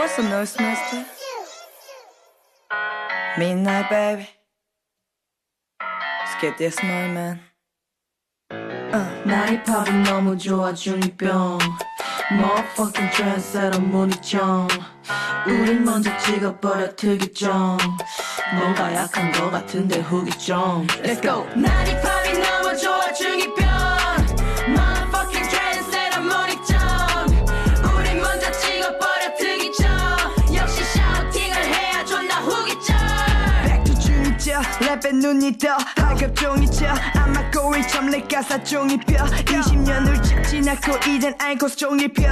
What's the noise, master? Midnight, baby. Let's get this money, man. 나의 팝이 너무 좋아 중이병 Motherfucking trendsetter 문희정 우린 먼저 찍어버려 특이점 뭔가 약한 거 같은데 좀 Let's go 나의 팝 랩에 눈이 더 하급 종이죠. 아마 꼬리 참내 가사 종이표 20년을 쭉 지나고 이젠 아이코스 종이표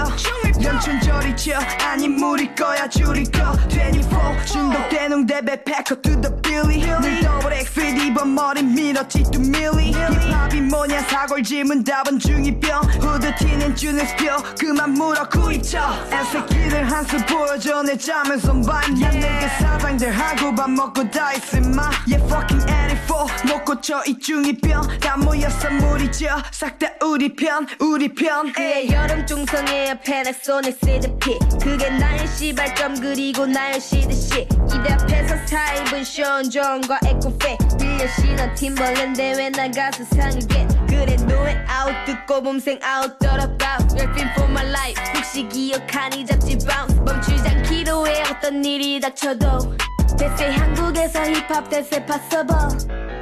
연춘절이죠. 아니 물일 거야 줄일 거. 24 중독되는 대배 패커 to the billy. 늘 더블 X 입어 머리 밀었지 또 밀리. 힙합이 뭐냐 사골짐은 답은 중이병 후드티는 줄레스표. 그만 물어 구이쳐. 애새끼들 한수 보여줘 내 잠에서 밤야 내게 사장들 하고 밥 먹고 다 있으마. Yeah fucking 84 못 고쳐 이 중이병 다 모여서 무리죠 싹 다 우리 편 우리 편. 그의 여름 중성의 페넥소닉 시드피. 그게 나의 시발점 그리고 나의 시드시. 이대 앞에서 사입은 션존과 에코페 빌려 신은 팀벌랜드 왜 나가서 상하게? 그래 노예 아웃 듣고 봄생 아웃 떨어봐 Rapping for my life. 혹시 기억하니 잡지 bounce. 멈추지 않기로 해 어떤 일이 닥쳐도 대세 한국에서 힙합 대세 파서버.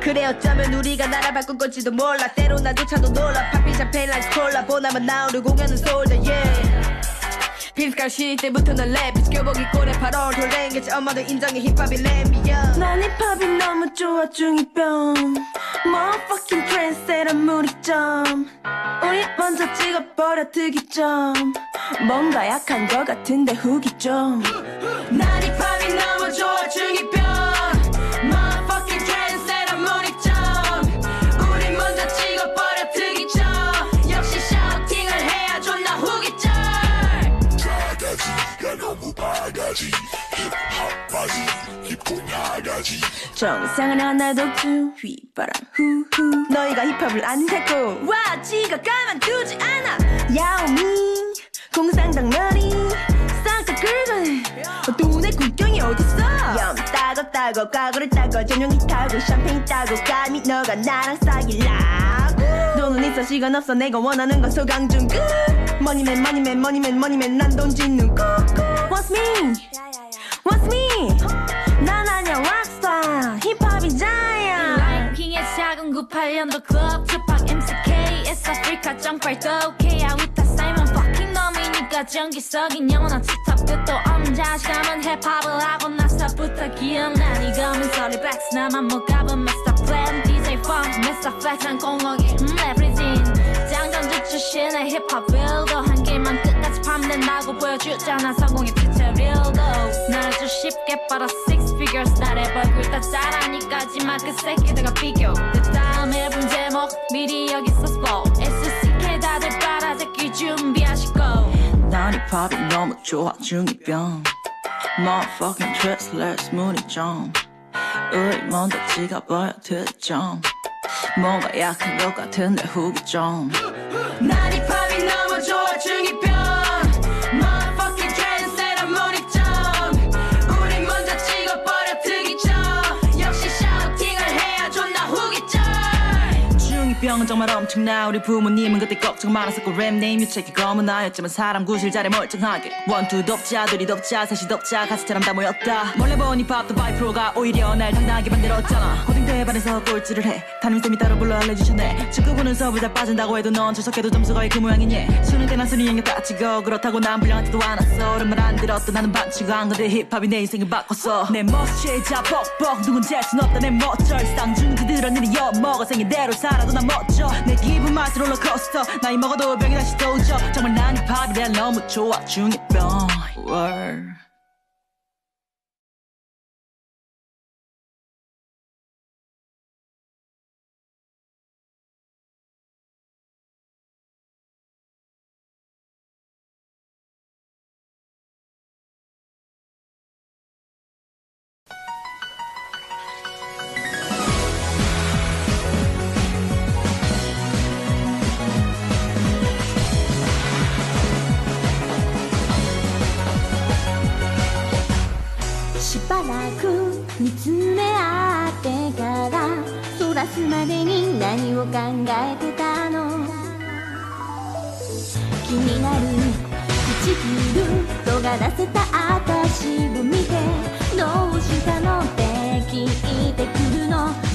그래 어쩌면 우리가 나라 바꾼 건지도 몰라. 때로 나조차도 놀라. 파피 샴페인 라이스 콜라 보나만 나오는 공연은 솔더 yeah 빈스칼 시기 때부터 넌랩 비교보기 꼴에 8월 돌랭개지 엄마도 인정해. 힙합이 랩이야. 난 힙합이 너무 좋아 중이병. Motherfucking trendsetter 문희점. 우리 먼저 찍어버려 특이점. 뭔가 약한 거 같은데 훅이 좀난 힙합이 너무 좋아 중이병 정상을 하나 독주 휘바람. 후후 너희가 힙합을 안 했고 와 지가 가만두지 않아. 야오밍 공상당 머리 긁어내 돈의 국경이 어딨어? 염 따고 따고 과거를 따고 전용기 타고 샴페인 따고 감히 너가 나랑 사귈라고. 돈은 있어 시간 없어 내가 원하는 건 소강 중 끝 머니맨 머니맨 머니맨 머니맨 난 돈 짓는 꾹꾹 What's me? What's me? 난 아냐 락스타 힙합이 자야 라인킹의 작은 98년도 클럽 투팍 MCK 아프리카 정팔도 오케이야 위타 사이먼 fucking 놈이니까 전기석인 영원한 스탑 끝도 없는 자신감은 힙합을 하고 나서부터 기억나 니 검은 소리 백스 나만 못 가본 Mr. Plan DJ Funk Mr. Flex 한 공허기 음 레브리진 장전 주 출신의 힙합 빌더 한 길만 끝 까지 파면된다고 보여주잖아 성공의 튜토리얼도 날 아주 쉽게 빨아 six figures 나를 벌고 있다 잘하니까지만 그 새끼들과 비교. 그 다음 앨범 제목 미리 여기서 스포. SCK 다들 빨아듣기 준비하시고. 난 힙합이 너무 좋아 중이병. Motherfucking trendsetter 문희점. 우리 먼저 찍어버려 특이점. 뭔가 약한 것 같은데 훅이 좀난 힙합이 너무 좋아 중이병 병은 정말 엄청나. 우리 부모님은 그때 걱정 많았었고 랩네임 유책이 검은 나였지만 사람 구실 잘해 멀쩡하게. 원투 덥자 둘이 덥자 셋이 덥자 가수처럼 다 모였다. 몰래 본 힙합도 바이프로가 오히려 날 당당하게 만들었잖아. 고딩 대반에서 꼴찌를 해. 담임쌤이 따로 불러 알려주셨네. 축구 보는 수업을 잘 빠진다고 해도 넌 출석해도 점수 거의 그 모양이니. 수능 때난 순위 인격 따지고 그렇다고 난 불량하지도 않았어. 오랜만 안 들었던 나는 반치고 한 건데 힙합이 내 인생을 바꿨어. 내 멋체자 뻑뻑 누군 잴순 없다. 내 멋절 쌍중지들은 일이 엿먹어. 생긴 대로 살아도 난 멋져 내 기분 맛은 롤러코스터. 나이 먹어도 병이 다시 도져 정말 난 힙합이 날 너무 좋아. 중이병. 월 考えてたの。気になる。唇尖らせたあた。しを見て。どうしたのって聞いてくるの。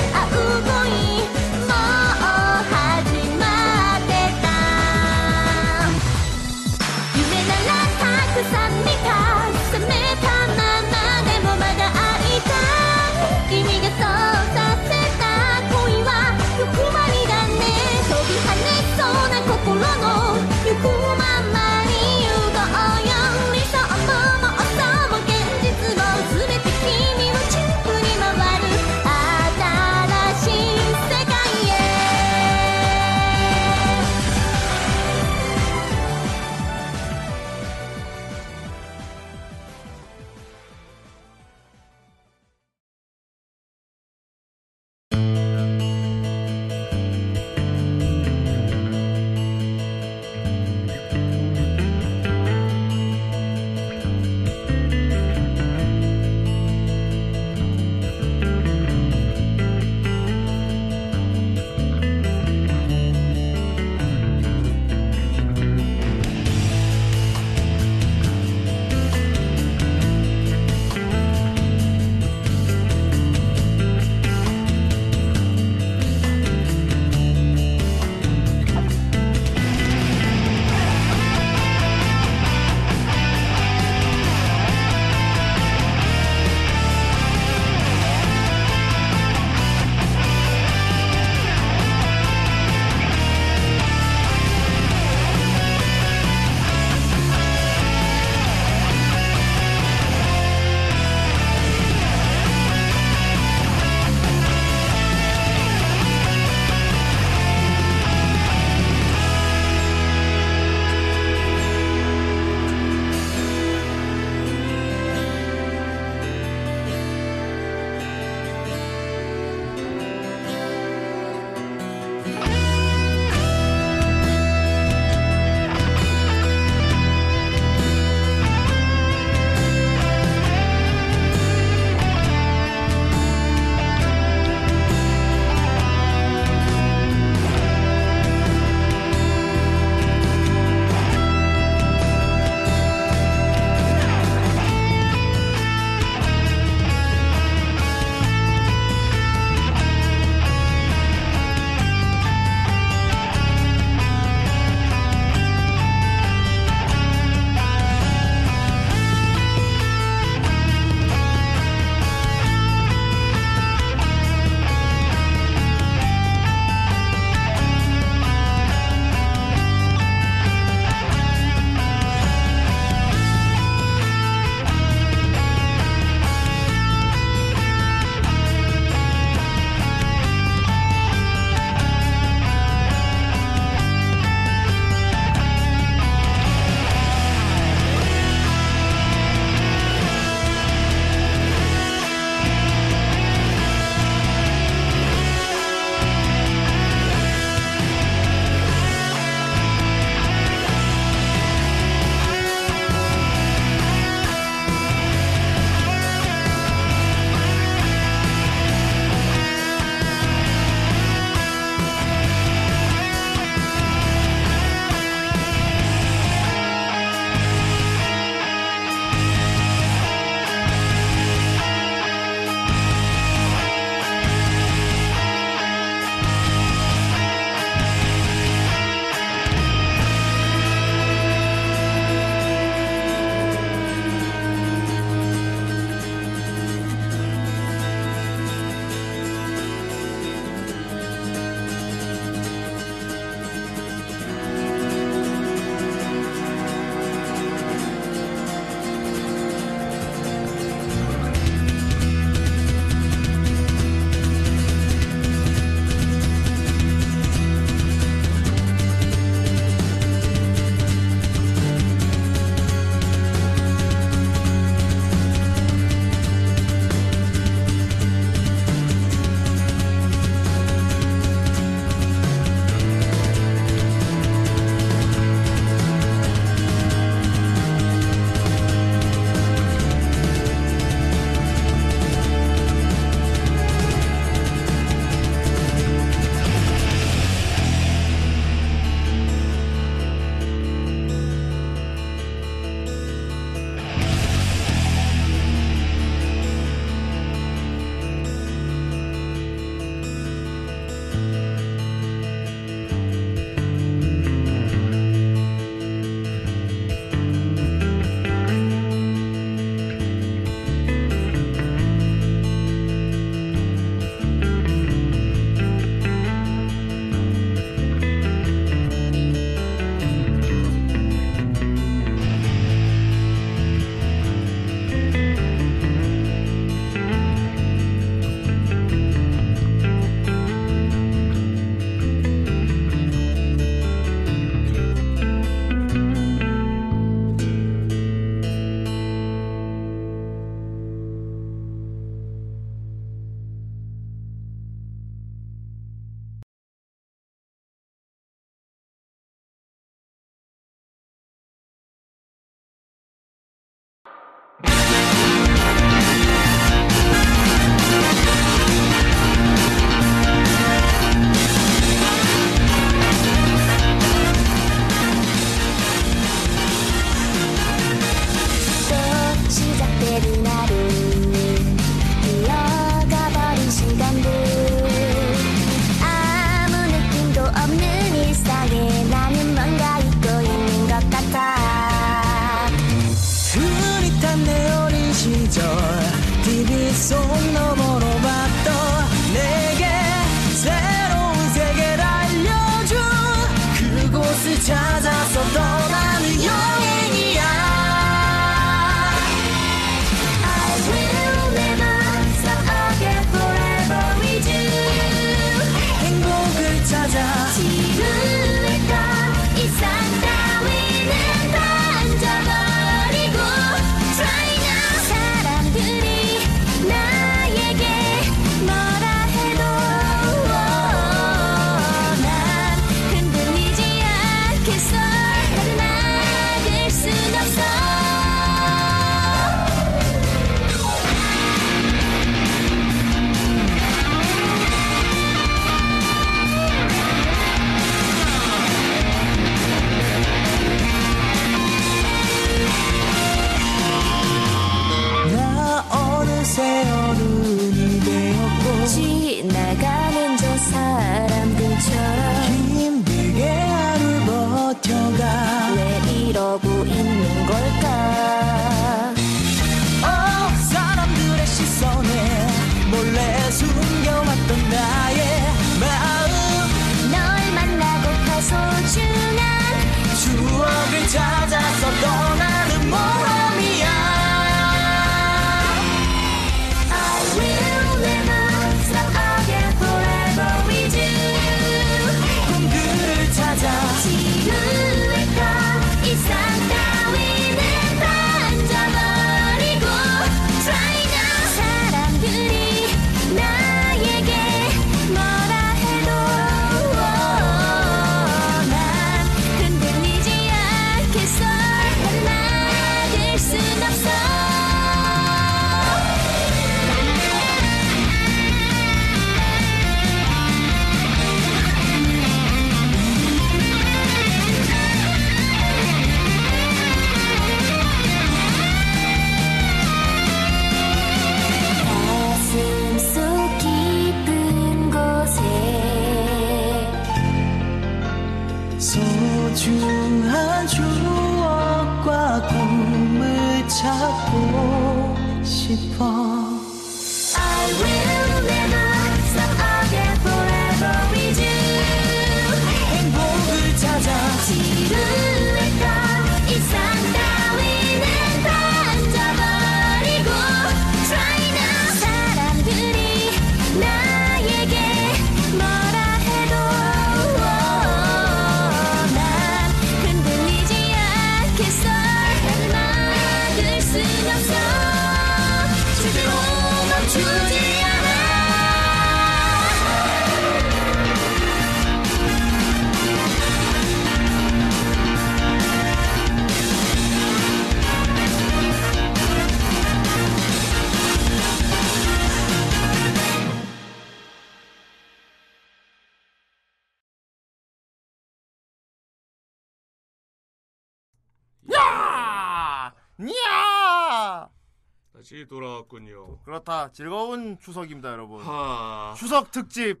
다시 돌아왔군요. 그렇다. 즐거운 추석입니다, 여러분. 하. 추석 특집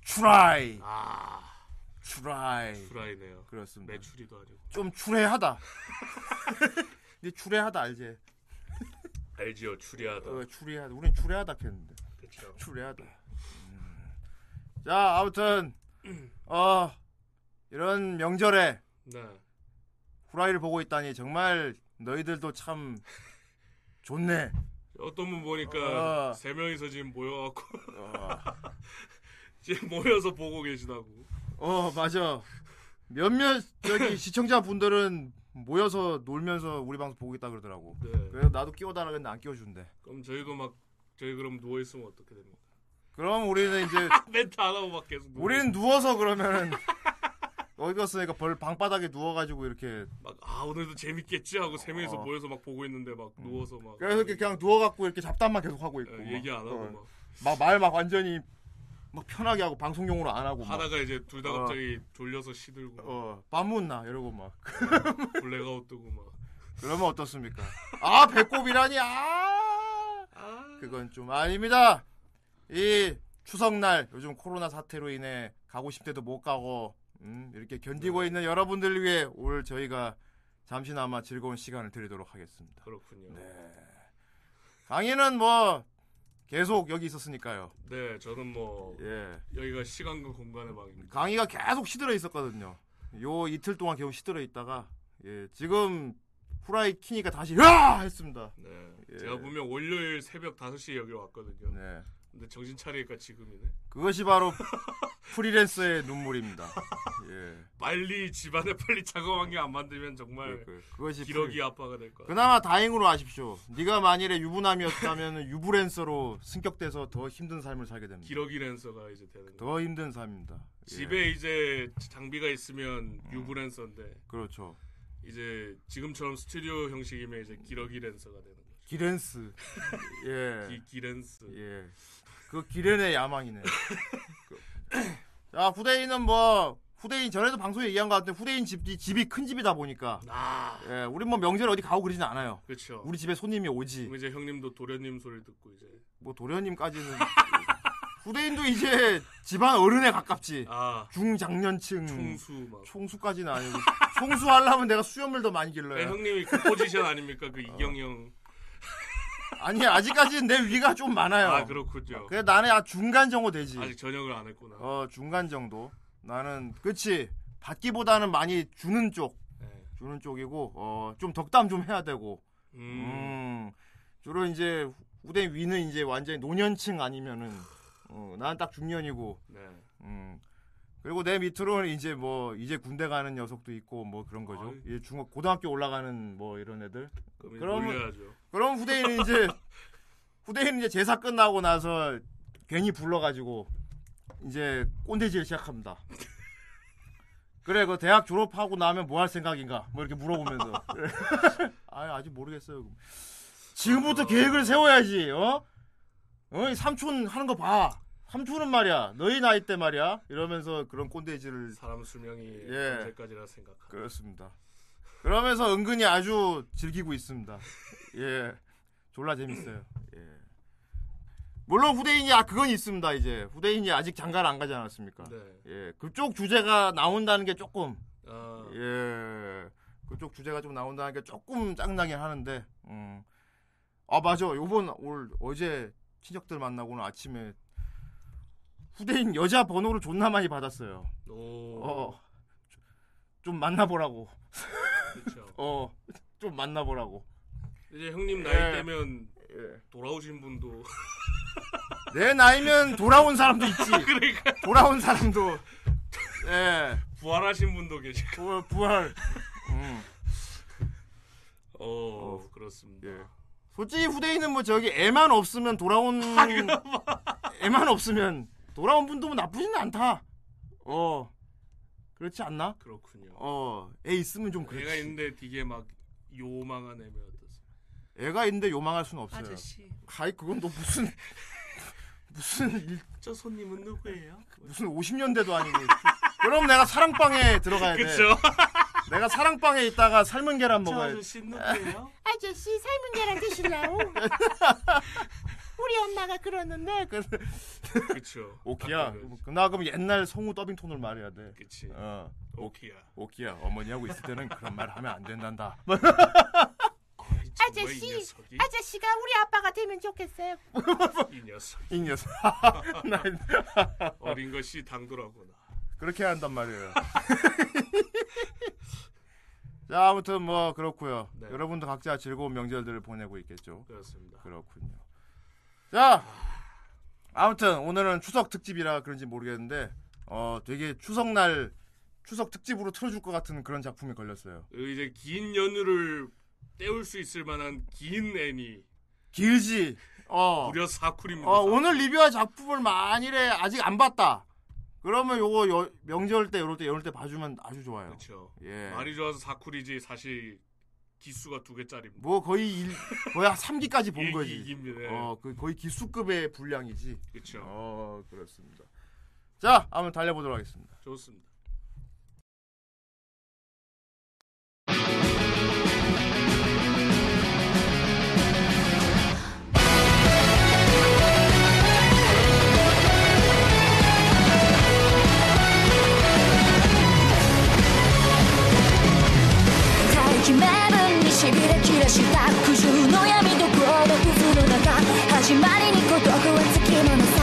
추라이. 아. 추라이. 프라이네요. 그렇습니다. 매출이도 아니고. 좀 추레하다. 근데 추레하다 알지? 알지요, 추리하다. 어, 추리하다. 우린 추레하다 했는데. 그렇죠. 추레하다. 음. 자, 아무튼 어 이런 명절에 네. 후라이를 보고 있다니 정말 너희들도 참 좋네. 어떤 분 보니까 어. 세 명이서 지금 모여갖고 어, 지금 모여서 보고 계시다고. 어 맞아. 몇몇 저기 시청자 분들은 모여서 놀면서 우리 방송 보고 있다 그러더라고. 네. 그래서 나도 끼워달라 했는데 안 끼워준대. 그럼 저희도 막 저희 그럼 누워 있으면 어떻게 됩니까? 그럼 우리는 이제 멘트 안 하고 막 계속 누워 우리는 누워서 그러면은 어디 갔으니까 벌 방바닥에 누워가지고 이렇게 막 아 오늘도 재밌겠지 하고 세 명이서 어. 모여서 막 보고 있는데 막 누워서 막 그래서 이렇게 그냥 누워갖고 이렇게 잡담만 계속 하고 있고 예, 막. 얘기 안 하고 어. 막막말막 완전히 막 편하게 하고 방송용으로 안 하고 막 하다가 이제 둘다 어. 갑자기 졸려서 시들고 막 어, 밤문나 이러고 막 블랙아웃 뜨고 막 그러면 어떻습니까? 아 배꼽이라니 아 아, 그건 좀 아닙니다. 이 추석날 요즘 코로나 사태로 인해 가고 싶대도 못 가고 음, 이렇게 견디고 있는 여러분들을 위해 오늘 저희가 잠시나마 즐거운 시간을 드리도록 하겠습니다. 그렇군요. 네. 강의는 뭐 계속 여기 있었으니까요. 네, 저는 뭐 예. 여기가 시간과 공간의 방입니다. 강의가 계속 시들어 있었거든요. 요 이틀 동안 계속 시들어 있다가 예, 지금 후라이 키니까 다시 야 했습니다. 네, 예. 제가 분명 월요일 새벽 5시에 여기 왔거든요. 네. 근데 정신 차리니까 지금이네. 그것이 바로 프리랜서의 눈물입니다. 예. 빨리 집안에 빨리 작업한 게 안 만들면 정말 그, 그, 그 것이 기러기 프리- 아빠가 될 거야. 그나마 다행으로 아십시오. 네가 만일에 유부남이었다면 유부랜서로 승격돼서 더 힘든 삶을 살게 됩니다. 기러기 랜서가 이제 되는 거. 더 힘든 삶입니다. 예. 집에 이제 장비가 있으면 유부 랜서인데 그렇죠. 이제 지금처럼 스튜디오 형식이면 이제 기러기 랜서가 되는 거죠. 기렌스. 예. 기, 기랜스. 예. 그 기련의 야망이네. 그- 자, 후대인은 뭐 후대인 전에도 방송에 얘기한 것 같은데 후대인 집이 집이 큰 집이다 보니까 아, 예, 우리 뭐 명절 어디 가고 그러진 않아요. 그렇죠. 우리 집에 손님이 오지. 이제 형님도 도련님 소리 듣고 이제 뭐 도련님까지는 후대인도 이제 집안 어른에 가깝지. 아 중장년층 총수 막. 총수까지는 아니고 총수 하려면 내가 수염을 더 많이 네, 길러야. 형님이 그 포지션 아닙니까? 어. 그 이경영. 아니 아직까지는 내 위가 좀 많아요. 아 그렇군요. 그래 나는 아 중간 정도 되지. 아직 전역을 안 했구나. 어 중간 정도. 나는 그치 받기보다는 많이 주는 쪽 네. 주는 쪽이고 어 좀 덕담 좀 해야 되고 음. 음 주로 이제 후대 위는 이제 완전히 노년층 아니면은 어, 나는 딱 중년이고 네. 음 그리고 내 밑으로는 이제 뭐 이제 군대 가는 녀석도 있고 뭐 그런 거죠. 이제 중학 고등학교 올라가는 뭐 이런 애들 그러면-. 그럼 후대인은 이제 후대인은 이제 제사 끝나고 나서 괜히 불러가지고 이제 꼰대질 시작합니다. 그래 그 대학 졸업하고 나면 뭐 할 생각인가 뭐 이렇게 물어보면서 아 아직 모르겠어요. 지금부터 계획을 세워야지 어? 어? 이 삼촌 하는 거 봐. 삼촌은 말이야 너희 나이 때 말이야 이러면서 그런 꼰대질을 사람 수명이 예. 언제까지나 생각하고. 그렇습니다. 그러면서 은근히 아주 즐기고 있습니다. 예. 졸라 재밌어요. 예. 물론 후대인이 아 그건 있습니다. 이제 후대인이 아직 장가를 안 가지 않았습니까? 네. 예. 그쪽 주제가 나온다는 게 조금 아, 예. 그쪽 주제가 좀 나온다는 게 조금 짱나긴 하는데 음. 아 맞아. 요번 올 어제 친척들 만나고 오늘 아침에 후대인 여자 번호를 존나 많이 받았어요. 오. 어. 좀 만나보라고. 그렇죠. 어. 좀 만나보라고. 이제 형님 나이 예. 때면 예. 돌아오신 분도 내 나이면 돌아온 사람도 있지. 그러니까 돌아온 사람도. 예. 부활하신 분도 계시고. 부활. 부활. 음. 어, 그렇습니다. 예. 솔직히 후대인은 뭐 저기 애만 없으면 돌아온 애만 없으면 돌아온 분도 뭐 나쁘지는 않다. 어. 그렇지 않나? 그렇군요. 어. 애 있으면 좀 그렇지. 애가 있는데 되게 막 요망한 애면? 애가 있는데 요망할 수는 없어요. 아저씨, 하이 그건 너 무슨 무슨 일, 저 손님은 누구예요? 무슨 50년대도 아니고. 그럼 내가 사랑방에 들어가야 돼. 그쵸? 내가 사랑방에 있다가 삶은 계란 저 먹어야 돼. 아저씨 누구예요? 아저씨 삶은 계란 드실라고? 우리 엄마가 그러는데 그래서 그쵸. 오키야. 나 그럼 옛날 성우 더빙 톤을 말해야 돼. 그치. 어. 오키야. 오키야. 어머니하고 있을 때는 그런 말 하면 안 된단다. 아저씨 녀석이. 아저씨가 우리 아빠가 되면 좋겠어요 이 녀석. 이 녀석. 나 어린 것이 당돌하구나. 그렇게 한단 말이에요. 자, 아무튼 뭐 그렇고요. 네. 여러분도 각자 즐거운 명절들을 보내고 있겠죠. 그렇습니다. 그렇군요. 자, 아무튼 오늘은 추석 특집이라 그런지 모르겠는데 어 되게 추석날 추석 특집으로 틀어줄 것 같은 그런 작품이 걸렸어요. 그 이제 긴 연휴를 때울 수 있을 만한 긴 애니 길지. 어. 무려 사쿨입니다. 어, 사쿨. 오늘 리뷰할 작품을 만일에 아직 안 봤다. 그러면 요거 여- 명절 때, 요럴 때, 요럴 때 봐주면 아주 좋아요. 그렇죠. 예. 말이 좋아서 사쿨이지 사실 기수가 두 개짜리입니다. 뭐 거의 일, 거의 한 3기까지 본 거지. 일기입니다. 어, 그 거의 기수급의 분량이지. 그렇죠. 어, 그렇습니다. 자, 한번 달려보도록 하겠습니다. 좋습니다. した苦渋の闇と孤独の中始まりに孤独はつきものさ。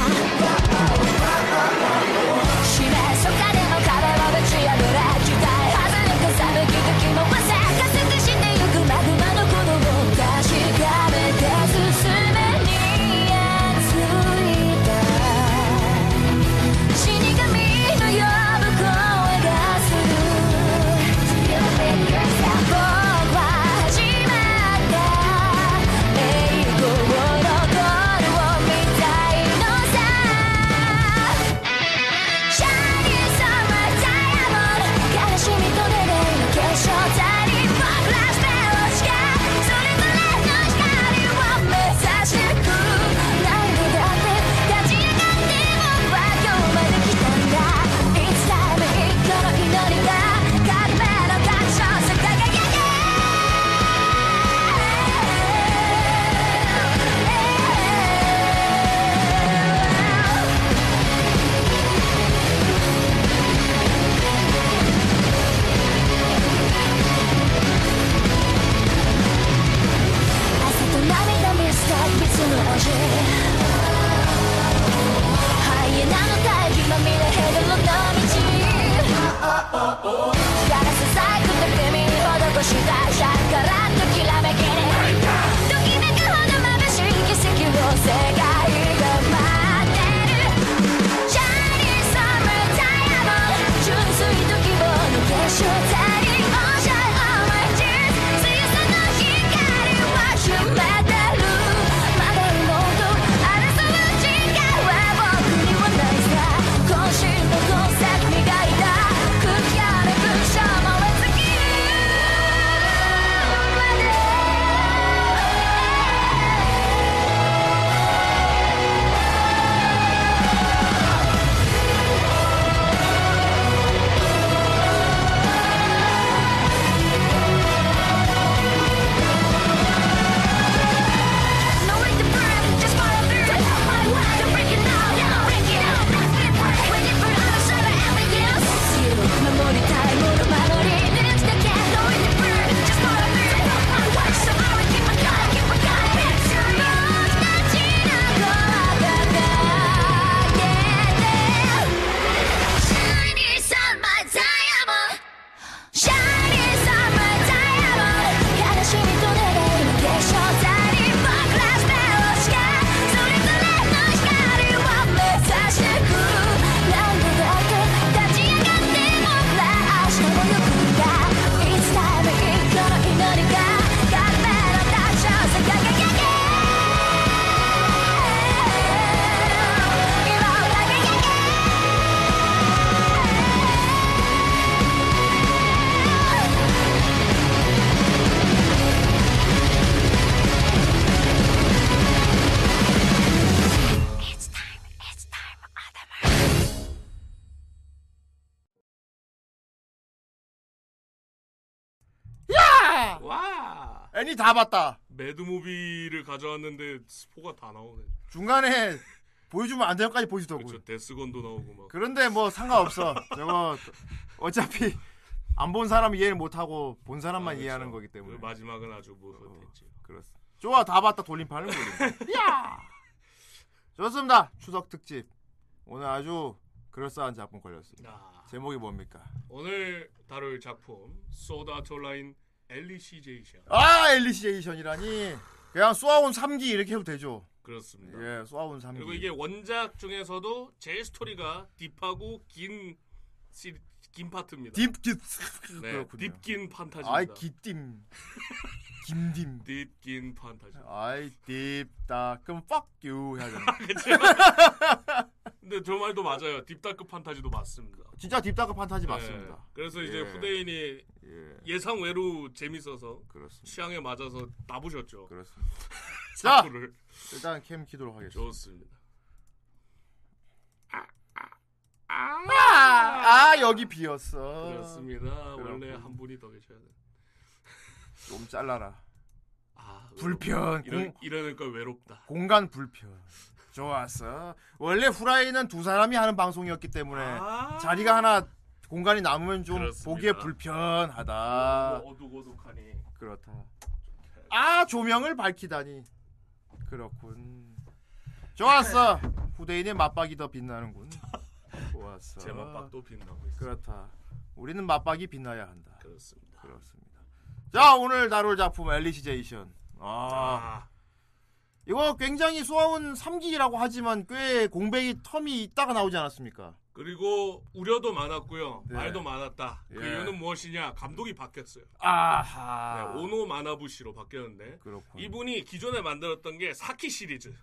世界 다 봤다. mad movie를 가져왔는데 스포가 다 나오네. 중간에 보여주면 안 되는 것까지 보여주더라고. 그렇죠. 데스건도 나오고 막. 그런데 뭐 상관없어. 저거 어차피 안 본 사람 이해를 못 하고 본 사람만 아, 그렇죠. 이해하는 거기 그 때문에. 마지막은 아주 무섭했지. 그렇습니다. 좋아 다 봤다 돌림판을 돌림. 야. 좋습니다. 추석 특집 오늘 아주 그럴싸한 작품 걸렸습니다. 아, 제목이 뭡니까? 오늘 다룰 작품 소드 아트 온라인 엘리시제이션. 아 엘리시에이션이라니 그냥 쏘아온 3기 이렇게 해도 되죠. 그렇습니다. 예, 쏘아온 3기. 그리고 이게 원작 중에서도 제일 스토리가 deep하고 긴, 시, 긴 파트입니다. deep긴 네, 그렇군요. deep긴 판타지입니다. 아이 기띵 김딤. deep긴 판타지. 아이 deep dark 그럼 fuck you 해야 되나? 근데 저 말도 맞아요. deep dark 판타지도 맞습니다. 진짜 deep dark 판타지 네, 맞습니다. 그래서 이제 예. 후대인이 예, 예상 외로 재밌어서 그렇습니다. 취향에 맞아서 나부셨죠. 그렇습니다. 자, 작품을. 일단 cam 키도록 하겠습니다. 좋습니다. 아, 아 여기 비었어. 그렇습니다. 그렇군. 원래 한 분이 더 계셔야 돼. 좀 잘라라. 아, 불편, 이런 공- 이러니까 외롭다. 공간 불편. 좋았어. 원래 후라이는 두 사람이 하는 방송이었기 때문에 아. 자리가 하나 공간이 남으면 좀 그렇습니다. 보기에 불편하다. 뭐 어둑어둑하니. 그렇다. 아 조명을 밝히다니. 그렇군. 좋았어. 후대인의 맞박이 더 빛나는군. 좋았어. 제 맛박도 빛나고 있어. 그렇다. 우리는 맞박이 빛나야 한다. 그렇습니다. 그렇습니다. 자 오늘 다룰 작품 엘리시제이션. 아 아, 이거 굉장히 쏘아온 3기라고 하지만 꽤 공백이 term이 있다가 나오지 않았습니까? 그리고 우려도 많았고요. 네. 말도 많았다. 그 예. 이유는 무엇이냐? 감독이 바뀌었어요. 아하. 네, 오노 마나부시로 바뀌었는데 그렇군. 이분이 기존에 만들었던 게 사키 시리즈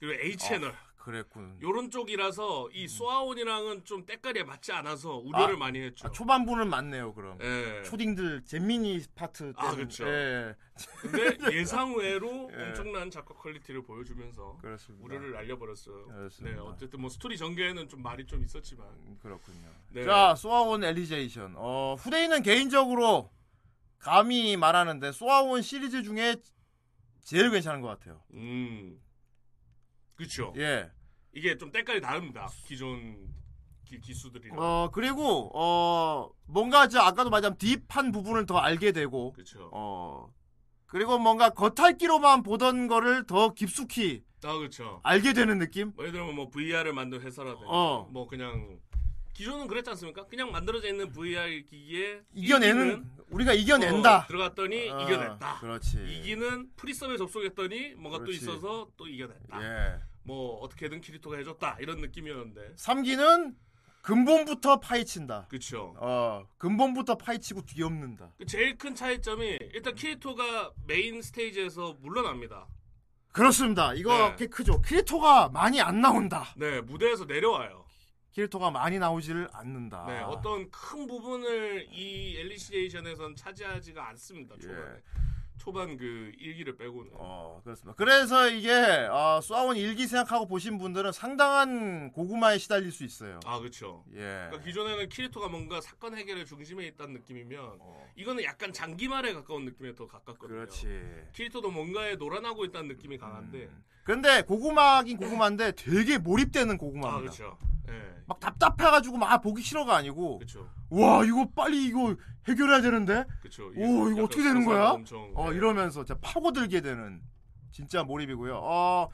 그리고 A 채널 그랬군. 요런 쪽이라서 이 소아온이랑은 좀 때깔이 맞지 않아서 우려를 아, 많이 했죠. 아, 초반부는 맞네요 그럼. 예. 초딩들 잼민이 파트 때문에. 아, 그쵸. 예. 근데 예상 외로 예. 엄청난 작화 quality를 보여주면서 그렇습니다. 우려를 날려버렸어요. 그렇습니다. 네, 어쨌든 뭐 스토리 전개에는 좀 말이 좀 있었지만 음, 그렇군요. 네. 자, 소아온 엘리제이션. 어, 후대인은 개인적으로 감히 말하는데 소아온 시리즈 중에 제일 괜찮은 것 같아요. 음, 그렇죠. 예. 이게 좀 때깔이 다릅니다. 기존 기, 기수들이랑 어, 그리고 어, 뭔가 저 아까도 말한 딥한 부분을 더 알게 되고 그렇죠. 어. 그리고 뭔가 겉핥기로만 보던 거를 더 깊숙이 아 그렇죠. 알게 되는 느낌? 뭐 예를 들면 뭐 VR을 만든 회사라든지 어. 뭐 그냥 기존은 그랬지 않습니까? 그냥 만들어져 있는 VR 기기에 이겨내는 우리가 이겨낸다. 어, 들어갔더니 어, 이겨냈다. 그렇지. 이기는 프리서브에 접속했더니 뭔가 그렇지. 또 있어서 또 이겨냈다. 예. 뭐 어떻게든 키리토가 해줬다 이런 느낌이었는데 3기는 근본부터 파헤친다. 그쵸 어, 근본부터 파헤치고 뒤엎는다. 그 제일 큰 차이점이 일단 키리토가 main stage에서 물러납니다 그렇습니다. 이거 네. 꽤 크죠. 키리토가 많이 안 나온다. 네 무대에서 내려와요 키리토가 많이 나오지를 않는다. 네 어떤 큰 부분을 이 엘리시에이션에선 차지하지가 않습니다 초반에 예. 초반 그 일기를 빼고는 어, 그렇습니다. 그래서 이게 어, 쏘아온 일기 생각하고 보신 분들은 상당한 고구마에 시달릴 수 있어요. 아 그쵸 예. 그러니까 기존에는 키리토가 뭔가 사건 해결의 중심에 있다는 느낌이면 어, 이거는 약간 장기말에 가까운 느낌에 더 가깝거든요 그렇지. 키리토도 뭔가에 놀아나고 있다는 느낌이 강한데 음. 근데 고구마긴 고구마인데 되게 몰입되는 고구마입니다. 아 그렇죠 예 막 답답해가지고 막 보기 싫어가 아니고 그렇죠 와 이거 빨리 이거 해결해야 되는데 그렇죠 오, 이거 어떻게 되는 거야? 엄청, 어 예. 이러면서 진짜 파고들게 되는 진짜 몰입이고요. 어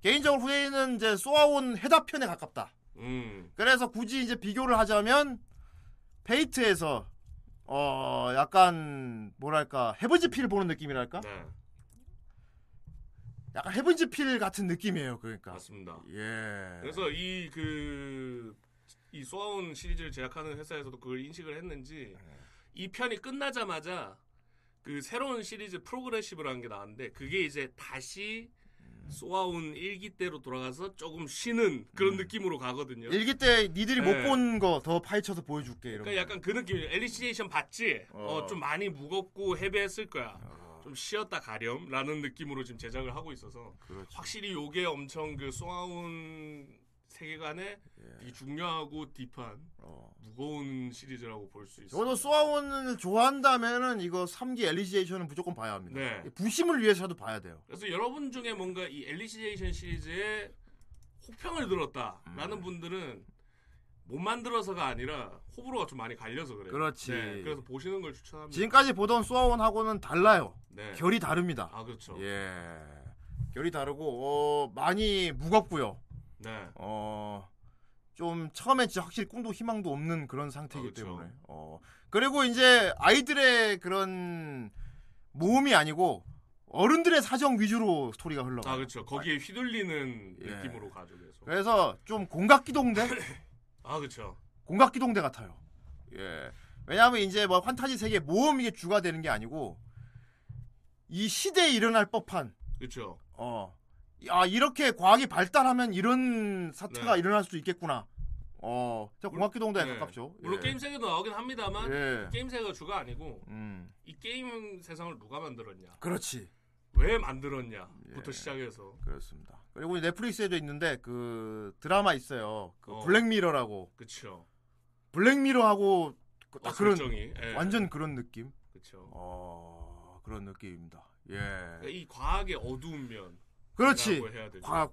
개인적으로 후대인은 이제 쏘아온 해답편에 가깝다. 음 그래서 굳이 이제 비교를 하자면 페이트에서 어 약간 뭐랄까 헤븐즈 필 보는 느낌이랄까? 네 약간 헤븐즈 필 같은 느낌이에요. 그러니까 맞습니다 예. 그래서 이 그 이 소아온 시리즈를 제작하는 회사에서도 그걸 인식을 했는지 이 편이 끝나자마자 그 새로운 시리즈 프로그레시브라는 게 나왔는데 그게 이제 다시 소아온 일기 때로 돌아가서 조금 쉬는 그런 느낌으로 가거든요. 일기 때 니들이 네. 못본 거 더 파헤쳐서 보여줄게 이런. 그러니까 약간 그 느낌. 엘리시에이션 봤지? 어. 어, 좀 많이 무겁고 heavy했을 거야. 좀 쉬었다 가렴라는 느낌으로 지금 제작을 하고 있어서 그렇죠. 확실히 요게 엄청 그 소아온 세계관에 예. 되게 중요하고 deep한 어. 무거운 시리즈라고 볼 수 있어요. 저도 소아원을 좋아한다면은 이거 3기 엘리시에이션은 무조건 봐야 합니다. 네. 부심을 위해서라도 봐야 돼요. 그래서 여러분 중에 뭔가 이 엘리시에이션 시리즈에 혹평을 들었다라는 음. 분들은 못 만들어서가 아니라 호불호가 좀 많이 갈려서 그래요. 그렇지. 네, 그래서 보시는 걸 추천합니다. 지금까지 보던 소아원하고는 달라요. 네. 결이 다릅니다. 아 그렇죠. 예. 결이 다르고 어, 많이 무겁고요. 네. 어, 좀 처음에 진짜 확실히 꿈도 희망도 없는 그런 상태이기 아, 그쵸. 때문에. 어, 그리고 이제 아이들의 그런 모험이 아니고 어른들의 사정 위주로 스토리가 흘러가요. 아 그렇죠. 거기에 휘둘리는 예. 느낌으로 가죠. 계속. 그래서 좀 공각기동대? 아 그렇죠. 공각기동대 같아요. 예. 왜냐하면 이제 뭐 환타지 세계 모험 이게 주가 되는 게 아니고 이 시대에 일어날 법한 그렇죠. 어. 아, 이렇게 과학이 발달하면 이런 사태가 네. 일어날 수도 있겠구나. 어. 저 공각기동대에 네. 가깝죠. 물론 예. 게임 세계도 나오긴 합니다만 예. 게임 세계가 주가 아니고 음. 이 게임 세상을 누가 만들었냐, 그렇지. 왜 만들었냐부터 예. 시작해서 그렇습니다. 그리고 이 넷플릭스에도 있는데 그 드라마 있어요. 그 어. 블랙미러라고. 그렇죠. 블랙미러하고 그- 딱 어, 그런 예. 완전 그런 느낌. 그렇죠. 어. 그런 느낌입니다. 예. 그러니까 이 과학의 어두운 면. 그렇지. 과학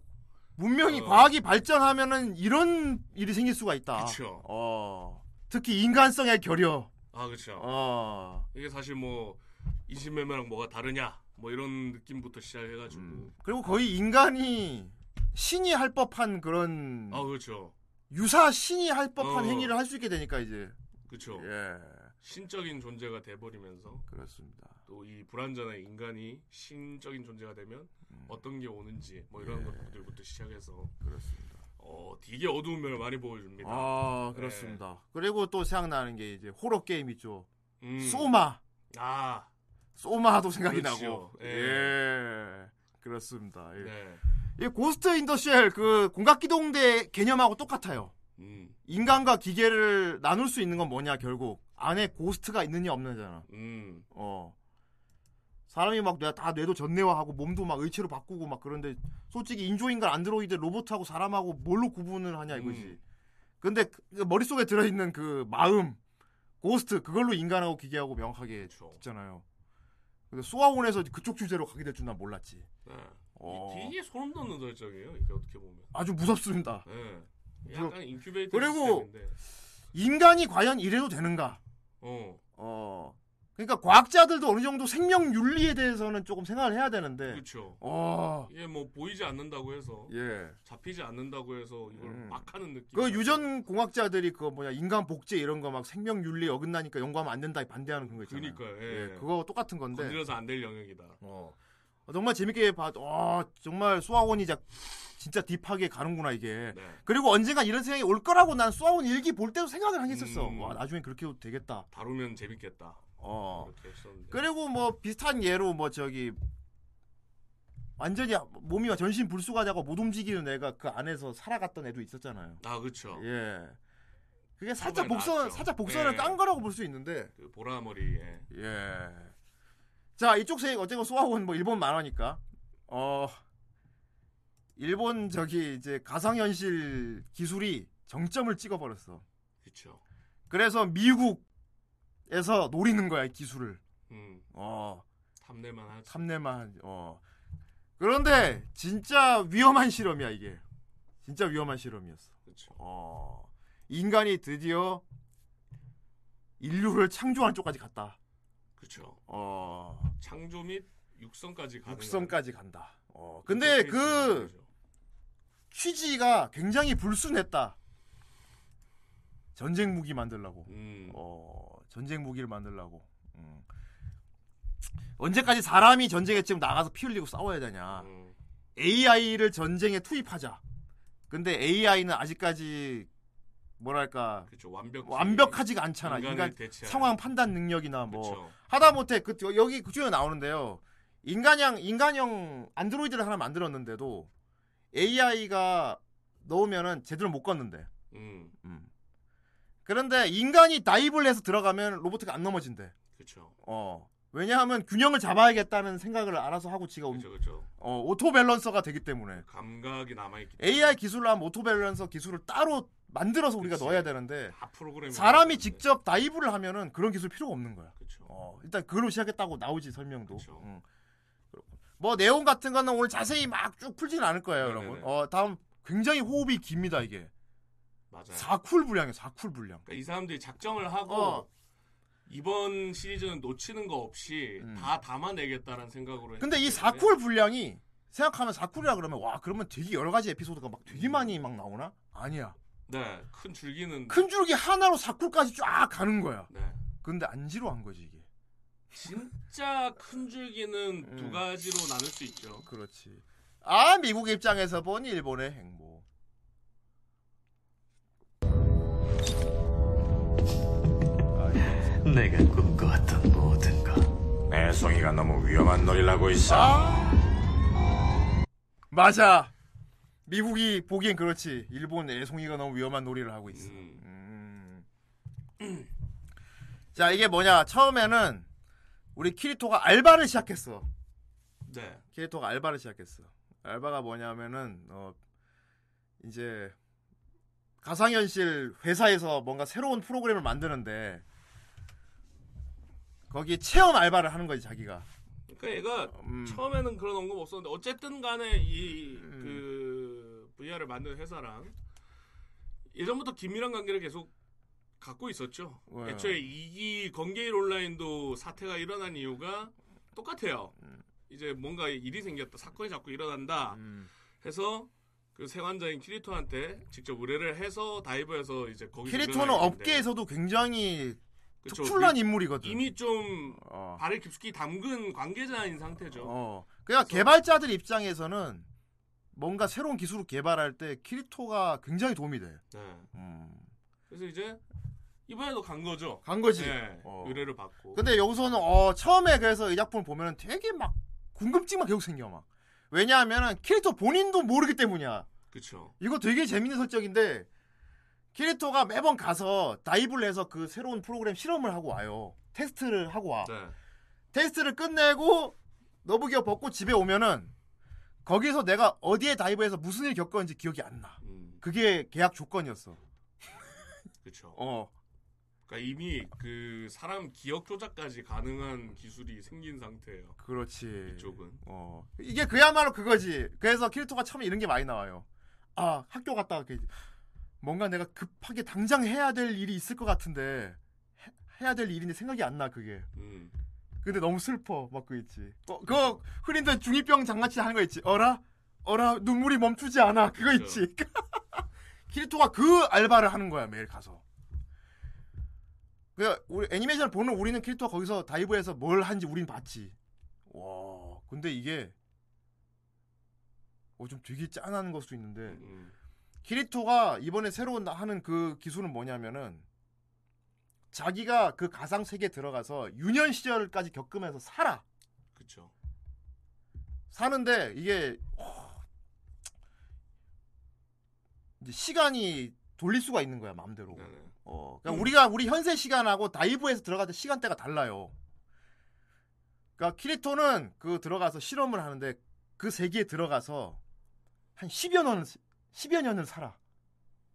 문명이 어. 과학이 발전하면은 이런 일이 생길 수가 있다. 그쵸. 어. 특히 인간성의 결여. 아 그렇죠. 어. 이게 사실 뭐 인신매매랑 뭐가 다르냐, 뭐 이런 느낌부터 시작해 가지고. 음. 그리고 거의 인간이 신이 할 법한 그런 아 그렇죠. 유사 신이 할 법한 어. 행위를 할 수 있게 되니까 이제 그렇죠. 예 신적인 존재가 돼버리면서 그렇습니다. 또 이 불완전한 인간이 신적인 존재가 되면 어떤 게 오는지 뭐 이런 예. 것들부터 시작해서 그렇습니다. 어 되게 어두운 면을 많이 보여줍니다. 아 그렇습니다. 그리고 또 생각나는 게 이제 호러 게임 있죠. 음. 소마 아 소마도 생각이 그렇죠. 나고 예. 예 그렇습니다. 예. 네. 이 Ghost in the Shell 그 공각기동대 개념하고 똑같아요. 음. 인간과 기계를 나눌 수 있는 건 뭐냐 결국 안에 ghost가 있느냐 없느냐잖아. 음. 어. 사람이 막 내가 다 뇌도 전뇌화하고 몸도 막 의체로 바꾸고 막 그런데 솔직히 인조인간 안드로이드 로봇하고 사람하고 뭘로 구분을 하냐 이거지. 음. 근데 그 머릿속에 들어있는 그 마음 ghost 그걸로 인간하고 기계하고 명확하게. 있잖아요. 근데 소아온에서 그쪽 주제로 가게 될 줄 난 몰랐지. 네. 어. 이 되게 소름 돋는 설정이에요. 이게 어떻게 보면. 아주 무섭습니다. 네. 약간 인큐베이터 그리고 시스템인데. 인간이 과연 이래도 되는가? 어. 어. 그러니까 과학자들도 어느 정도 생명 윤리에 대해서는 조금 생각을 해야 되는데. 그렇죠. 어. 이게 뭐 보이지 않는다고 해서 예. 잡히지 않는다고 해서 이걸 음. 막 하는 느낌. 그 유전 공학자들이 그거 뭐냐 인간 복제 이런 거 막 생명 윤리 어긋나니까 연구하면 안 된다 반대하는 그런 거 있잖아요. 그러니까요. 예, 예. 그거 똑같은 건데. 건드려서 안 될 영역이다. 어. 정말 재밌게 봐도 와 정말 수학원이 자- 진짜 딥하게 가는구나 이게. 네. 그리고 언젠가 이런 생각이 올 거라고 난 수학원 일기 볼 때도 생각을 하겠었어. 음. 와 나중에 그렇게 해도 되겠다. 다루면 재밌겠다. 어. 그리고 뭐 비슷한 예로 뭐 저기 완전히 몸이 전신 불수가자고 못 움직이는 애가 그 안에서 살아갔던 애도 있었잖아요. 아 그렇죠. 예. 그게 살짝 복선 나왔죠. 살짝 복선을 예. 깐 거라고 볼 수 있는데. 그 보라머리에 예. 자 이쪽 세 어쨌건 소아원 뭐 일본 만화니까 어 일본 저기 이제 가상현실 기술이 정점을 찍어버렸어. 그렇죠. 그래서 미국 에서 노리는 거야 이 기술을. 음. 어 탐내만 하지. 하지. 어 그런데 진짜 위험한 실험이야 이게. 진짜 위험한 실험이었어. 그렇죠. 어 인간이 드디어 인류를 창조하는 쪽까지 갔다. 그렇죠. 어 창조 및 육성까지 가는 육성까지 간다. 어 근데 그 취지가 굉장히 불순했다. 전쟁 무기 만들라고. 음. 어, 전쟁 무기를 만들라고. 음. 언제까지 사람이 전쟁에 지금 나가서 피 흘리고 싸워야 되냐. 음. AI를 전쟁에 투입하자. 근데 AI는 아직까지 뭐랄까 그렇죠. 완벽 완벽하지가 않잖아. 인간 대체하는. 상황 판단 능력이나 뭐 그렇죠. 하다 못해 그 여기 그 중에 나오는데요. 인간형 인간형 안드로이드를 하나 만들었는데도 AI가 넣으면은 제대로 못 걷는데. 음. 음. 그런데 인간이 dive를 해서 들어가면 로봇가 안 넘어진대. 그렇죠. 어. 왜냐하면 균형을 잡아야겠다는 생각을 알아서 하고 지가 움- 그렇죠, 그렇죠. 어, auto balancer가 되기 때문에 감각이 남아 있기 AI 기술로 하면 auto balancer 기술을 따로 만들어서 우리가 그치. 넣어야 되는데. 사람이 직접 dive를 하면은 그런 기술 필요가 없는 거야. 어, 일단 그걸로 시작했다고 나오지 설명도. 그쵸. 응. 뭐 내용 같은 거는 오늘 자세히 막 쭉 풀지는 않을 거예요, 네네네. 여러분. 어, 다음 굉장히 호흡이 깁니다 이게. 맞아요. 4쿨 분량이에요, 4쿨 분량. 그러니까 이 사람들이 작정을 하고 어. 이번 시리즈는 놓치는 거 없이 음. 다 담아내겠다는 생각으로. 근데 이 했기 때문에 4쿨 분량이 생각하면 4쿨이라 그러면 와 그러면 되게 여러 가지 에피소드가 막 되게 많이 막 나오나? 아니야. 네, 큰 줄기는 큰 줄기 하나로 4쿨까지 쫙 가는 거야. 네. 근데 안 지루한 거지 이게. 진짜 큰 줄기는 두 음. 가지로 나눌 수 있죠. 그렇지. 아 미국 입장에서 본 일본의 행보. 내가 꿈꿔왔던 모든 것 애송이가 너무 위험한 놀이를 하고 있어. 맞아. 미국이 보기엔 그렇지. 일본 애송이가 너무 위험한 놀이를 하고 있어. 음. 음. 자 이게 뭐냐? 처음에는 우리 키리토가 알바를 시작했어. 네. 키리토가 알바를 시작했어. 알바가 뭐냐면은 어 이제 가상현실 회사에서 뭔가 새로운 프로그램을 만드는데 거기 체험 알바를 하는 거지 자기가. 그러니까 얘가 음. 처음에는 그런 언급 없었는데 어쨌든 간에 이그 VR을 만드는 회사랑 예전부터 긴밀한 관계를 계속 갖고 있었죠. 왜? 애초에 이기 건게일 온라인도 사태가 일어난 이유가 똑같아요. 음. 이제 뭔가 일이 생겼다, 사건이 자꾸 일어난다 해서 그 세관자인 키리토한테 직접 의뢰를 해서 다이브해서 이제 거기 키리토는 업계에서도 굉장히 특출난 인물이거든. 이미 좀 어. 발을 깊숙이 담근 관계자인 상태죠. 어. 그러니까 개발자들 입장에서는 뭔가 새로운 기술을 개발할 때 키리토가 굉장히 도움이 돼. 네. 음. 그래서 이제 이번에도 간 거죠. 간 거지. 네, 어. 의뢰를 받고. 근데 여기서는 어, 처음에 그래서 이 작품을 보면은 되게 막 궁금증만 계속 생겨 막. 왜냐하면은 키리토 본인도 모르기 때문이야. 그렇죠. 이거 되게 재밌는 설정인데 키리토가 매번 가서 다이브를 해서 그 새로운 프로그램 실험을 하고 와요. 테스트를 하고 와. 네. 테스트를 끝내고 너브기어 벗고 집에 오면은 거기서 내가 어디에 다이브해서 무슨 일 겪었는지 기억이 안 나. 음, 그게 계약 조건이었어. 그렇죠. 어. 그러니까 이미 그 사람 기억 조작까지 가능한 기술이 생긴 상태예요. 그렇지. 이쪽은. 어. 이게 그야말로 그거지. 그래서 키리토가 처음에 이런 게 많이 나와요. 아, 학교 갔다가 이렇게 뭔가 내가 급하게 당장 해야 될 일이 있을 것 같은데 해, 해야 될 일인데 생각이 안 나 그게. 음. 근데 너무 슬퍼 막 그 있지. 어, 그거 흔히들 중이병 장난치 하는 거 있지. 어라 어라 눈물이 멈추지 않아. 그거 그렇죠. 있지. 키리토가 그 알바를 하는 거야 매일 가서. 그 우리 애니메이션을 보는 우리는 키리토가 거기서 다이브해서 뭘 한지 우린 봤지. 와 근데 이게 어, 좀 되게 짠한 걸 수도 있는데 음. 키리토가 이번에 새로 나- 하는 그 기술은 뭐냐면은 자기가 그 가상 세계에 들어가서 유년 시절까지 겪으면서 살아. 그렇죠. 사는데 이게 어, 이제 시간이 돌릴 수가 있는 거야 마음대로. 네네. 어, 그러니까 우리가 우리 현세 시간하고 다이브에서 들어갈 때 시간대가 달라요. 그러니까 키리토는 그 들어가서 실험을 하는데 그 세계에 들어가서 한 10여 년 10여 년을 살아.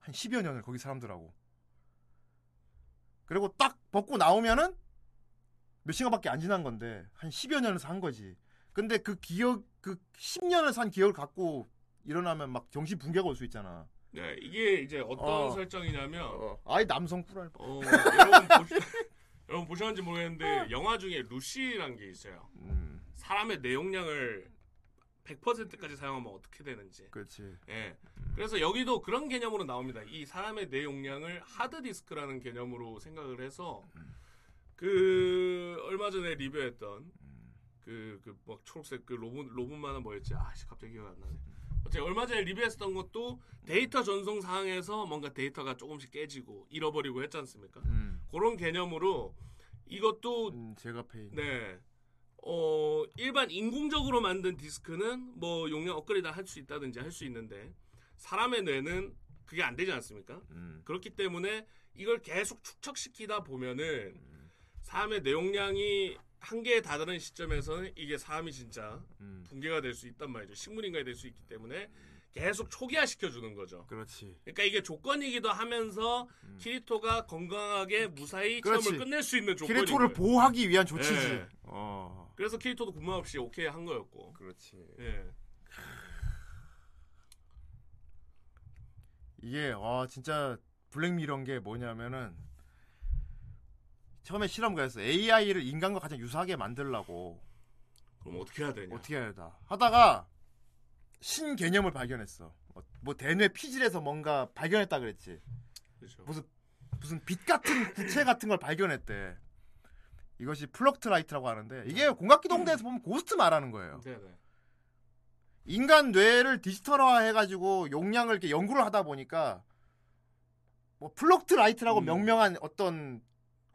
한 10여 년을 거기 사람들하고. 그리고 딱 벗고 나오면은 몇 시간밖에 안 지난 건데 한 10여 년을 산 거지. 근데 그 기억 그 10년을 산 기억을 갖고 일어나면 막 정신 붕괴가 올 수 있잖아. 네, 이게 이제 어떤 어. 설정이냐면 어, 아이 남성 꿀알. 어, 여러분 보시, 여러분 보셨는지 모르겠는데 영화 중에 루시란 게 있어요. 음, 사람의 뇌 용량을 100%까지 사용하면 어떻게 되는지. 그렇지. 예. 그래서 여기도 그런 개념으로 나옵니다. 이 사람의 뇌 용량을 하드 디스크라는 개념으로 생각을 해서 그 얼마 전에 리뷰했던 그 그 막 초록색 그 로봇 로봇 만화 뭐였지? 아씨 갑자기 기억이 안 나네. 어째 얼마 전에 리뷰했던 것도 데이터 전송 상황에서 뭔가 데이터가 조금씩 깨지고 잃어버리고 했지 않습니까? 음, 그런 개념으로 이것도 음, 제가 페인. 네. 어, 일반 인공적으로 만든 디스크는 뭐 용량 업그레이드 할 수 있다든지 할 수 있는데 사람의 뇌는 그게 안 되지 않습니까? 음, 그렇기 때문에 이걸 계속 축적시키다 보면은 사람의 뇌 용량이 한계에 다다른 시점에서는 이게 삶이 진짜 음. 붕괴가 될 수 있단 말이죠. 식물인간이 될 수 있기 때문에 계속 초기화 시켜주는 거죠. 그렇지. 그러니까 이게 조건이기도 하면서 키리토가 건강하게 무사히 음. 그렇지. 시험을 끝낼 수 있는 조건이 키리토를 보호하기 위한 조치지. 네. 어. 그래서 키리토도 군말 없이 오케이 한 거였고. 그렇지. 예. 이게 와 진짜 블랙미러인 게 뭐냐면은 처음에 실험 그랬어. AI를 인간과 가장 유사하게 만들려고 그럼 어떻게 해야 되냐? 어떻게 해야 다 하다가 신 개념을 발견했어. 뭐, 뭐 대뇌 피질에서 뭔가 발견했다 그랬지. 그렇죠. 무슨 무슨 빛 같은 구체 같은 걸 발견했대. 이것이 Fluctlight라고 하는데 이게 공각기동대에서 보면 ghost 말하는 거예요. 네 네. 인간 뇌를 디지털화 해가지고 용량을 이렇게 연구를 하다 보니까 뭐 Fluctlight라고 음. 명명한 어떤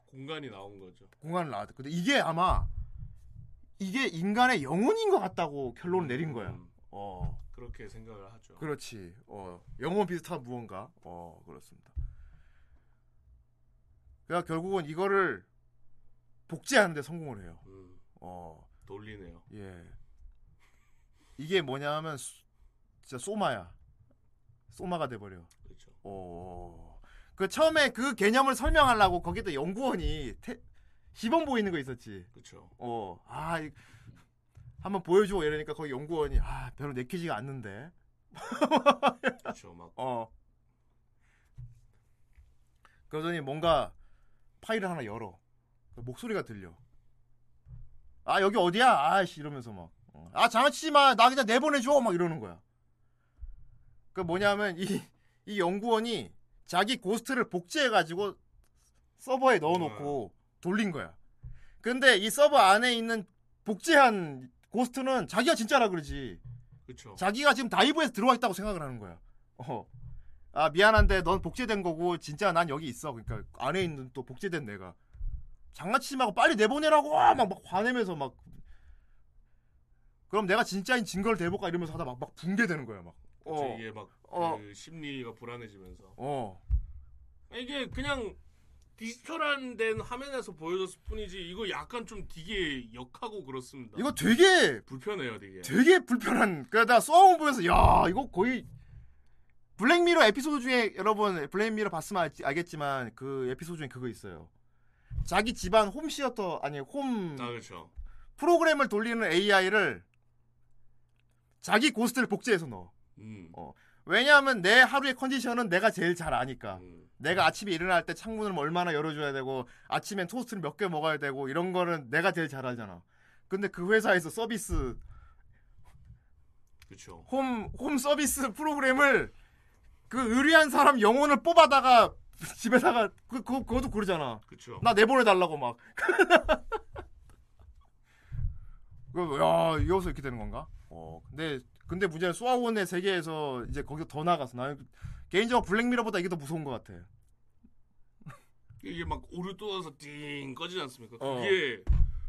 공간이 나온 거죠. 공간을 나왔다. 근데 이게 아마 이게 인간의 영혼인 것 같다고 결론을 내린 거야. 음, 어, 그렇게 생각을 하죠. 그렇지. 어, 영혼 비슷한 무언가. 어, 그렇습니다. 그러니까 결국은 이거를 복제하는데 성공을 해요. 음, 어, 돌리네요. 예. 이게 뭐냐면 수- 진짜 소마야. 소마가 돼버려. 그렇죠. 어. 그 처음에 그 개념을 설명하려고 거기다 연구원이 태, 시범 보이는 거 있었지. 그렇죠. 어. 아, 이- 한번 보여줘 이러니까 거기 연구원이 아, 별로 내키지가 않는데. 그렇죠. 막 어. 그러더니 뭔가 파일을 하나 열어. 그 목소리가 들려. 아, 여기 어디야? 아씨 이러면서 막. 어. 아, 장난치지 마. 나 그냥 내보내줘. 막 이러는 거야. 그 뭐냐면 이, 이 연구원이 자기 고스트를 복제해가지고 서버에 넣어놓고 돌린 거야. 근데 이 서버 안에 있는 복제한 고스트는 자기가 진짜라 그러지. 그렇죠. 자기가 지금 다이브에서 들어와 있다고 생각을 하는 거야. 어. 아 미안한데 넌 복제된 거고 진짜 난 여기 있어. 그러니까 안에 있는 또 복제된 내가 장난치지 말고 빨리 내보내라고 막, 막 화내면서 막 그럼 내가 진짜인 증거를 대볼까 이러면서 하다 막, 막 붕괴되는 거야 막. 어. 이게 막 어. 그 심리가 불안해지면서 어. 이게 그냥 디지털한 된 화면에서 보여줬을 뿐이지 이거 약간 좀 되게 역하고 그렇습니다. 이거 되게 불편해요, 되게. 되게 불편한. 그러다 소아온 보면서 야 이거 거의 블랙미러 에피소드 중에 여러분 블랙미러 봤으면 알, 알겠지만 그 에피소드 중에 그거 있어요. 자기 집안 홈 시어터 아니 홈 아 그렇죠. 프로그램을 돌리는 AI를 자기 ghost를 복제해서 넣어. 음. 어. 왜냐하면 내 하루의 컨디션은 내가 제일 잘 아니까. 음. 내가 아침에 일어날 때 창문을 뭐 얼마나 열어줘야 되고 아침엔 토스트를 몇 개 먹어야 되고 이런 거는 내가 제일 잘 알잖아. 근데 그 회사에서 서비스 그렇죠. 홈, 홈 서비스 프로그램을 그 의리한 사람 영혼을 뽑아다가 집에다가 그, 그, 그것도 그러잖아. 그렇죠. 나 내보내 달라고 막. 그, 야, 이어서 이렇게 되는 건가? 어, 근데, 근데 문제는 소아원의 세계에서 이제 거기서 더 나가서 나는 개인적으로 블랙미러보다 이게 더 무서운 것 같아. 이게 막 오류 떠서 띵 꺼지지 않습니까? 어. 그게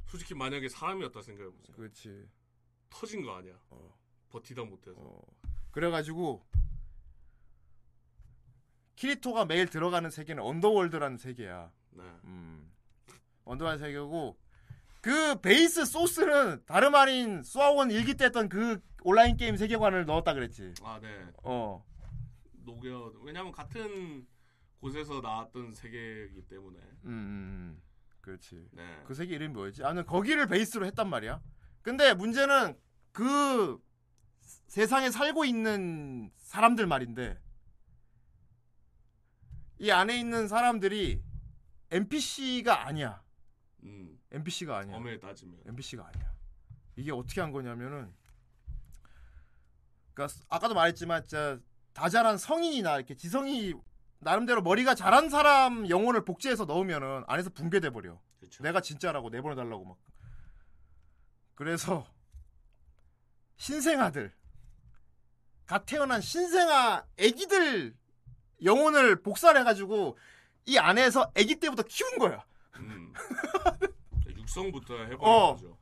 솔직히 만약에 사람이었다 생각해 보세요. 그렇지. 터진 거 아니야. 어. 버티다 못해서. 어. 그래가지고 키리토가 매일 들어가는 세계는 언더월드라는 세계야. 네. 음. Underworld 세계고 그 base source는 다름 아닌 소아온 1기 때 했던 그 온라인 게임 세계관을 넣었다 그랬지. 아 네. 어. 녹여. 왜냐면 같은 곳에서 나왔던 세계이기 때문에. 음, 음, 음. 그렇지. 네. 그 세계 이름이 뭐였지? 아, 는 거기를 base로 했단 말이야. 근데 문제는 그 세상에 살고 있는 사람들 말인데 이 안에 있는 사람들이 NPC가 아니야. 음. NPC가 아니야. 엄밀히 따지면. NPC가 아니야. 이게 어떻게 한 거냐면은 그러니까 아까도 말했지만 진짜 다 자란 성인이나 이렇게 지성이 나름대로 머리가 자란 사람 영혼을 복제해서 넣으면은 안에서 붕괴돼 버려. 내가 진짜라고 내보내 달라고 막. 그래서 신생아들, 갓 태어난 신생아 애기들 영혼을 복사를 해가지고 이 안에서 애기 때부터 키운 거야. 음. 육성부터 해보는 어. 거죠.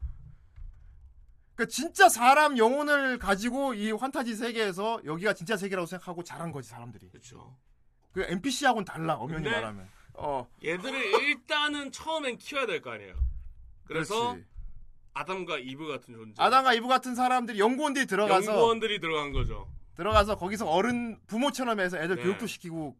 그 진짜 사람 영혼을 가지고 이 환타지 세계에서 여기가 진짜 세계라고 생각하고 자란 거지 사람들이. 그렇죠. 그 NPC하고는 달라 엄연히 말하면. 어, 얘들을 일단은 처음엔 키워야 될 거 아니에요. 그래서 그렇지. 아담과 이브 같은 존재. 아담과 이브 같은 사람들이 연구원들이 들어가서 연구원들이 들어간 거죠. 들어가서 거기서 어른 부모처럼 해서 애들 네. 교육도 시키고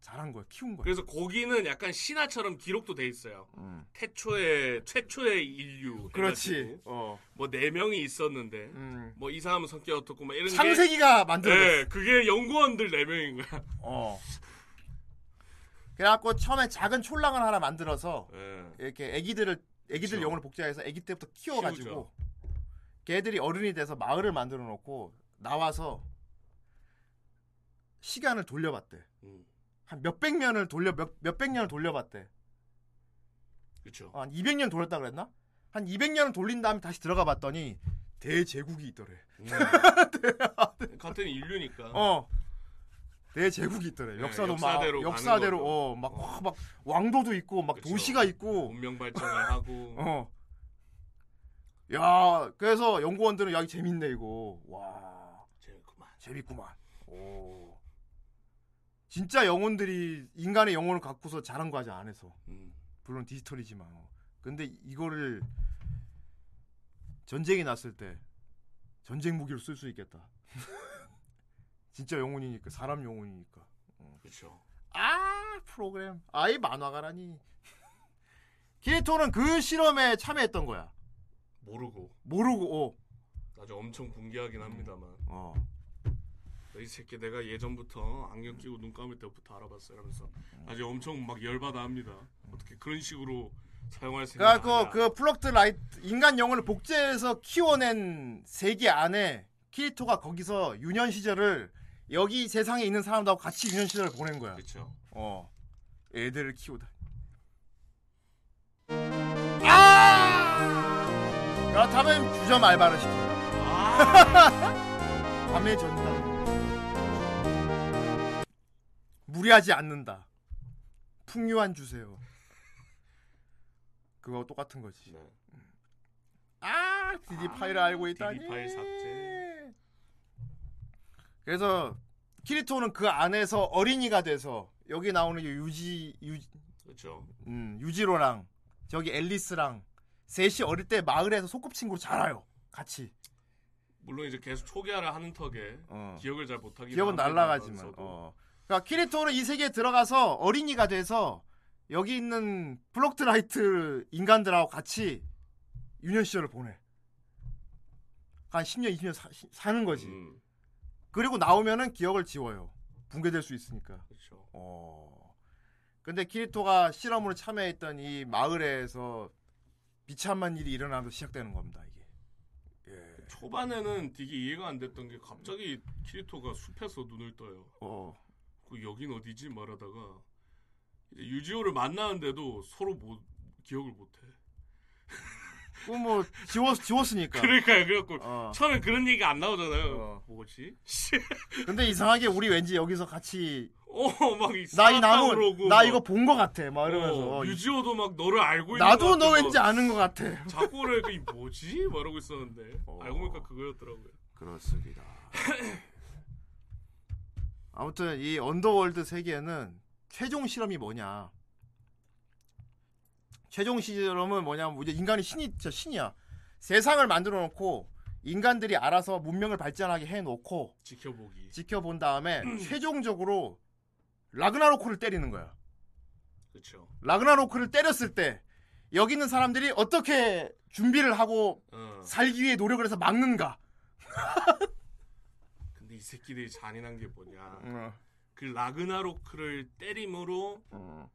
잘한 거야. 키운 거야. 그래서 거기는 약간 신화처럼 기록도 돼 있어요. 음. 태초의 최초의 인류. 그렇지. 어. 뭐네 명이 있었는데 음. 뭐이 사람은 성격 어떻고 막 이런 게 창세기가 만들어졌어. 네, 그게 연구원들 네 명인 거야. 어. 그래갖고 처음에 작은 촐랑을 하나 만들어서 네. 이렇게 애기들을 애기들. 영혼을 복제해서 애기 때부터 키워가지고 키우죠. 걔들이 어른이 돼서 마을을 만들어 놓고 나와서 시간을 돌려봤대. 음, 한 몇백 년을 돌려 몇 몇백 년을 돌려봤대. 그렇죠. 어, 한 200년 돌렸다 그랬나? 한 200년을 돌린 다음에 다시 들어가 봤더니 대제국이 있더래. 음. 같은 인류니까. 어. 대제국이 있더래. 네, 역사도 역사대로 막 역사대로 거죠. 어, 막, 어. 막 왕도도 있고 막 그쵸. 도시가 있고 문명 발전을 하고 어. 야, 그래서 연구원들은 야, 이 재밌네 이거. 와, 재밌구만. 오. 진짜 영혼들이 인간의 영혼을 갖고서 자란 거 하지 안에서. 음, 물론 디지털이지만. 어. 근데 이거를 전쟁이 났을 때 전쟁 무기로 쓸 수 있겠다. 진짜 영혼이니까 사람 영혼이니까. 그렇죠. 아 프로그램 아이 만화가라니. 키리토는 그 실험에 참여했던 거야. 모르고 모르고 어. 나중에 엄청 붕괴하긴 합니다만 어. 이 새끼 내가 예전부터 안경 끼고 눈 감을 때부터 알아봤어 이러면서 나중에 엄청 막 열받아 합니다. 어떻게 그런 식으로 사용할 생각 그러니까 그, 그 Fluctlight 인간 영혼을 복제해서 키워낸 세계 안에 키리토가 거기서 유년 시절을 여기 세상에 있는 사람들하고 같이 유년 시절을 보낸 거야. 그렇죠. 어. 애들을 키우다. 아! 그렇다면 주점 알바를 시킨다. 밤에 전다. 무리하지 않는다. 풍요한 주세요. 그거 똑같은 거지. 네. 아, DD 파일을 알고 있다니. DD 파일 삭제. 그래서 키리토는 그 안에서 어린이가 돼서 여기 나오는 이 유지 유 그렇죠. 음, 유지오랑 저기 앨리스랑 셋이 어릴 때 마을에서 소꿉친구로 자라요. 같이. 물론 이제 계속 초기화를 하는 탓에 어. 기억을 잘 못하긴 기억은 날라가지만. 어. 그러니까 키리토는 이 세계에 들어가서 어린이가 돼서 여기 있는 Fluctlight 인간들하고 같이 유년 시절을 보내. 한 10년, 20년 사, 사는 거지. 음, 그리고 나오면은 기억을 지워요. 붕괴될 수 있으니까. 그렇죠. 어. 근데 키리토가 실험으로 참여했던 이 마을에서 비참한 일이 일어나면서 시작되는 겁니다, 이게. 예. 초반에는 되게 이해가 안 됐던 게 갑자기 키리토가 숲에서 눈을 떠요. 어. 그 여긴 어디지 말하다가 유지호를 만나는데도 서로 못 기억을 못해. 그뭐 지웠 지웠으니까. 그러니까요. 그래갖고 어. 처음에 그런 얘기가 안 나오잖아요. 어. 뭐지? 근데 이상하게 우리 왠지 여기서 같이 어막 나이 나무 그러고 나 막, 이거 본 거 같아. 막 이러면서 어, 유지오도 막 너를 알고 있는 나도 너 왠지 아는 거 같아. 자꾸 그러니까 이 뭐지? 말하고 있었는데 어. 알고 보니까 그거였더라고요. 그렇습니다. 아무튼 이 Underworld 세계는 최종 실험이 뭐냐? 최종 실험은 뭐냐면 이제 인간이 신이 진짜 신이야. 세상을 만들어 놓고 인간들이 알아서 문명을 발전하게 해 놓고 지켜보기. 지켜본 다음에 최종적으로 라그나로크를 때리는 거야. 그렇죠. 라그나로크를 때렸을 때 여기 있는 사람들이 어떻게 준비를 하고 어. 살기 위해 노력을 해서 막는가? 새끼들이 잔인한 게 뭐냐? 어. 그 라그나로크를 때림으로 어.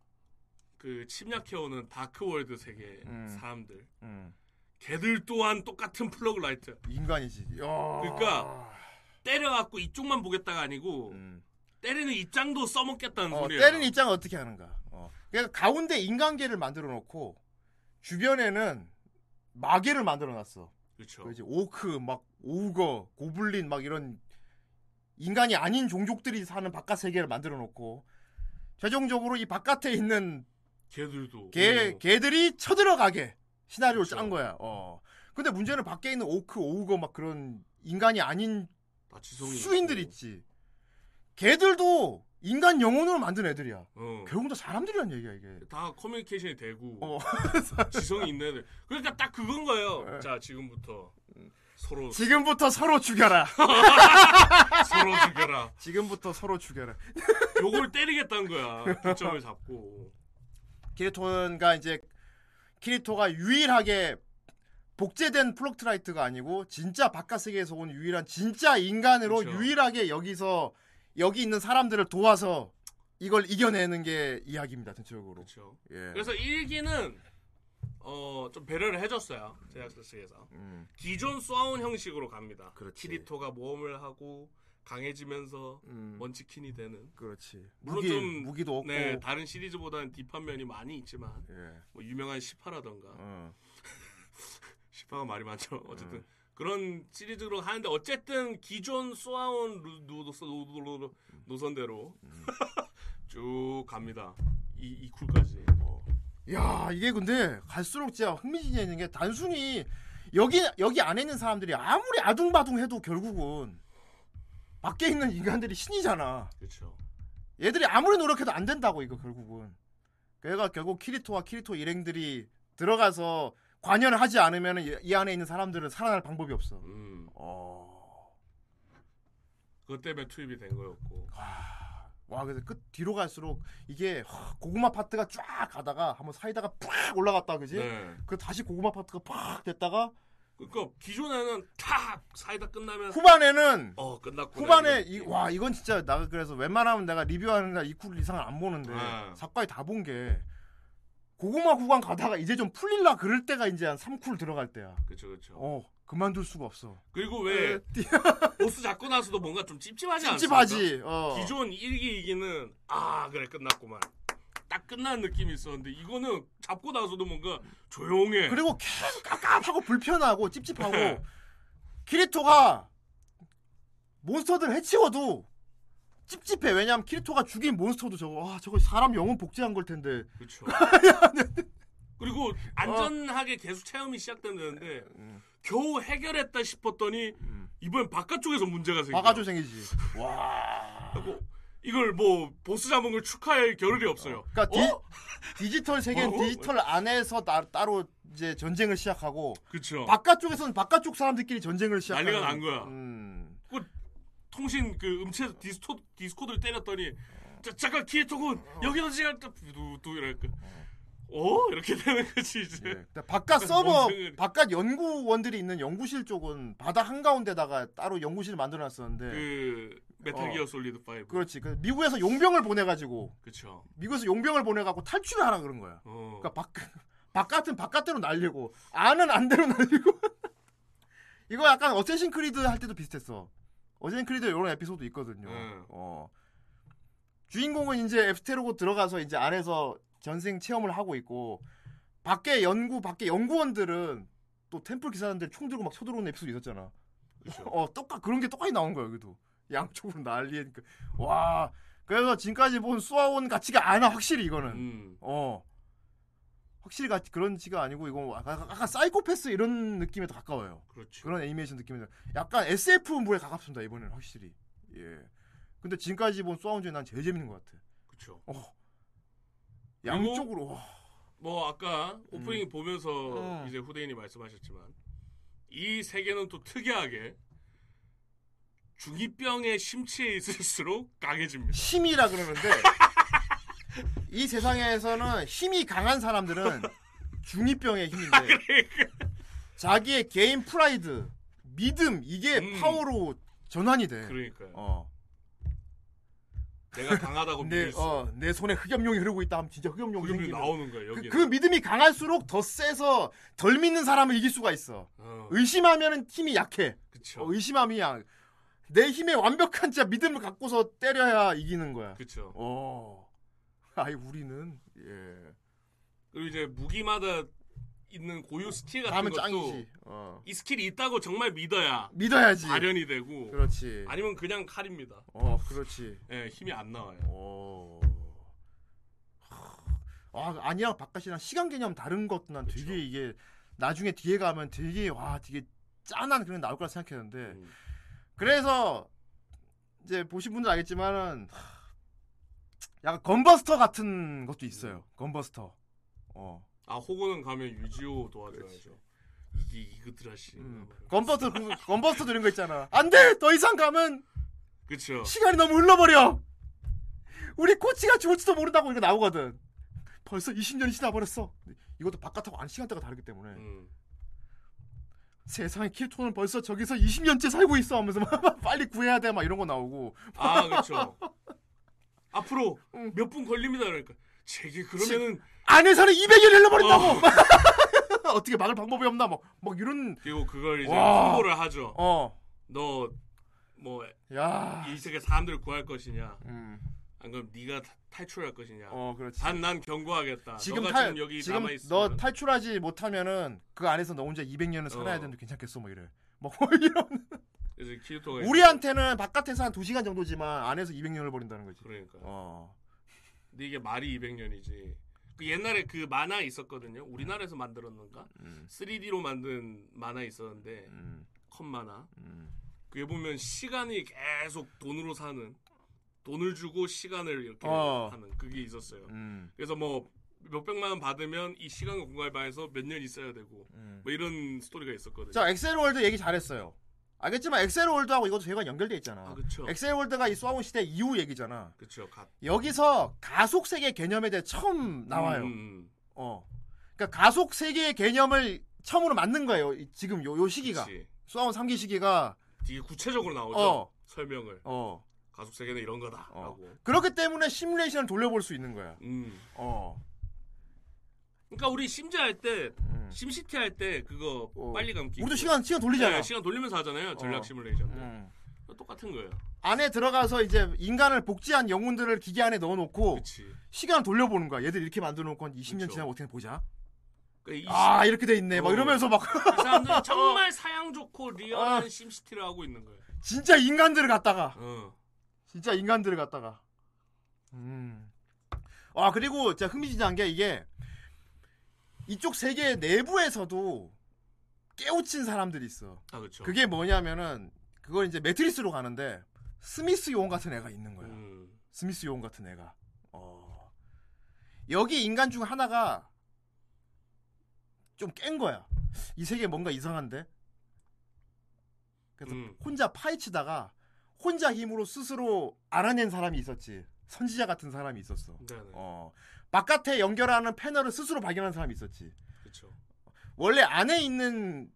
그 침략해오는 다크월드 세계 음. 사람들. 음. 걔들 또한 똑같은 플럭트 라이트. 인간이지. 야. 그러니까 때려갖고 이쪽만 보겠다가 아니고 음. 때리는 입장도 써먹겠다는 어, 소리예요. 때리는 입장은 어떻게 하는가? 어. 그러니까 가운데 인간계를 만들어 놓고 주변에는 마계를 만들어 놨어. 그렇죠. 그지 오크 막 오우거 고블린 막 이런 인간이 아닌 종족들이 사는 바깥 세계를 만들어 놓고 최종적으로 이 바깥에 있는 걔들도. 개 어. 개들이 쳐들어가게 시나리오를 그쵸. 짠 거야. 어. 근데 문제는 밖에 있는 오크 오우거 막 그런 인간이 아닌 수인들 있고. 있지. 걔들도 인간 영혼으로 만든 애들이야. 어. 결국 다 사람들이란 얘기야 이게. 다 커뮤니케이션이 되고 어. 지성이 있는 애들. 그러니까 딱 그건 거예요. 네. 자 지금부터 서로 지금부터 서로 죽여라. 서로 죽여라. 지금부터 서로 죽여라. 요걸 때리겠다는 거야. 기점을 잡고. 키리토가 이제 키리토가 유일하게 복제된 플럭트라이트가 아니고 진짜 바깥 세계에서 온 유일한 진짜 인간으로 그쵸. 유일하게 여기서 여기 있는 사람들을 도와서 이걸 이겨내는 게 이야기입니다 전체적으로. 그렇죠. 예. 그래서 일기는 어 좀 배려를 해줬어요 제작사 측에서 음, 기존 쏘아온 형식으로 갑니다. 그렇지. 키리토가 모험을 하고 강해지면서 음, 먼치킨이 되는. 그렇지. 물론 무기 좀 무기도 없고. 네 다른 시리즈보다는 딥한 면이 많이 있지만 예. 뭐 유명한 시파라던가 어. 시파가 말이 많죠. 어쨌든 음. 그런 시리즈로 하는데 어쨌든 기존 쏘아온 노선대로 음. 쭉 갑니다. 이 이쿨까지. 야 이게 근데 갈수록 진짜 흥미진진한 게 단순히 여기 여기 안에 있는 사람들이 아무리 아둥바둥해도 결국은 밖에 있는 인간들이 신이잖아. 그렇죠. 얘들이 아무리 노력해도 안 된다고 이거 결국은. 그래가 결국 키리토와 키리토 일행들이 들어가서 관여를 하지 않으면 이, 이 안에 있는 사람들은 살아날 방법이 없어. 음. 어. 그것 때문에 투입이 된 거였고. 와 그래서 끝 뒤로 갈수록 이게 하, 고구마 파트가 쫙 가다가 한번 사이다가 팍 올라갔다 그지? 네. 그 다시 고구마 파트가 팍 됐다가 그러니까 기존에는 탁 사이다 끝나면 후반에는 어 끝났구나. 후반에 이. 와 이건 진짜 나 그래서 웬만하면 내가 리뷰하는 날 이쿨 이상을 안 보는데 아. 사과에 다 본 게 고구마 구간 가다가 이제 좀 풀릴라 그럴 때가 이제 한 3쿨 들어갈 때야. 그렇죠 그렇죠. 어 그만둘 수가 없어. 그리고 왜 보스 잡고 나서도 뭔가 좀 찝찝하지 않습니까? 찝찝하지. 어. 기존 1기 2기는 아 그래 끝났구만. 딱 끝난 느낌이 있었는데 이거는 잡고 나서도 뭔가 조용해. 그리고 계속 깝깝하고 불편하고 찝찝하고 네. 키리토가 몬스터들 해치워도 찝찝해. 왜냐면 키리토가 죽인 몬스터도 저거 아 저거 사람 영혼 복제한 걸 텐데. 그렇죠. 그리고 안전하게 계속 체험이 시작된다는데 음. 겨우 해결했다 싶었더니 이번엔 바깥쪽에서 문제가 생겨. 와가지고 생기지. 와. 하고 이걸 뭐 보스 잡은 걸 축하할 겨를이 없어요. 그러니까 디, 어? 디 지털 세계는 어? 디지털 안에서 따, 따로 이제 전쟁을 시작하고 그렇죠. 바깥쪽에서는 바깥쪽 사람들끼리 전쟁을 시작하는 난리가 난 거야. 음. 통신 그 음체 디스토 디스코드를 때렸더니 자, 잠깐 키리토군 여기서 지금 두두 이랄까. 어 이렇게 되는 거지 이제. 예. 바깥 서버 뭔 바깥 연구원들이 있는 연구실 쪽은 바다 한 가운데다가 따로 연구실 을 만들어 놨었는데 그 메탈 어. 기어 솔리드 5. 그렇지. 그 미국에서 용병을 보내 가지고 그렇죠. 미국에서 용병을 보내 갖고 탈출을 하라 그런 거야. 어. 그러니까 바, 바깥은 바깥대로 난리고 안은 안대로 난리고 이거 약간 어쌔신 크리드 할 때도 비슷했어. 어쌔신 크리드 이런 에피소드 있거든요. 음. 어. 주인공은 이제 앱스테르고 들어가서 이제 안에서 전생 체험을 하고 있고 밖에 연구 밖에 연구원들은 또 템플 기사단들 총 들고 막 쳐들어오는 에피소드 있었잖아. 그렇죠. 어 똑같 그런 게 똑같이 나온 거야 여기도 양쪽으로 난리니까 와 그래서 지금까지 본 소아온 같지가 않아 확실히 이거는 음. 어 확실히 같지 그런 지가 아니고 이거 아까, 아까 사이코패스 이런 느낌에 더 가까워요 그렇죠. 그런 애니메이션 느낌에 약간 SF물에 가깝습니다 이번에는 확실히 예 근데 지금까지 본 쏘아온 중에 난 제일 재밌는 것 같아 그렇죠. 어 양쪽으로 와. 뭐 아까 오프닝 보면서 음. 이제 후대인이 말씀하셨지만 이 세계는 또 특이하게 중이병에 심취해 있을수록 강해집니다. 힘이라 그러는데 이 세상에서는 힘이 강한 사람들은 중이병의 힘인데 자기의 개인 프라이드, 믿음 이게 음. 파워로 전환이 돼. 그러니까요. 어. 내가 강하다고 내. 어, 내 손에 흑염룡이 흐르고 있다 하면 진짜 흑염룡이 생기는. 나오는 거야 그, 여기. 그 믿음이 강할수록 더 세서 덜 믿는 사람을 이길 수가 있어. 어, 의심하면 힘이 약해. 그쵸. 어, 약. 내 힘에 완벽한 진짜 믿음을 갖고서 때려야 이기는 거야. 그쵸. 어. 아이 우리는 예. 그리고 이제 무기마다 있는 고유 스킬 같은 다음은 것도 짱이지. 어. 이 스킬이 있다고 정말 믿어야 믿어야지. 발현이 되고 그렇지. 아니면 그냥 칼입니다. 어, 그렇지. 예, 힘이 안 나와요. 어. 아, 안이랑 바깥이랑 시간 개념 다른 것도 난 되게 그쵸. 이게 나중에 뒤에 가면 되게 와 되게 짠한 그런 게 나올 거라 생각했는데 음. 그래서 이제 보신 분들 알겠지만은 하, 약간 건버스터 같은 것도 있어요. 건버스터. 어. 아 호구는 가면 유지호 도와줘야죠. 이게 이그드라 씨. 음. 건버스터 그- 건버스터 들은 거 있잖아. 안돼 더 이상 가면 그쵸. 시간이 너무 흘러버려. 우리 코치가 죽을지도 모른다고 이거 나오거든. 벌써 20년이 지나버렸어. 이것도 바깥하고 안 시간대가 다르기 때문에 음. 세상에 킬톤은 벌써 저기서 20년째 살고 있어 하면서 막 빨리 구해야 돼 막 이런 거 나오고 아 그렇죠. 앞으로 몇분 걸립니다 그러니까. 제게 그러면은 안에서는 200일 흘러버린다고. 어. 어떻게 막을 방법이 없나 뭐, 뭐 이런 그리고 그걸 이제 와. 홍보를 하죠. 어. 너 뭐이 야. 세계 사람들을 구할 것이냐? 음. 안 그럼 네가 타- 탈출할 것이냐? 어, 그렇지. 단 난 경고하겠다. 지금 탈 지금 여기 지금 남아 있으면 너 탈출하지 못하면은 그 안에서 너 혼자 200년을 살아야 어. 되는데 괜찮겠어 뭐 이래. 뭐 이런 우리한테는 바깥에서 한 2시간 정도지만 안에서 200년을 버린다는 거지. 그러니까. 어. 근데 이게 말이 200년이지. 그 옛날에 그 만화 있었거든요. 우리나라에서 만들었는가? 음. 3D로 만든 만화 있었는데 음. 컷 만화. 음. 그게 보면 시간이 계속 돈으로 사는 돈을 주고 시간을 이렇게 어. 하는 그게 있었어요. 음. 그래서 뭐 몇백만 원 받으면 이 시간과 공간에서 몇 년 있어야 되고 음. 뭐 이런 스토리가 있었거든요. 자, 엑셀월드 얘기 잘했어요. 알겠지만 엑셀 월드하고 이것도 제가 연결돼 있잖아. 아 그쵸. 엑셀 월드가 이 소아온 시대 이후 얘기잖아. 그쵸. 가, 여기서 가속 세계 개념에 대해 처음 나와요. 음, 어. 그러니까 가속 세계의 개념을 처음으로 만든 거예요. 이- 지금 요, 요 시기가. 소아온 3기 시기가 되게 구체적으로 나오죠. 어. 설명을. 어. 가속 세계는 이런 거다. 어. 라고. 그렇기 때문에 시뮬레이션을 돌려볼 수 있는 거야. 음. 어. 그러니까 우리 심지 할 때, 음. 심시티 할 때 그거 어. 빨리 감기. 우리도 시간 시간 돌리잖아. 네, 시간 돌리면서 하잖아요. 전략 어. 시뮬레이션. 음. 똑같은 거예요. 안에 들어가서 이제 인간을 복제한 영혼들을 기계 안에 넣어놓고 그치. 시간을 돌려보는 거야. 얘들 이렇게 만들어놓고 한 20년 그쵸. 지나면 어떻게 보자. 그러니까 이, 아 이렇게 돼 있네. 막 어. 이러면서 막이 사람들이 정말 사양 좋고 리얼한 어. 심시티를 하고 있는 거예요. 진짜 인간들을 갖다가 어. 진짜 인간들을 갖다가. 음. 아 그리고 진짜 흥미진진한 게 이게 이쪽 세계 내부에서도 깨우친 사람들이 있어. 아 그렇죠. 그게 뭐냐면은 그걸 이제 매트리스로 가는데 스미스 요원 같은 애가 있는 거야. 음. 스미스 요원 같은 애가. 어. 여기 인간 중 하나가 좀 깬 거야. 이 세계 뭔가 이상한데. 그래서 음. 혼자 파헤치다가 혼자 힘으로 스스로 알아낸 사람이 있었지. 선지자 같은 사람이 있었어. 네네. 어. 바깥에 연결하는 패널을 스스로 발견한 사람이 있었지. 그렇죠. 원래 안에 있는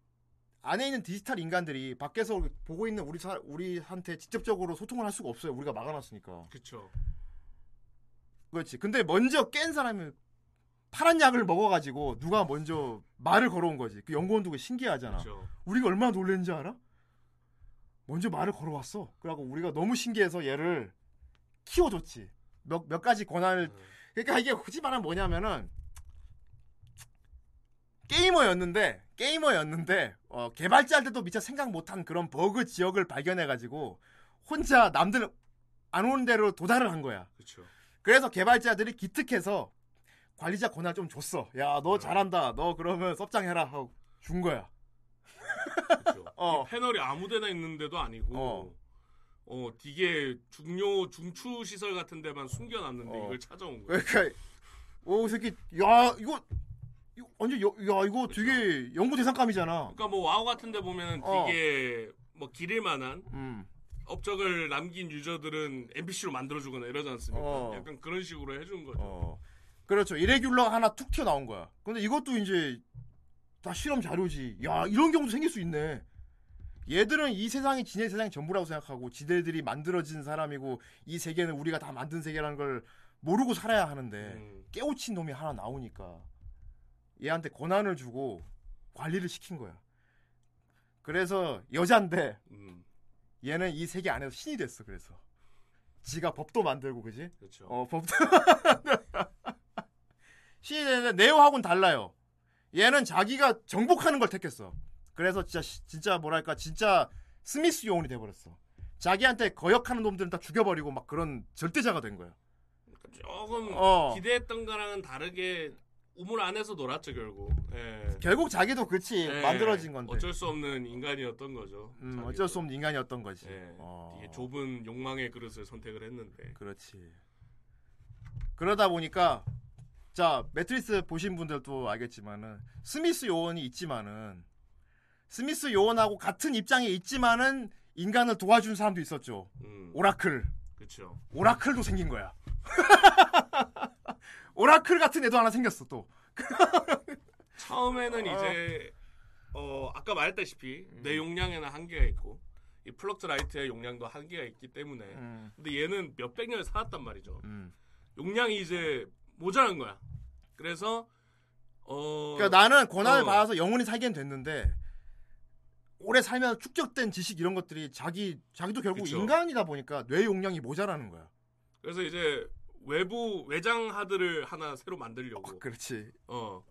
안에 있는 디지털 인간들이 밖에서 보고 있는 우리 사, 우리한테 직접적으로 소통을 할 수가 없어요. 우리가 막아놨으니까. 그렇죠. 그렇지. 근데 먼저 깬 사람이 파란 약을 먹어가지고 누가 먼저 말을 걸어온 거지. 그 연구원도 그 신기하잖아. 그렇죠. 우리가 얼마나 놀랬는지 알아? 먼저 말을 걸어왔어. 그래갖고 우리가 너무 신기해서 얘를 키워줬지. 몇, 몇 가지 권한을. 음. 그러니까 이게 굳이 말하면 뭐냐면은 게이머였는데 게이머였는데 어, 개발자들 때도 미처 생각 못한 그런 버그 지역을 발견해가지고 혼자 남들 안 오는 데로 도달을 한 거야. 그렇죠. 그래서 개발자들이 기특해서 관리자 권한을 좀 줬어. 야, 너 잘한다. 너 그러면 섭장해라 하고 준 거야. 그렇죠. 어. 이 패널이 아무데나 있는데도 아니고 어. 어. 되게 중요 중추 시설 같은 데만 숨겨놨는데 어. 이걸 찾아온 거예요. 그러니까 오, 이 새끼 야, 이거 이거 완전 여, 야, 이거 되게 연구 대상감이잖아. 그러니까 뭐 와우 같은 데 보면은 어. 되게 뭐 기를 만한 음. 업적을 남긴 유저들은 NPC로 만들어주거나 이러지 않습니까? 어. 약간 그런 식으로 해준 거죠. 어. 그렇죠. 이레귤러가 하나 툭 튀어나온 거야. 근데 이것도 이제 다 실험 자료지. 야, 이런 경우도 생길 수 있네. 얘들은 이 세상이 지네 세상이 전부라고 생각하고 지네들이 만들어진 사람이고 이 세계는 우리가 다 만든 세계라는 걸 모르고 살아야 하는데 음. 깨우친 놈이 하나 나오니까 얘한테 권한을 주고 관리를 시킨 거야. 그래서 여잔데 음. 얘는 이 세계 안에서 신이 됐어. 그래서 지가 법도 만들고 그지? 그렇죠. 어 법도 신이 되는데 네오하고는 달라요. 얘는 자기가 정복하는 걸 택했어. 그래서 진짜 시- 진짜 뭐랄까 진짜 스미스 요원이 돼버렸어. 자기한테 거역하는 놈들은 다 죽여버리고 막 그런 절대자가 된 거야. 그러니까 조금 어. 기대했던 거랑은 다르게 우물 안에서 놀았죠 결국. 예. 결국 자기도 그치 예. 만들어진 건데. 어쩔 수 없는 인간이었던 거죠. 음, 자기도. 어쩔 수 없는 인간이었던 거지. 예. 어. 이게 좁은 욕망의 그릇을 선택을 했는데. 그렇지. 그러다 보니까 자 매트리스 보신 분들도 알겠지만은 스미스 요원이 있지만은 스미스 요원하고 같은 입장에 있지만은 인간을 도와준 사람도 있었죠. 음. 오라클. 그렇죠. 오라클도 생긴 거야. 오라클 같은 애도 하나 생겼어 또. 처음에는 어. 이제 어 아까 말했다시피 음. 내 용량에는 한계가 있고 이 플럭트 라이트의 용량도 한계가 있기 때문에 음. 근데 얘는 몇백 년을 살았단 말이죠. 음. 용량이 이제 모자란 거야. 그래서 어 그러니까 나는 권한을 어. 받아서 영원히 살게 됐는데 오래 살면서 축적된 지식 이런 것들이 자기 자기도 결국 그쵸. 인간이다 보니까 뇌 용량이 모자라는 거야. 그래서 이제 외부 외장 하드를 하나 새로 만들려고 그렇지. 어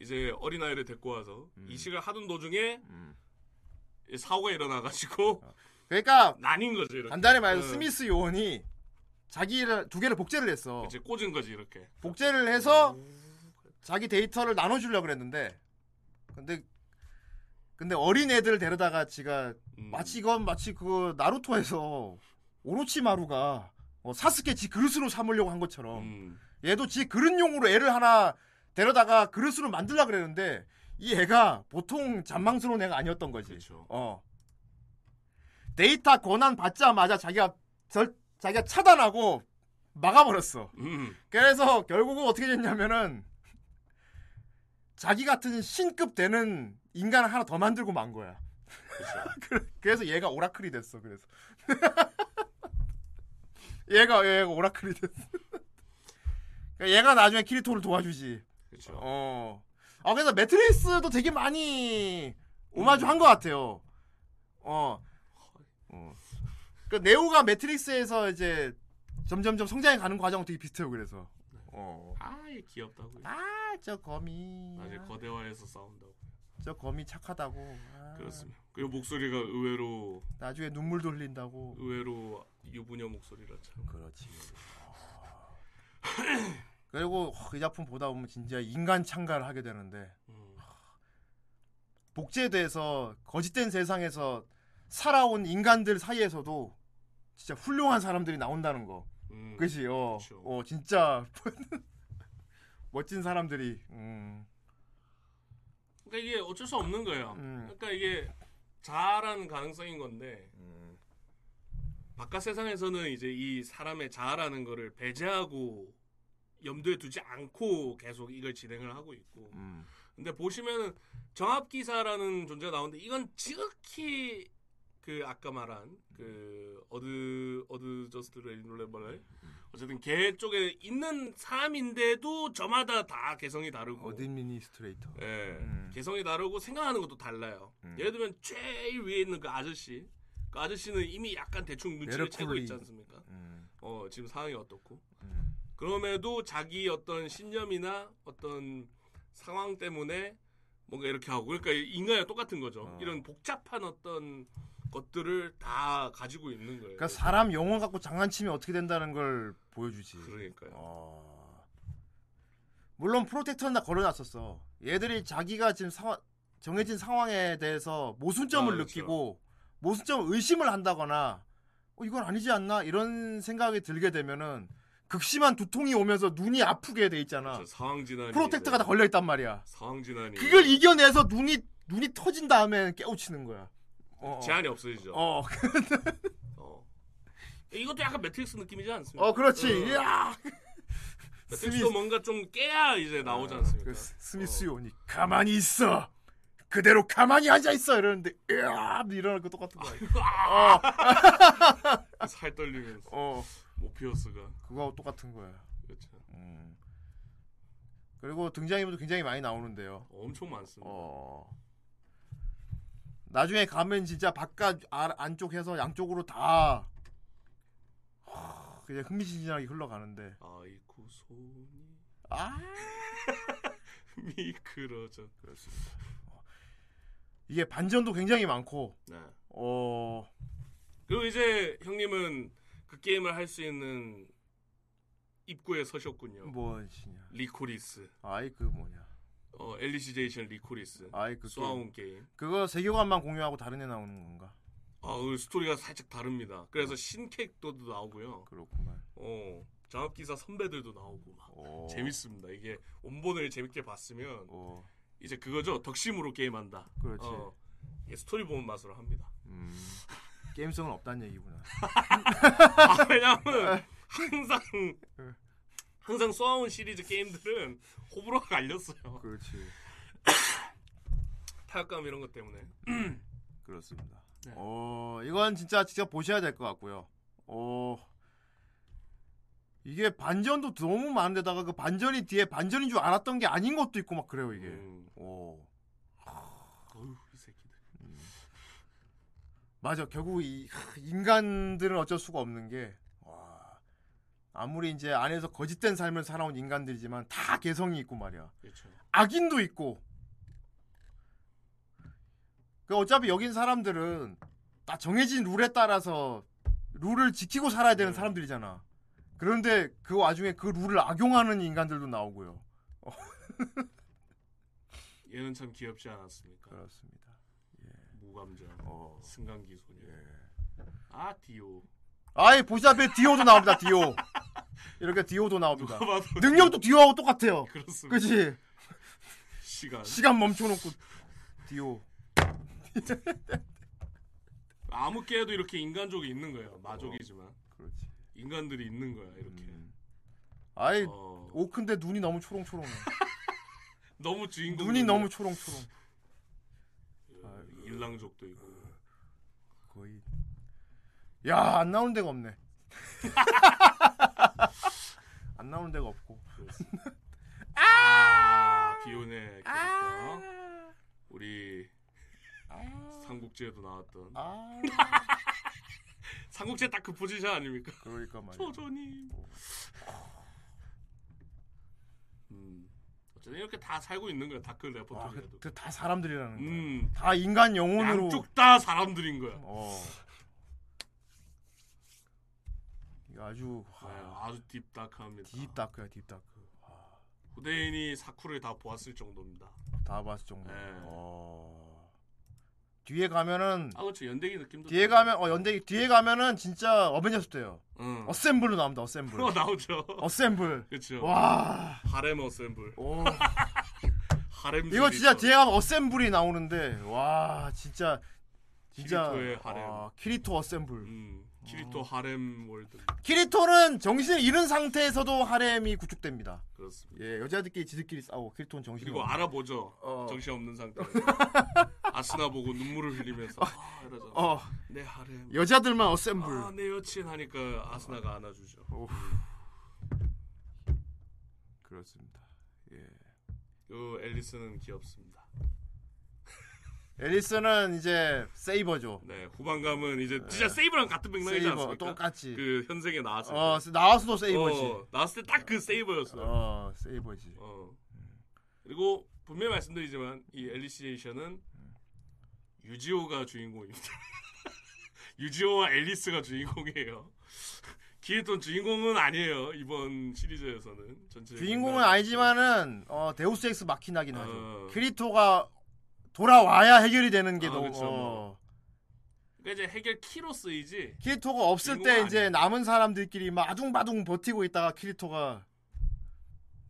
이제 어린아이를 데리고 와서 음. 이식을 하던 도중에 이 사고가 일어나가지고 그러니까 나뉜 거지 이렇게. 간단히 말해서 어. 스미스 요원이 자기를 두 개를 복제를 했어. 이제 꽂은 거지 이렇게. 복제를 해서 자기 데이터를 나눠주려고 그랬는데 근데 근데 어린 애들 데려다가 지가 음. 마치 이건 마치 그 나루토에서 오로치마루가 어, 사스케 지 그릇으로 삼으려고 한 것처럼 음. 얘도 지 그릇용으로 애를 하나 데려다가 그릇으로 만들라 그랬는데 이 애가 보통 잔망스러운 애가 아니었던 거지. 그렇죠. 어. 데이터 권한 받자마자 자기가 절, 자기가 차단하고 막아버렸어. 음. 그래서 결국은 어떻게 됐냐면은 자기 같은 신급 되는 인간을 하나 더 만들고 만 거야. 그래- 그래서 얘가 오라클이 됐어. 그래서 얘가 얘가 오라클이 됐어. 그러니까 얘가 나중에 키리토를 도와주지. 그렇죠. 어. 아 그래서 매트리스도 되게 많이 오마주 한 것 같아요. 어. 어. 그 네오가 매트릭스에서 이제 점점점 성장해 가는 과정은 되게 비슷해요. 그래서. 어. 아얘 귀엽다고. 아, 저 거미. 나중에 거대화해서 싸운다고. 저 거미 착하다고. 아, 그렇습니다. 그리고 목소리가 의외로 나중에 눈물도 흘린다고. 의외로 유부녀 목소리라 참. 그렇지. 그리고 이 작품 보다 보면 진짜 인간 창가를 하게 되는데 음. 복제돼서 거짓된 세상에서 살아온 인간들 사이에서도 진짜 훌륭한 사람들이 나온다는 거. 음. 그지? 어, 그쵸. 어 진짜 멋진 사람들이. 음. 그러니까 이게 어쩔 수 없는 거예요. 음. 그러니까 이게 자아라는 가능성인 건데 바깥 세상에서는 이제 이 사람의 자아라는 거를 배제하고 염두에 두지 않고 계속 이걸 진행을 하고 있고. 음. 근데 보시면은 정합 기사라는 존재가 나오는데 이건 지극히 그 아까 말한 그 어드 어드 저스트 레이놀레벌 어쨌든 걔 쪽에 있는 사람인데도 저마다 다 개성이 다르고 어드미니스트레이터. 예, 음. 개성이 다르고 생각하는 것도 달라요. 음. 예를 들면 제일 위에 있는 그 아저씨, 그 아저씨는 이미 약간 대충 눈치를 채고. 있지 않습니까? 음. 어 지금 상황이 어떻고? 음. 그럼에도 자기 어떤 신념이나 어떤 상황 때문에 뭔가 이렇게 하고 그러니까 인간이랑 똑같은 거죠. 어. 이런 복잡한 어떤 것들을 다 가지고 있는 거예요. 그러니까 사람 영혼 갖고 장난치면 어떻게 된다는 걸 보여주지. 그러니까요. 어. 물론 프로텍터는 다 걸어놨었어. 얘들이 자기가 지금 상황 정해진 상황에 대해서 모순점을 아, 그렇죠. 느끼고 모순점 의심을 한다거나 어, 이건 아니지 않나 이런 생각이 들게 되면은 극심한 두통이 오면서 눈이 아프게 돼 있잖아. 그렇죠. 상황 진환이 프로텍터가 다 걸려 있단 말이야. 상황 진환이 그걸 이겨내서 눈이 눈이 터진 다음에 깨우치는 거야. 어. 제한이 없어지죠. 어. 어. 이것도 약간 매트릭스 느낌이지 않습니까? 어, 그렇지. 어. 이야. 매트릭스도 뭔가 좀 깨야 이제 나오지 않습니까? 그 스- 스미스 요원이 가만히 있어. 그대로 가만히 앉아 있어 이러는데 으아 일어날 거 똑같은 거야. 어. 살 떨리면서 어. 모피어스가 그거하고 똑같은 거야. 그렇죠. 음. 그리고 등장인물도 굉장히 많이 나오는데요. 엄청 많습니다. 어. 나중에 가면 진짜 바깥 아, 안쪽 해서 양쪽으로 다 하, 그냥 흥미진진하게 흘러가는데 아이쿠 손이 아 미끄러져. 그렇습니다. 어. 이게 반전도 굉장히 많고 네. 어 그리고 이제 형님은 그 게임을 할 수 있는 입구에 서셨군요. 뭐지냐? 리코리스. 아이 그 뭐냐? 어, 엘리시제이션 리코리스. 아이 그 쏘아온 게임. 그거 세계관만 공유하고 다른 애 나오는 건가? 아, 그 스토리가 살짝 다릅니다. 그래서 신캐릭터도 나오고요. 그렇구만. 어, 정합기사 선배들도 나오고 막 오. 재밌습니다. 이게 원본을 재밌게 봤으면 어. 이제 그거죠. 덕심으로 게임한다. 그렇지. 어, 스토리 보는 맛으로 합니다. 음. 게임성은 없다는 얘기구나. 아, 왜냐면 항상 항상 쏘아온 시리즈 게임들은 호불호가 갈렸어요. 그렇지. 타격감 이런 것 때문에. 그렇습니다. 네. 어, 이건 진짜 직접 보셔야 될 것 같고요. 어, 이게 반전도 너무 많은데다가 그 반전이 뒤에 반전인 줄 알았던 게 아닌 것도 있고 막 그래요, 이게. 음. 오. 어휴, 이 새끼들. 맞아. 결국 이 하, 인간들은 어쩔 수가 없는 게 와, 아무리 이제 안에서 거짓된 삶을 살아온 인간들이지만 다 개성이 있고 말이야. 그렇죠. 악인도 있고. 그 어차피 여긴 사람들은 다 정해진 룰에 따라서 룰을 지키고 살아야 되는 네. 사람들이잖아. 그런데 그 와중에 그 룰을 악용하는 인간들도 나오고요. 얘는 참 귀엽지 않았습니까? 그렇습니다. 무감정, 어. 승강기 소녀. 예. 아 디오. 아이 보시다시피 디오도 나옵니다. 디오. 이렇게 디오도 나옵니다. 능력도 디오하고 똑같아요. 그렇습니다. 그지? 시간. 시간 멈춰놓고 디오. 아무 게에도 이렇게 인간족이 있는 거예요. 마족이지만 그렇지. 인간들이 있는 거야 이렇게. 음. 아이 어, 오큰데 눈이 너무 초롱초롱해. 너무 주인공. 눈이 너무 초롱초롱. 일랑족도 있고. 거의. 야, 안 나오는 데가 없네. 안 나오는 데가 없고. 아 비혼의 캐릭터. 우리 삼국지에도 나왔던 아, 삼국지 딱그 포지션 아닙니까? 그러니까 말이야. 조조님. 음. 어쨌든 이렇게 다 살고 있는 거야 Dark 와, Territory에도. 그, 다 사람들이라는 거야. 음. 다 인간 영혼으로. 양쪽 다 사람들인 거야. 어. 이거 아주 네, 아주 딥다크합니다. 딥다크야, 딥다크. 후대인이 사쿨을 다 보았을 정도입니다. 다 봤을 정도. 네. 어. 뒤에 가면은 아 그렇죠 연대기 느낌도. 뒤에 가면 어 연대 뒤에 가면은 진짜 어벤져스 돼요. 응. assemble로 나옵니다. assemble. 어 나오죠. assemble. 그렇죠. 와. 하렘 assemble. 오. 하렘. 이거 진짜 줄리터. 뒤에 가면 assemble이 나오는데 와 진짜 진짜 키리토의 하렘. 아, 키리토 assemble. 음. 키리토 하렘 world. 키리토는 정신을 잃은 상태에서도 하렘이 구축됩니다. 그렇습니다. 예, 여자들끼리 지들끼리 싸우고 키리토는 정신이 그리고 없는. 알아보죠. 어. 정신 없는 상태에서. 아스나 보고 눈물을 흘리면서 아, 이러죠. 어, 내 하렘. 여자들만 assemble. 아, 내 여친 하니까 아스나가 안아주죠. 오. 그렇습니다. 예. 그 앨리스는 귀엽습니다. 앨리스는 이제 세이버죠. 네, 후반감은 이제 진짜 세이브랑 같은 맥락이지 세이버 않습니까? 똑같이. 그 현생에 나왔을 어, 때. 나와서도 세이버지. 어, 나왔을 때 딱 그 세이버였어요. 어, 세이버지. 어. 그리고 분명히 말씀드리지만 이 앨리시에이션은 유지오가 주인공입니다. 유지오와 앨리스가 주인공이에요. 키리톤 주인공은 아니에요 이번 시리즈에서는 전체 주인공은 아니지만은 어, deus ex machina긴 하죠. 어. 키리토가 돌아와야 해결이 되는 게 아, 너무 그쵸, 어. 뭐. 그러니까 이제 해결 키로 쓰이지 키리토가 없을 때 이제 아니에요. 남은 사람들끼리 막 아둥바둥 버티고 있다가 키리토가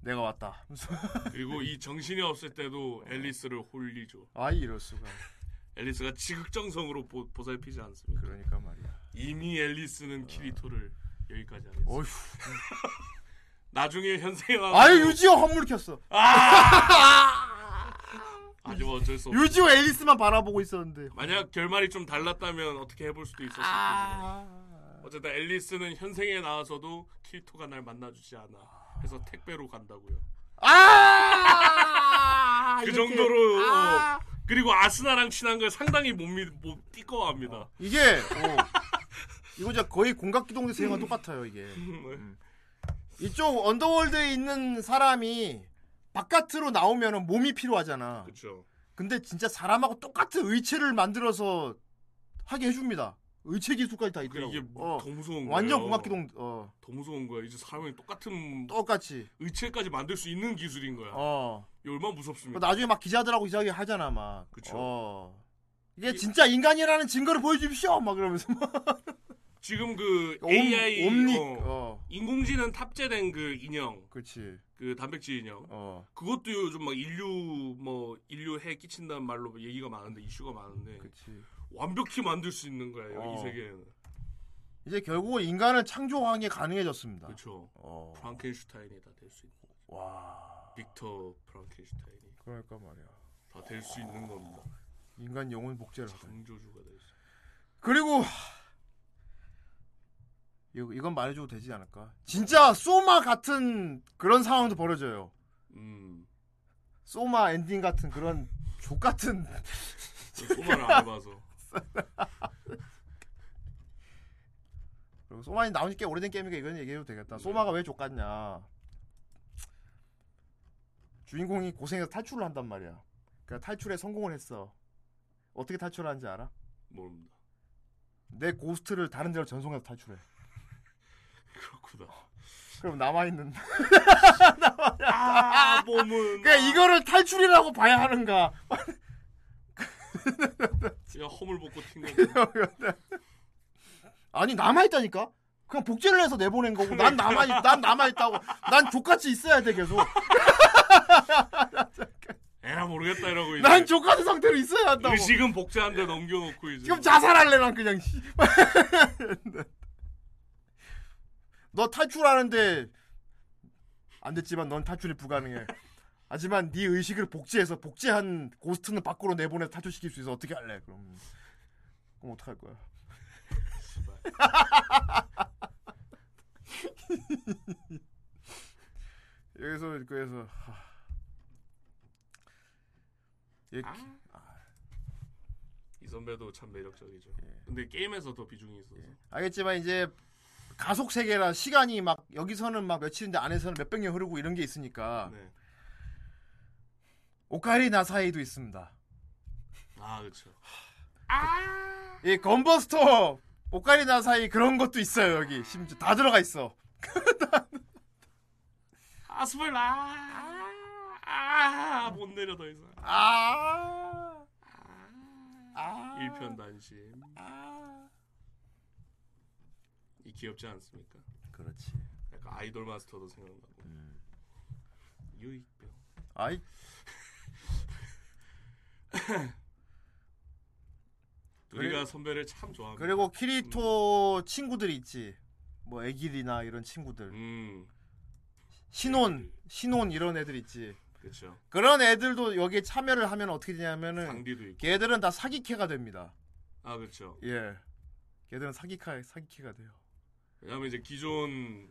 내가 왔다. 그리고 이 정신이 없을 때도 앨리스를 홀리죠. 아 이럴 수가. 앨리스가 지극정성으로 보, 보살피지 않습니까? 그러니까 말이야. 이미 앨리스는 키리토를 여기까지 안 했어. 어휴. 나중에 현생에 아유 유지오 헛물 켰어. 하 지만 어쩔 수 없어. 유지오 앨리스만 바라보고 있었는데. 만약 결말이 좀 달랐다면 어떻게 해볼 수도 있었을 아. 테지만 어쨌든 앨리스는 현생에 나와서도 키리토가 날 만나주지 않아. 그래서 택배로 간다고요. 아! 그. 정도로 아. 어, 그리고 아스나랑 친한 걸 상당히 못, 믿, 못 띠꺼워합니다. 이게 어, 이거 진짜 거의 공각기동대 세계관 똑같아요 이게. 음. 이쪽 언더월드에 있는 사람이 바깥으로 나오면은 몸이 필요하잖아. 그렇죠. 근데 진짜 사람하고 똑같은 의체를 만들어서 하게 해줍니다. 의체 기술까지 다 있더라고. 이게 어. 더 무서운 거예요. 완전 공학기동 어 더 무서운 거야. 이제 사람이 똑같은 똑같이. 의체까지 만들 수 있는 기술인 거야. 어. 이게 얼마나 그 무섭습니까? 나중에 막 기자들하고 이상하게 하잖아 막. 그쵸. 어. 이게 진짜 인간이라는 증거를 보여주십시오. 막 그러면서 막. 지금 그 옴- AI 옴닉. 어, 어. 인공지능 탑재된 그 인형, 그렇지. 그 단백질 인형. 어. 그것도 요즘 막 인류 뭐 인류 해 끼친다는 말로 얘기가 많은데 이슈가 많은데 그렇지. 완벽히 만들 수 있는 거예요 어. 이 세계에는. 이제 결국은 인간을 창조하는 게 가능해졌습니다. 그렇죠. 어. 프랑켄슈타인이 다 될 수 있는. 거죠. 와. 빅터 프랑켄슈타인이 그러니까 말이야. 다 될 수 있는 겁니다. 인간 영혼 복제를 하다. 창조주가 될 수. 그리고 이거 이건 말해줘도 되지 않을까? 진짜 소마 같은 그런 상황도 벌어져요. 음. 소마 엔딩 같은 그런 족 같은 소마를 안 해봐서. 그리고 소마이 나온 지 꽤 오래된 게임이니까 이건 얘기해도 되겠다. 소마가 왜 족 같냐? 주인공이 고생해서 탈출을 한단 말이야. 그러니까 탈출에 성공을 했어. 어떻게 탈출하는지 알아? 모릅니다. 내 고스트를 다른 데로 전송해서 탈출해. 그렇구나. 그럼 남아 있는. 아 몸은. 그러니까 이거를 탈출이라고 봐야 하는가? 그냥 허물 벗고 튄 거. 아니 남아 있다니까. 그냥 복제를 해서 내보낸 거고 난 남아 있, 난 남아 있다고. 난 족같이 있어야 돼 계속. 에라 모르겠다 이러고 이제. 난 족같은 상태로 있어야 한다고. 의식은 복제한데 넘겨놓고 이제. 지금 자살할래 난 그냥. 씨. 너 탈출하는데 안 됐지만 넌 탈출이 불가능해. 하지만 네 의식을 복제해서 복제한 ghost는 밖으로 내보내서 탈출시킬 수 있어. 어떻게 할래? 그럼 그럼 어떡할 거야? 여기서 그래서 하... 예, 이 선배도 참 매력적이죠. 예. 근데 게임에서 더 비중이 있어서. 알겠지만 이제 가속 세계라 시간이 막 여기서는 막 며칠인데 안에서는 몇백 년 흐르고 이런 게 있으니까 네. 오카리 나 사이도 있습니다. 아 그렇죠. 이 건버스터 오카리 나 사이 그런 것도 있어요 여기 심지어 다 들어가 있어. 아스팔라. 아못 내려 더 이상. 아. 아. 일편 단심. 아. 이 귀엽지 않습니까? 그렇지. 약간 아이돌 마스터도 생각나고. 음. 유익병. 아이 우리가 선배를 참 좋아합니다. 그리고 키리토 친구들이 있지. 뭐 애길이나 이런 친구들. 음 신혼 신혼 이런 애들 있지. 그렇죠. 그런 애들도 여기에 참여를 하면 어떻게 되냐면은 장비도 있고. 걔들은 다 사기캐가 됩니다. 아 그렇죠. 예. 걔들은 사기캐 사기캐가 돼요. 왜냐면 이제 기존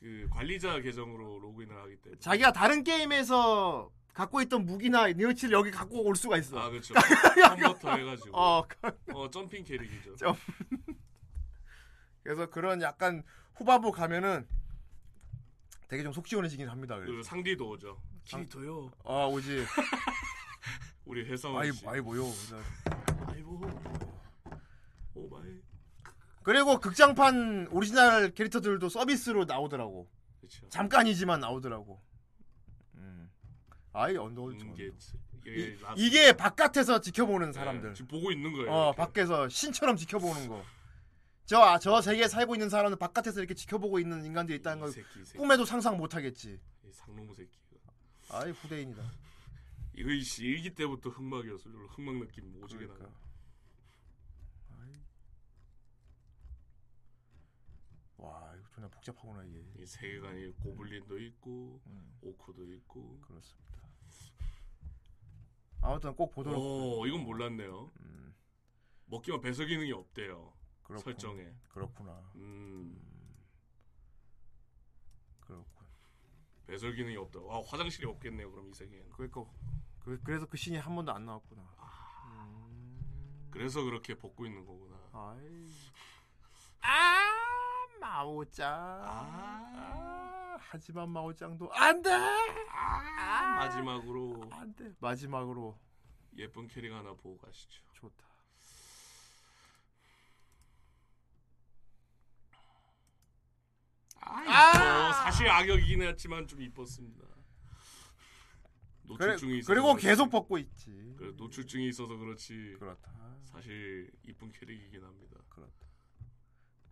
그 관리자 계정으로 로그인을 하기 때문에. 자기가 다른 게임에서 갖고 있던 무기나 능력치를 여기 갖고 올 수가 있어. 아 그렇죠. 처음부터 해가지고. 어, 어 점핑 캐릭이죠. 점. 그래서 그런 약간 후반부 가면은 되게 좀 속 시원해지긴 합니다. 그 그래서. 상디도 오죠. 키리토요. 아 오지. 우리 해성 아이 씨. 아이 뭐요. 그래서. 아이고. 그리고 극장판 오리지널 캐릭터들도 서비스로 나오더라고. 그렇죠. 잠깐이지만 나오더라고. 음. 아이 Under 음게츠. 이, 라스- 이게 바깥에서 지켜보는 사람들. 네, 지금 보고 있는 거예요. 어, 이렇게. 밖에서 신처럼 지켜보는 거. 저, 아, 저 세계에 살고 있는 사람은 바깥에서 이렇게 지켜보고 있는 인간들이 있다는 이걸 새끼, 이 새끼. 꿈에도 상상 못 하겠지. 이 상놈의 새끼가. 아이, 후대인이다. 이거 씨 일기 때부터 흑막이었어. 흑막 느낌 오지게 나. 그러니까. 아이. 와, 이거 존나 복잡하구나, 이게. 이 세계관이 고블린도 있고 음, 오크도 있고. 그렇습니다. 아무튼 꼭 보도록. 오, 이건 몰랐네요. 음, 먹기만 배설 기능이 없대요. 그렇군. 설정에. 그렇구나. 음, 그렇군. 배설 기능이 없다. 와, 화장실이 없겠네요. 그럼 이 세계에는. 그러니까, 그, 그래서 그 신이 한 번도 안 나왔구나. 아. 음, 그래서 그렇게 벗고 있는 거구나. 아이. 아, 마오짱. 아~ 아~ 하지만 마오짱도 안 돼. 아~ 마지막으로 안 돼. 마지막으로 예쁜 캐릭 하나 보고 가시죠. 좋다. 아, 아! 사실 악역이긴 했지만 좀 이뻤습니다. 노출증이 그래, 고 계속 벗고 있지. 그래, 노출증이 있어서 그렇지. 그렇다. 사실 이쁜 캐릭이긴 합니다. 그렇다.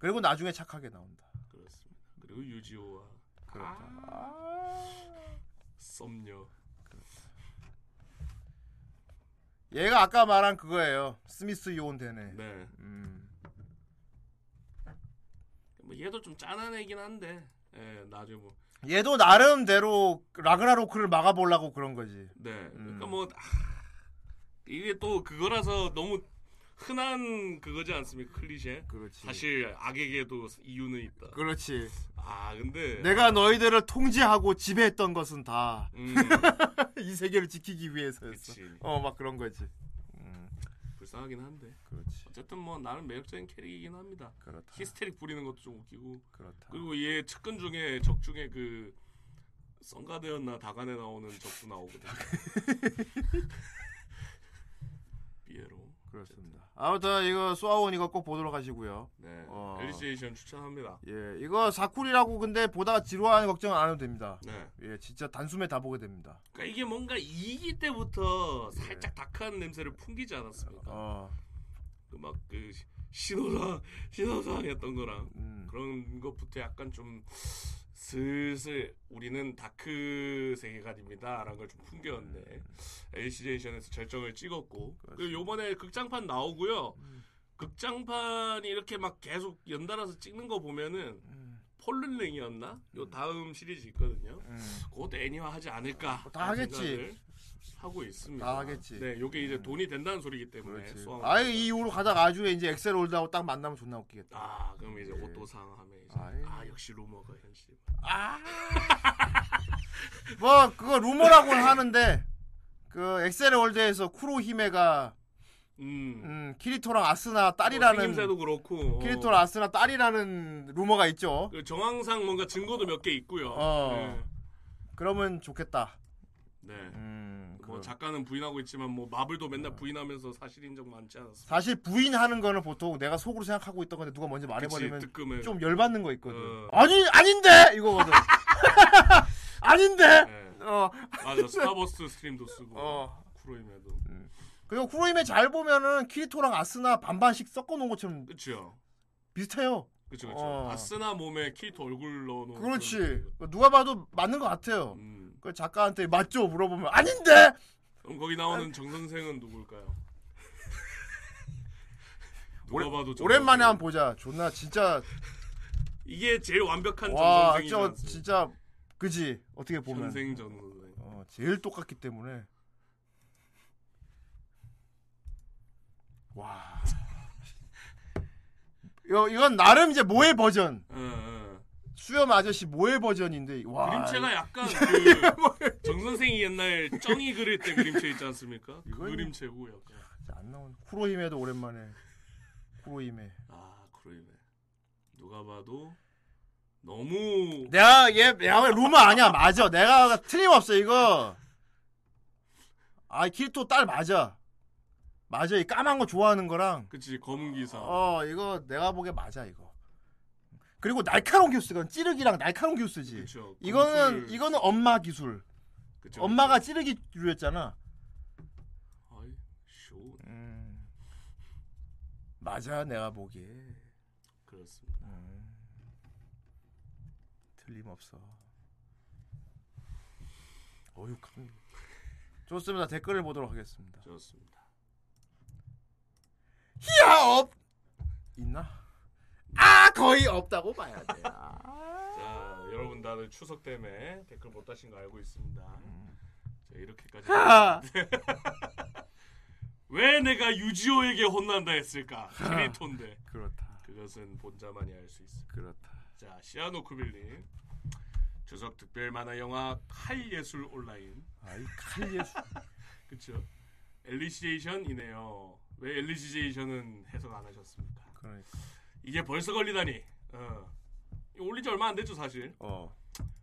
그리고 나중에 착하게 나온다. 그렇습니다. 그리고 유지호와 그렇다. 아. 썸녀. 얘가 아까 말한 그거예요. 스미스 요온 되네. 네. 음. 뭐 얘도 좀 짠한 애긴 한데. 예, 나중에 뭐. 얘도 나름대로 라그나로크를 막아보려고 그런 거지. 네. 음. 그러니까 뭐 아, 이게 또 그거라서 너무 흔한 그거지 않습니까? 클리셰. 그렇지. 사실 악에게도 이유는 있다. 그렇지. 아, 근데 내가 너희들을 통제하고 지배했던 것은 다 이 음, 세계를 지키기 위해서였어. 어, 막 그런 거지. 음, 불쌍하긴 한데. 그렇지. 어쨌든 뭐 나름 매력적인 캐릭이긴 합니다. 그렇다. 히스테릭 부리는 것도 좀 웃기고. 그렇다. 그리고 얘 측근 중에 적 중에 그 썬가드였나 다간에 나오는 적도 나오거든. 비에로. 그렇습니다. 아무튼 이거 쏘아온 이거 꼭 보도록 하시고요. 네. 어. 엘리시에이션 추천합니다. 예, 이거 사쿨이라고 근데 보다가 지루하는 걱정 안 해도 됩니다. 네. 예, 진짜 단숨에 다 보게 됩니다. 그러니까 이게 뭔가 2기 때부터 살짝 다크한 냄새를 풍기지 않았습니까? 어, 그막그 신호상 신호상 했던 거랑 음, 그런 것부터 약간 좀 슬슬 우리는 다크 세계관입니다라는 걸 좀 풍겼는데 엘시제이션에서 절정을 찍었고 그리고 요번에 극장판 나오고요. 극장판이 이렇게 막 계속 연달아서 찍는 거 보면은 폴른링이었나? 요 다음 시리즈 있거든요. 음. 곧 애니화 하지 않을까? 다 하겠지. 하고 있습니다. 다 하겠지. 음. 네, 요게 이제 돈이 된다는 소리기 때문에. 아예 이 이후로 가다가 아주 이제 엑셀 월드하고 딱 만나면 존나 웃기겠다. 아, 그럼 이제 예. お父さん 하면 이제 아이. 아 역시 루머가 현실. 뭐 그거 루머라고는 하는데 그 엑셀 월드에서 쿠로 히메가 음. 음, 키리토랑 아스나 뭐 딸이라는 생김새도 그렇고. 키리토랑 아스나 딸이라는 루머가 있죠. 그 정황상 뭔가 증거도 몇 개 있고요. 어. 네. 그러면 좋겠다. 네. 음, 뭐 그- 작가는 부인하고 있지만 뭐 마블도 맨날 부인하면서 사실 인정 많지 않았어. 사실 부인하는 거는 보통 내가 속으로 생각하고 있던 건데 누가 먼저 말해버리면 그치, 뜨끔해. 좀 열받는 거 있거든. 어. 아니 아닌데 이거거든. 아닌데. 네. 어. 맞아. Starburst Stream도 쓰고. 어. 쿠로히메도. 그리고 쿠로임에 잘 보면은 키리토랑 아스나 반반씩 섞어 놓은 것처럼 그렇죠. 비슷해요. 그렇죠. 그렇죠. 어. 아스나 몸에 키리토 얼굴 넣어놓은. 그렇지. 그런 누가 봐도 맞는 것 같아요. 음. 그 작가한테 맞죠 물어보면 아닌데. 그럼 거기 나오는 정 선생은 누굴까요? 오래- 봐도 정 오랜만에. 한번 보자. 존나 진짜 이게 제일 완벽한 정 와, 선생이지 저 않습니까? 진짜 그지 어떻게 보면 선생 정 선생. 어, 제일 똑같기 때문에 와. 이건 나름 이제 모해 버전. 어, 어. 수염 아저씨 모해 버전인데 와. 그림체가 약간 그 정 선생이 옛날 쩡이 그릴 때 그림체 있지 않습니까? 그 그림체고 약간. 진짜 안 나오는 쿠로힘에도 오랜만에 쿠로힘에. 아 그러네. 누가 봐도 너무 내가 얘 내가 왜 루머 아니야 맞아 내가 틀림없어 이거 아 키리토 딸 맞아 맞아 이 까만 거 좋아하는 거랑 그치 검은 기사. 어 이거 내가 보기에 맞아 이거 그리고 날카로운 기술 이건 찌르기랑 날카로운 기술이지 그쵸. 이거는. 이거는 엄마 기술 그쵸, 엄마가 그쵸. 찌르기 기술이었잖아 아이 쇼 음. 맞아 내가 보기에 그렇습니다. 음. 틀림없어. 강. 좋습니다. 댓글을 보도록 하겠습니다. 좋습니다. 히야 없 있나? 아 거의 없다고 봐야 돼. 자 여러분 다들 추석 때문에 댓글 못 다신 거 알고 있습니다. 자 이렇게까지. 하! 왜 내가 유지호에게 혼난다 했을까? 키리토인데. 그렇다. 그것은 본자만이 알 수 있습니다. 그렇다. 자 시아노쿠빌님 추석 특별 만화 영화 칼 예술 온라인 아이 칼예수. 그쵸 엘리시제이션이네요 왜 엘리시제이션은 해석 안 하셨습니까 그러니까. 이게 벌써 걸리다니 어. 이거 올린 지 얼마 안 됐죠 사실 어.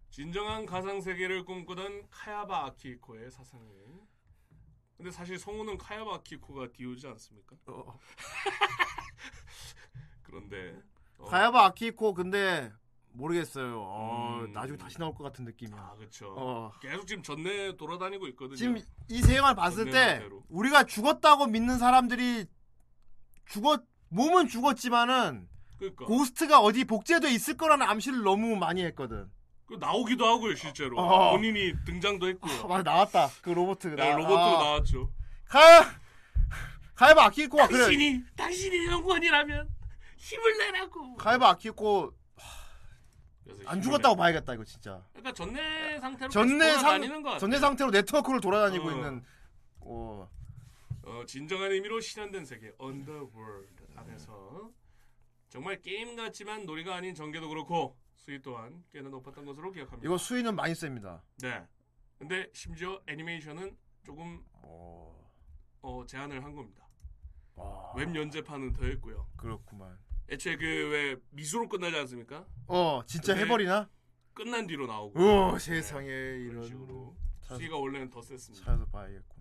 진정한 가상 세계를 꿈꾸던 카야바 아키코의 사상이 근데 사실 성우는 카야바 아키코가 디오지 않습니까 그런데 어, 가야바 아키코 근데 모르겠어요. 어, 음. 나중에 다시 나올 것 같은 느낌이야. 아 그렇죠. 어. 계속 지금 전내 돌아다니고 있거든요. 지금 이 세계관 봤을 때 상태로. 우리가 죽었다고 믿는 사람들이 죽었 몸은 죽었지만은 그러니까 고스트가 어디 복제돼 있을 거라는 암시를 너무 많이 했거든. 그 나오기도 하고요 실제로 어. 본인이 등장도 했고요. 아, 맞아 나왔다. 그 로봇. 네, 나- 로봇도 아. 나왔죠. 가 가야바 아키히코가 그래. 당신이 당신이 영웅이라면 힘을 내라고. 가야바 아키히코 안 죽었다고 내- 봐야겠다 이거 진짜. 그러니까 전뇌 상태로 전뇌 상. 전뇌 상태로 네트워크를 돌아다니고 어. 있는. 어. 어, 진정한 의미로 실현된 세계 언더월드 안에서 정말 게임 같지만 놀이가 아닌 전개도 그렇고 수위 또한 꽤나 높았던 것으로 기억합니다. 이거 수위는 많이 셉니다. 네. 근데 심지어 애니메이션은 조금 어. 어, 제한을 한 겁니다. 와. 웹 연재판은 더 했고요. 그렇구만. 애초에 그 왜 미수로 끝나지 않습니까? 어 진짜 해버리나? 끝난 뒤로 나오고. 오 네, 세상에 그런 이런. 식으로 찾- 수위가 원래는 더 셌습니다. 찾아서 봐야겠군.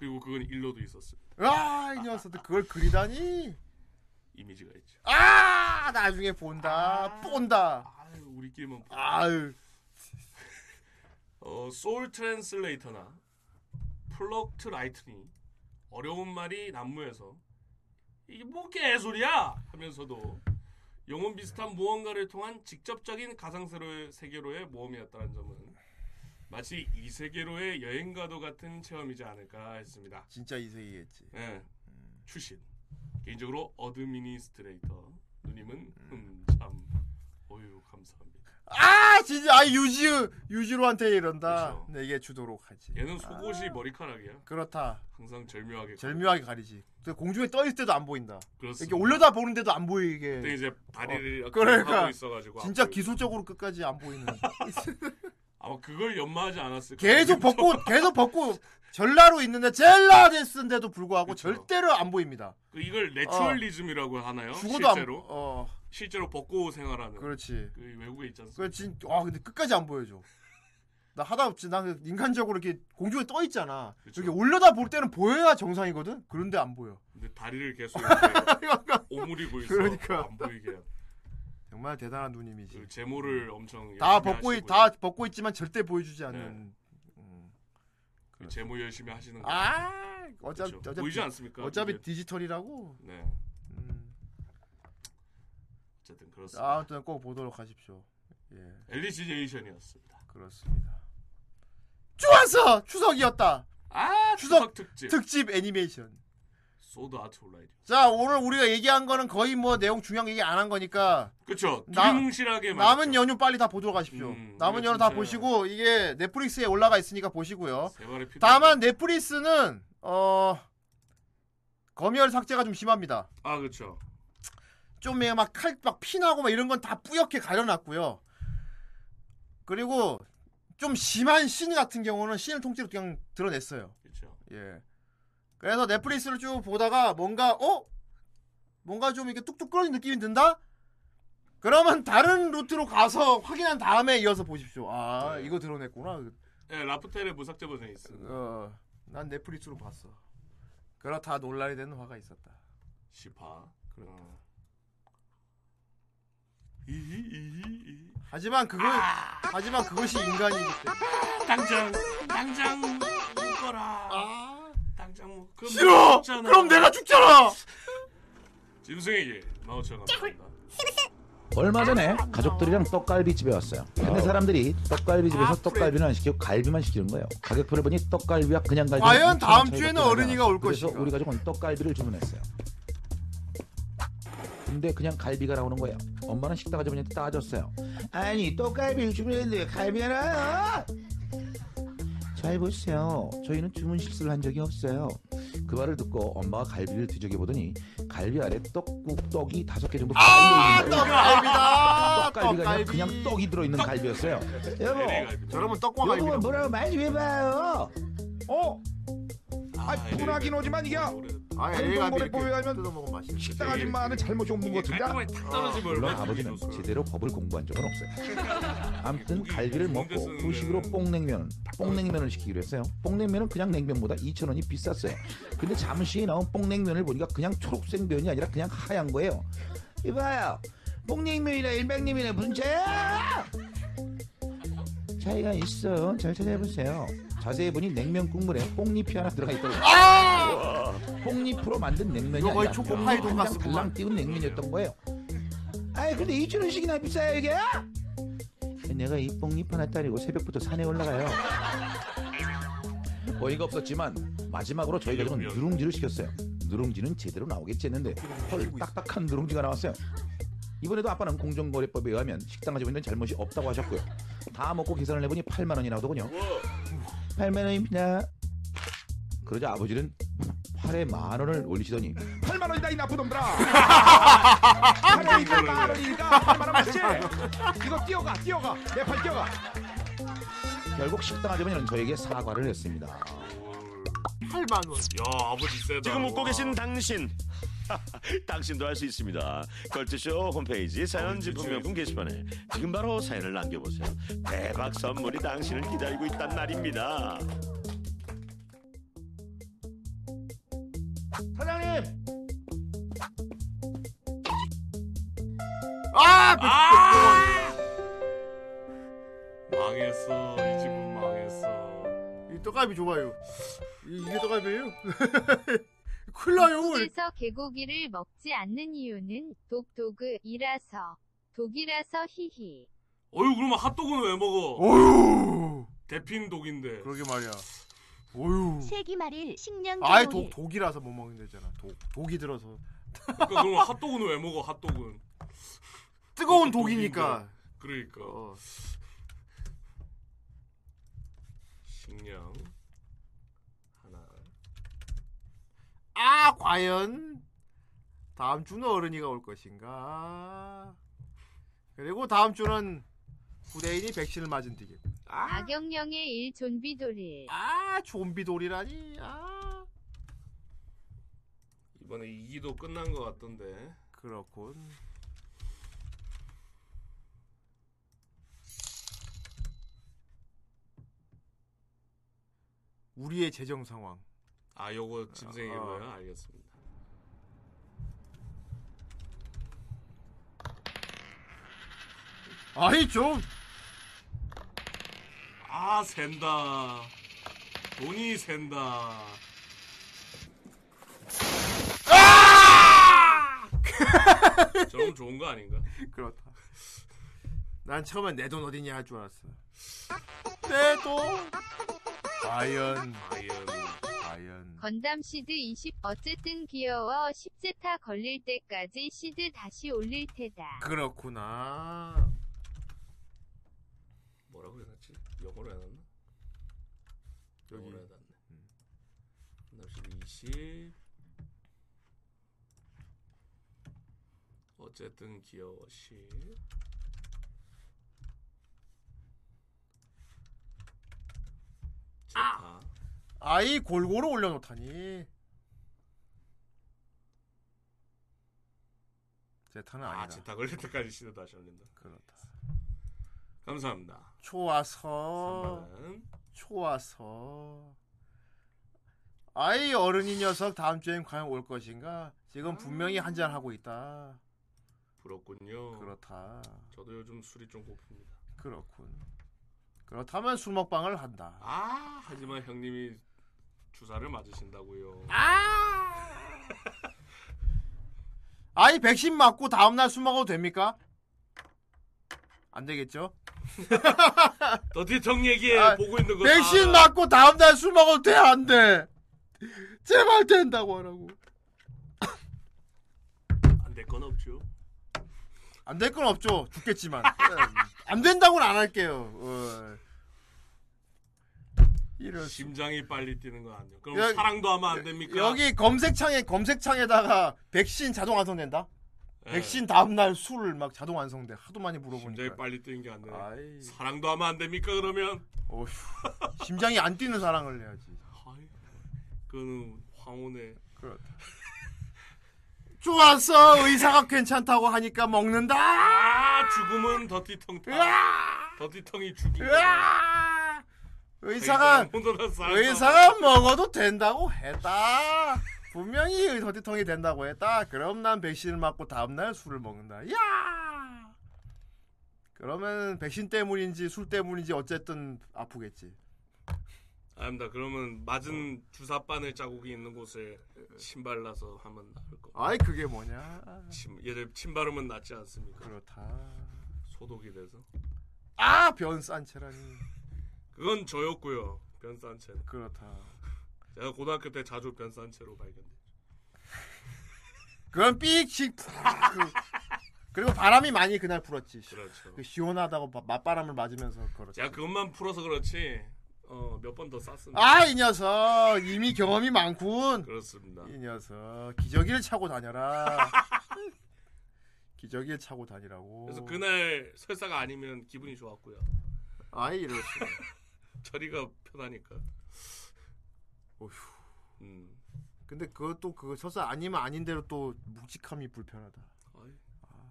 그리고 그건 일로도 있었어요. 아이 녀석들 그걸 그리다니. 이미지가 있죠. 아 나중에 본다. 본다. 아유 우리끼리만 보- 아유. 어, Soul Translator나 Fluctlight니 어려운 말이 난무해서 이게 뭐 개소리야 하면서도 영혼 비슷한 무언가를 통한 직접적인 가상세로의 세계로의 모험이었다는 점은 마치 이세계로의 여행과도 같은 체험이지 않을까 했습니다. 진짜 이세이겠지. 예, 출신 개인적으로 어드미니스트레이터 누님은 음, 참 어유 감사합니다. 아 진짜 아 유지오 유지오한테 이런다. 그렇죠. 내게 주도록 하지. 얘는 속옷이 머리카락이야. 그렇다. 항상 절묘하게 절묘하게 가리지. 그 공중에 떠 있을 때도 안 보인다. 그렇습니다. 이렇게 올려다 보는데도 안 보이게. 그때 이제 다리를 어, 이렇게 그러니까 하고 있어가지고 진짜. 기술적으로 끝까지 안 보이는. 아마 그걸 연마하지 않았을까 계속 벗고 계속 벗고 전라로 있는데 젤라데스인데도 불구하고 그쵸. 절대로 안 보입니다. 그 이걸 내추럴리즘이라고 하나요? 죽어도 안 실제로 어 실제로 벗고 생활하는 그렇지. 그 외국에 않습니까? 그 진, 와 근데 끝까지 안 보여줘. 나 하다 없지. 나그 인간적으로 이렇게 공중에 떠 있잖아. 그쵸. 이렇게 올려다 볼 때는 보여야 정상이거든. 그런데 안 보여. 근데 다리를 계속 오므리고 있어 그러니까. 안 보이게 정말 대단한 누님이지. 그 제모를 엄청 다 벗고 있. 다 벗고 있지만 절대 보여주지 않는. 음. 그 제모 열심히 하시는 거 아 어차피 그렇죠. 어차피 보이지 않습니까? 어차피 이게? 디지털이라고. 네 음. 어쨌든 그렇습니다. 아무튼 꼭 보도록 하십시오. 예 앨리시제이션이었습니다. 그렇습니다. 좋았어 추석이었다. 아 추석 추석 특집 특집 애니메이션. 소드 아트 온라인 자 오늘 우리가 얘기한 거는 거의 뭐 내용 중요한 얘기 안 한 거니까 그렇죠 나- 두리뭉실하게 남은. 연휴 빨리 다 보도록 하십시오. 음, 남은 연휴 다 보시고 이게 넷플릭스에 올라가 있으니까 보시고요. 다만 넷플릭스는 어 검열 삭제가 좀 심합니다. 아 그렇죠 좀막칼막 피나고 막 이런 건 다 뿌옇게 가려놨고요. 그리고 좀 심한 씬 같은 경우는 씬을 통째로 그냥 드러냈어요. 그렇죠 예. 그래서 넷플릭스를 쭉 보다가 뭔가 어 뭔가 좀 이렇게 뚝뚝 끊어진 느낌이 든다. 그러면 다른 루트로 가서 확인한 다음에 이어서 보십시오. 아 네. 이거 드러냈구나. 네 라프텔의 무삭제 버전이 있습니다 어, 난 넷플릭스로 봤어. 그렇다 논란이 되는 화가 있었다. 시파 그렇다 이히 이히 하지만 그걸 하지만 그것이 인간이기 때문에. 당장 당장 묶어라 묶 그럼 싫어. 죽잖아. 그럼 내가 죽잖아. 짐승에게 마우처럼 갑니다 얼마 전에 가족들이랑 떡갈비 집에 왔어요. 근데 사람들이 떡갈비 집에서 떡갈비는 안 시키고 갈비만 시키는 거예요. 가격표를 보니 떡갈비와 그냥 갈비 과연 다음 주에는 어른이가 올 그래서 것인가? 우리 가족은 떡갈비를 주문했어요. 근데 그냥 갈비가 나오는 거예요. 엄마는 식당 아주머니한테 따졌어요. 아니 떡갈비를 주문했는데 갈비가 나요? 잘 보세요. 저희는 주문 실수를 한 적이 없어요. 그 말을 듣고 엄마가 갈비를 뒤적여 보더니 갈비 아래 떡국 떡이 다섯 개 정도 아, 있는. 떡갈비다. 떡갈비가 아니라 떡갈비. 그냥 떡이 들어 있는 갈비였어요. 여보, 여러분 떡과 갈비. 여보 뭐라고 말 좀 해봐요. 어? 아, 분하긴 하지만 이게 아, 애가 이렇게 보유하면 뜯어. 식당 아줌마는 잘못이 없는 것 같은데. 깔끔하게 탁 떨어지면 물론 얼마나 아버지는 좋을까. 제대로 법을 공부한 적은 없어요. 아무튼 갈비를 먹고 후식으로 뽕냉면, 뽕냉면을 시키기로 했어요. 뽕냉면은 그냥 냉면보다 2,000원이 비쌌어요. 근데 잠시 나온 뽕냉면을 보니까 그냥 초록색 면이 아니라 그냥 하얀 거예요. 이봐요. 뽕냉면이나 일백냉면이나 무슨 차야? 차이가 있어. 잘 찾아보세요. 자세히 보니 냉면 국물에 뽕잎이 하나 들어가 있더라고요. 아! 뽕잎으로 만든 냉면이 이거 거의 아니라 초코파이 돈가스 한장 달랑 띄운 냉면이었던 거예요. 아이 근데 2천 원씩이나 비싸요 이게? 내가 이 뽕잎 하나 따리고 새벽부터 산에 올라가요. 어이가 없었지만 마지막으로 저희 가족은 누룽지를 시켰어요. 누룽지는 제대로 나오겠지 했는데 헐 딱딱한 누룽지가 나왔어요. 이번에도 아빠는 공정거래법에 의하면 식당 가지고 잘못이 없다고 하셨고요. 다 먹고 계산을 해보니 8만 원이 나오더군요. 8만 원입니다. 그러자 아버지는 팔에 만 원을 올리시더니 8만 원이다 이 나쁜 놈들아. 팔에 있는 만 원이니까 8만 원 맞지? 이거 뛰어가 뛰어가 내 팔 뛰어가. 결국 식당 아주머니는 저에게 사과를 했습니다. 8만 원. 야 아버지 세다. 지금 웃고 계신 당신 당신도 할 수 있습니다 걸트쇼 홈페이지 사연 진품명품 게시판에 지금 바로 사연을 남겨보세요 대박 선물이 당신을 기다리고 있단 말입니다 사장님 아! 아! 망했어. 이 집은 망했어. 이 떡갈비 좋아요. 이, 이게 떡갈비예요? 나요. 한국에서 개고기를 먹지 않는 이유는 독도그이라서 독이라서 히히 어유 그러면 핫도그는 왜 먹어? 어휴. 대핀 독인데. 그러게 말이야. 어휴. 세기 말일 식량 아이 개고기. 독 독이라서 못 먹는다잖아. 독 독이 들어서. 그러니까 그러면 핫도그는 왜 먹어? 핫도그는. 뜨거운 독이니까. 독인데. 그러니까. 어. 식량 하나. 아 과연 다음 주는 어른이가 올 것인가? 그리고 다음 주는 후대인이 백신을 맞은 뒤겠. 아, 악영영의 일 좀비돌이 아 좀비돌이라니. 아 이번에 이기도 끝난 것 같던데. 그렇군. 우리의 재정 상황. 아 요거 짐승이 어. 거요 알겠습니다. 아이 좀아 샌다. 돈이 샌다. 아! 저럼 좋은 거 아닌가? 그렇다. 난 처음엔 내 돈 어디냐 할 줄 알았어. 내 돈. 과연 과연 과연 건담 시드 20 어쨌든 귀여워 10제타 걸릴 때까지 시드 다시 올릴 테다 그렇구나. 뭐라고 해놨지? 영어로 해놨나? 여기. 영어로 해놨네. 건담 시드 20 어쨌든 귀여워 10 제타 아 이 골고루 올려놓다니. 제타는 아, 아니다. 제타 걸릴 때까지 시드 다시 올린다. 그렇다. 감사합니다. 좋아서 3만원. 좋아서 아이 어른이 녀석 다음 주엔 과연 올 것인가? 지금 분명히 한잔 하고 있다. 부럽군요. 그렇다. 저도 요즘 술이 좀 고픕니다. 그렇군. 그렇다면 술 먹방을 한다. 아, 하지만 형님이 주사를 맞으신다고요. 아이 백신 맞고 다음 날 술 먹어도 됩니까? 안 되겠죠? 더티텅 얘기해 아, 보고 있는 거. 백신 다. 맞고 다음 날 술 먹어도 돼? 안 돼? 제발 된다고 하라고. 안 될 건 없죠. 안 될 건 없죠. 죽겠지만. 안 된다고는 안 할게요. 어. 이럴 수. 심장이 빨리 뛰는 건 아니요. 그럼 여- 사랑도 하면 안 됩니까? 여기 검색창에 검색창에다가 백신 자동 완성된다. 예. 백신 다음 날 술 막 자동 완성돼. 하도 많이 물어보니까. 심장이 빨리 뛰는 게 안 돼. 아이. 사랑도 하면 안 됩니까? 그러면 어휴. 심장이 안 뛰는 사랑을 해야지. 아이, 그거는 황혼의 그렇다. 좋았어. 의사가 괜찮다고 하니까 먹는다. 아 죽음은 더티텅 타. 더티텅이 죽이. 으아! 의사가. 의사가 먹어도 된다고 했다. 분명히 의사소통이 된다고 했다. 그럼 난 백신을 맞고 다음날 술을 먹는다. 야! 그러면 백신 때문인지 술 때문인지 어쨌든 아프겠지. 아닙니다. 그러면 맞은 주사 바늘 자국이 있는 곳에 침 발라서 하면 나을 거. 아이 그게 뭐냐? 침 예전 침 바르면 낫지 않습니까? 그렇다. 소독이 돼서. 아 변산체라니. 그건 저였고요. 변산체. 그렇다. 제가 고등학교 때 자주 변산체로 발견돼. 그건 삑씩 그, 그리고 바람이 많이 그날 불었지. 그렇죠. 그 시원하다고 바- 맞바람을 맞으면서 그렇지. 제가 그것만 풀어서 그렇지. 어, 몇 번 더 쌌습니다. 아 이 녀석 이미 경험이 많군. 그렇습니다. 이 녀석 기저귀를 차고 다녀라. 기저귀를 차고 다니라고. 그래서 그날 설사가 아니면 기분이 좋았고요. 아이 이럴 수가. 처리가 편하니까. 어휴. 음. 근데 그것도 그거 설사 아니면 아닌 대로 또 묵직함이 불편하다. 아이,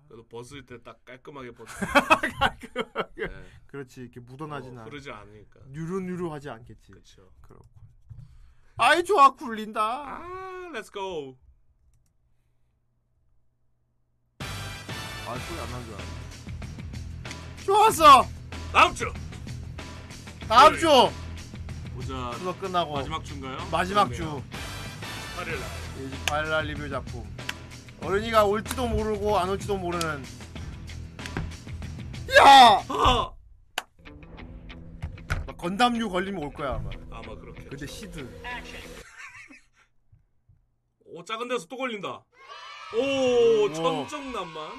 그래도 벗을 때 딱 깔끔하게 벗. 깔끔하게. 네. 그렇지 이렇게 묻어나진 어, 않아. 흐르지 않으니까. 뉴르뉴르하지 않겠지. 그렇죠. 그렇고. 아이 좋아 굴린다. 아, Let's go. 아 소리 안 나는 줄 알았네. 좋았어. 다음 주. 다음 주 보자. 추석 끝나고 마지막 주인가요? 마지막. 주 8일 날. 28일 리뷰 작품. 어른이가 올지도 모르고 안 올지도 모르는. 야! 아! 막 건담류 걸리면 올 거야 아마. 아마 그렇게. 근데 시드. 오 작은 데서 또 걸린다. 오. 천정난만.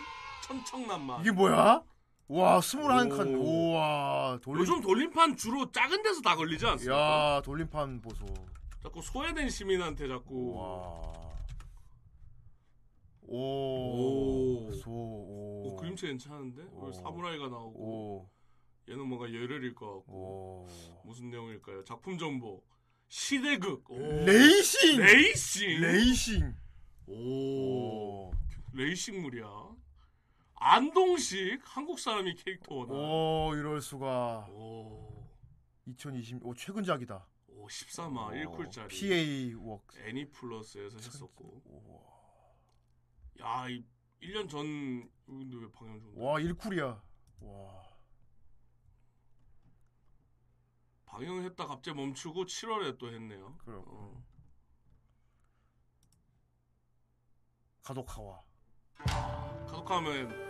천청난만. 이게 뭐야? 와 스물한 칸. 오. 우와 돌림. 요즘 돌림판 주로 작은 데서 다 걸리지 않습니까? 야 돌림판 보소. 자꾸 소외된 시민한테 자꾸. 와. 오. 오. 소. 오. 오, 그림체 괜찮은데? 왜 사무라이가 나오고 오. 얘는 뭔가 열혈일 것 같고 오. 무슨 내용일까요? 작품 정보 시대극 오. 레이싱. 레이싱 레이싱. 오. 레이싱물이야 안동식 한국 사람이 캐릭터나 오 이럴 수가. 오. 2020. 오 최근작이다. 오 13화 1쿨짜리 PA 웍. 애니 플러스에서 했었고 야, 이 1년 전 근데 왜 방영 중? 와 1쿨이야. 와. 방영했다 갑자기 멈추고 7월에 또 했네요. 그렇고. 어. 가독하와. 가독하면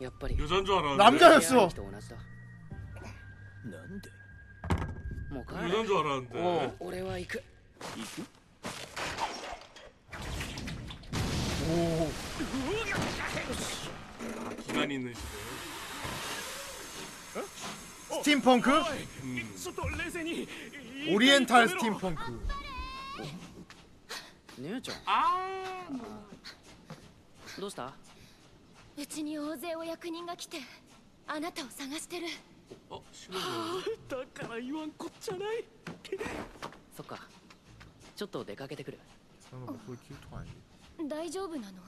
やっぱり 여잔 줄 알았는데. 남자였어. と同じだなんでもう帰れ 여잔 줄 알았는데. 俺は行く行く 오. 아, 기간 있는 시대. 스팀펑크? ちょっと冷静に 오리엔탈 스팀펑크. 姉ちゃんあどうした うちに大勢お役人が来てあなたを探してる。あ、はあ、だから言わんこっちゃない。そっか。ちょっと出かけてくる。大丈夫なの？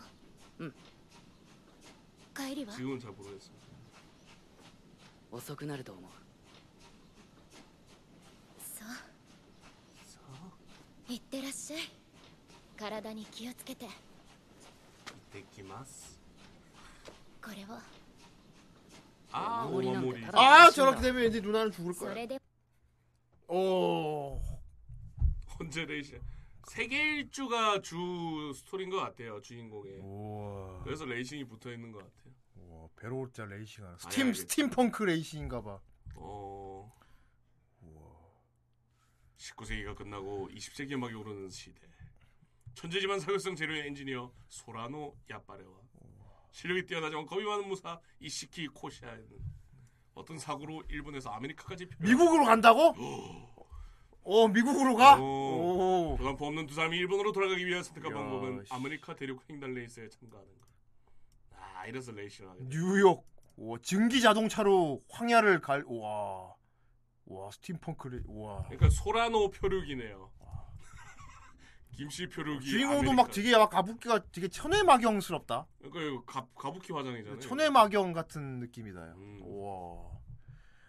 うん。帰りは？遅くなると思う。そうそいってらっしゃい。体に気をつけて。行ってきます。 아, 아 머리. 아 저렇게 되면 이제 누나는 죽을 거야. 오. 어. 언제 레이싱 세계 일주가 주 스토리인 것 같아요 주인공에. 우와. 그래서 레이싱이 붙어 있는 것 같아요. 와 베로우자 레이싱 하나. 스팀 아, 스팀펑크 레이싱인가 봐. 어. 우와. 19세기가 끝나고 20세기 막이 오르는 시대. 천재지만 사교성 제로의 엔지니어 소라노 아파레와 실력이 뛰어나지만 겁이 많은 무사 잇시키 코사메는 어떤 사고로 일본에서 아메리카까지 미국으로 간다고? 오. 오 미국으로 가? 오. 돈 한 푼 없는 두 사람이 일본으로 돌아가기 위한 선택한 방법은 아메리카 대륙 횡단 레이스에 참가하는 것. 아 이래서 레이싱을 하게 돼. 뉴욕. 오, 증기 자동차로 황야를 갈. 와. 와 steampunk를. 와. 그러니까 소라노 표류기네요. 김씨 표류기. 주인공도 아메리카. 막 되게 막 가부키가 되게 천외마경스럽다. 그러니까 이거 가, 가부키 화장이잖아요. 천외마경 같은 느낌이다. 음. 와.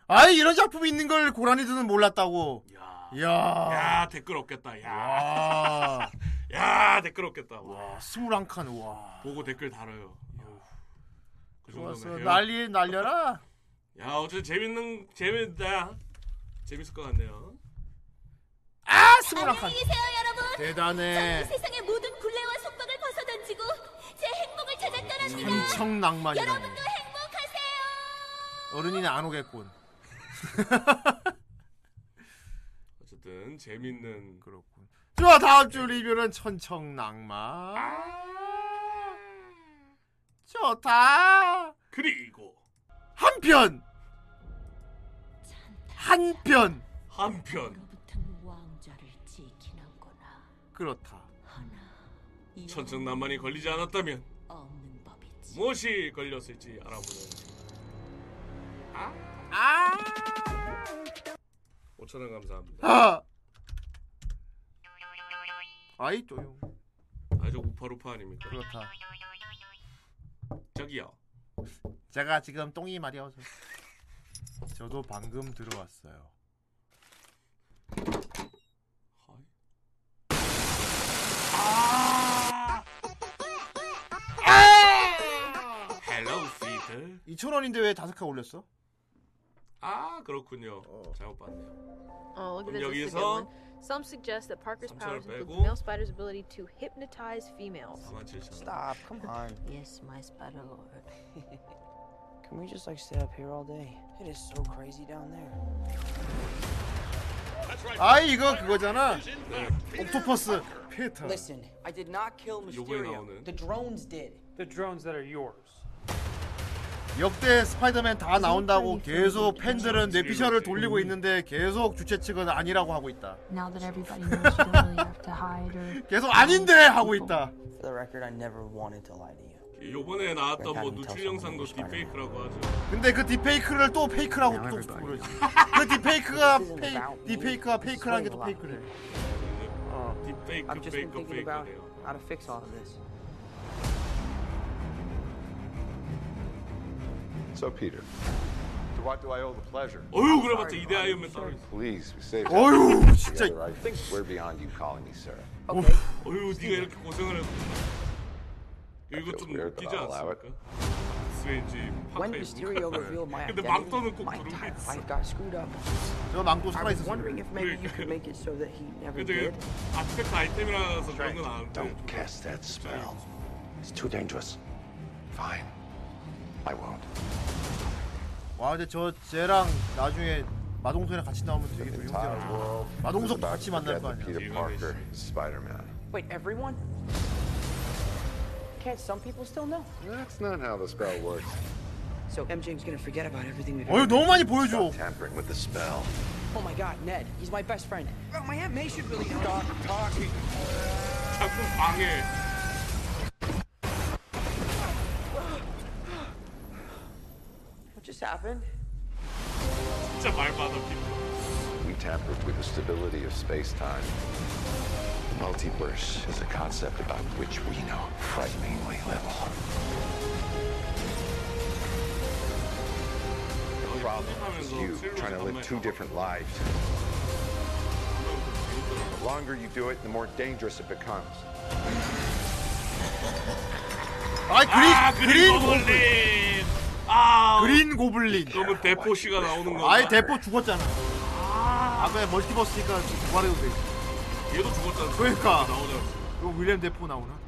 아이 이런 작품이 있는 걸 고라니들은 몰랐다고. 야. 야 댓글 없겠다. 야. 와. 야 댓글 없겠다. 와 스물한 칸. 와. 보고 댓글 달아요. 그 좋았어. 난리 날려라. 야 어쨌든 재밌는 재밌다. 재밌을 것 같네요. 아 스물한 칸. 안녕히 계세요, 여러분. 대단해. 저는 세상의 모든 굴레와 속박을 벗어던지고 제 행복을 찾아 떠납니다. 삼청 낭만이라. 여러분도 행복하세요. 어른이는 안 오겠군. 어쨌든 재밌는 그렇군. 좋아 다음 주 리뷰는 천청 낭만. 좋다. 그리고 한편 한편 한편. 그렇다. 천천난만이 걸리지 않았다면 없는 법이지. 무엇이 걸렸을지 알아보는 아 5천 원 감사합니다. 아. 아이 조용. 아저 우파루파 아닙니까? 그렇다. 저기요. 제가 지금 똥이 마려워서. 저도 방금 들어왔어요. 헬로 피터. 2천 원인데 왜 다섯 칸 올렸어? 아 그렇군요. 잘못 봤네요. Oh, look at 그럼 this. This is a good 여기서 one. Some suggest that Parker's 삼천을 powers include 빼고 the male spider's ability to hypnotize females. 47,000원. Stop, come on. Yes, my spider lord. Can we just like stay up here all day? It is so crazy down there. 아 이거 그거잖아. 옥토퍼스 페터. Listen, I did not kill Mysterio. 나오는. The drones did. The drones that are yours. 역대 스파이더맨 다 나온다고 계속 팬들은 뇌피셜을 돌리고 있는데 계속 주최 측은 아니라고 하고 있다. Now that everybody knows you don't really have to hide or. 계속 아닌데 하고 있다. For the record, I never wanted to lie to you. 요번에 나왔던 뭐 누출 영상도 딥페이크라고 하죠. 근데 그 딥페이크를 또 fake라고 또 그러지. 그 딥페이크가 페이 딥페이크가 fake라는 게 또 fake래. 어, 딥페이크 fake fake네요. how to fix all of this. So, Peter, to what do I owe the pleasure? 어휴 그래봤자 이대 아이언맨 따로 있어. Please, we saved 어휴, 진짜. together. I think we're beyond you calling me sir. Okay. 어휴 네가 이렇게 고생을 했. 이거 좀 weird, 웃기지 않습니까? 스웨인지 When 파카에 Mysterio 묵- revealed my 근데 identity, 망토는 꼭 my 부르고 entire 있어. life got screwed up. 저 망토 I 살아 was 있었어. wondering if maybe you could make it so that he never 근데 did. 아티팩트 아이템이라서 그런 건 안. Don't cast that spell. It's too dangerous. Fine. I won't. 와 근데 저 쟤랑 나중에 마동석이랑 같이 나오면 되게 is 마동석도 about 같이 to 만날 forget 거 that 아니야. Peter Parker Spider-Man. Wait, everyone? Can't some people still know? That's not how the spell works. So MJ's gonna forget about everything we've 어휴 ever 너무 많이 보여줘. Stop tampering with the spell. Oh my god, Ned. He's my best friend. Oh, my Aunt May should really stop talking. 자꾸 방해. What just happened? 진짜 말받아 피터. We tampered with the stability of space-time. The multiverse is a concept about which we know frighteningly little. The problem is you trying to live two different lives. The longer you do it, the more dangerous it becomes. 아이 아 그린 그린 그린 고블린. 고블린. 아 그린 고블린. 너무 대포 씨가 나오는 거. 아이 대포 죽었잖아. 아 그래 멀티버스니까 부활해도 돼. 얘도 죽었잖아. 그러니까. 나오잖아. 이거 윌리엄 대포 나오나?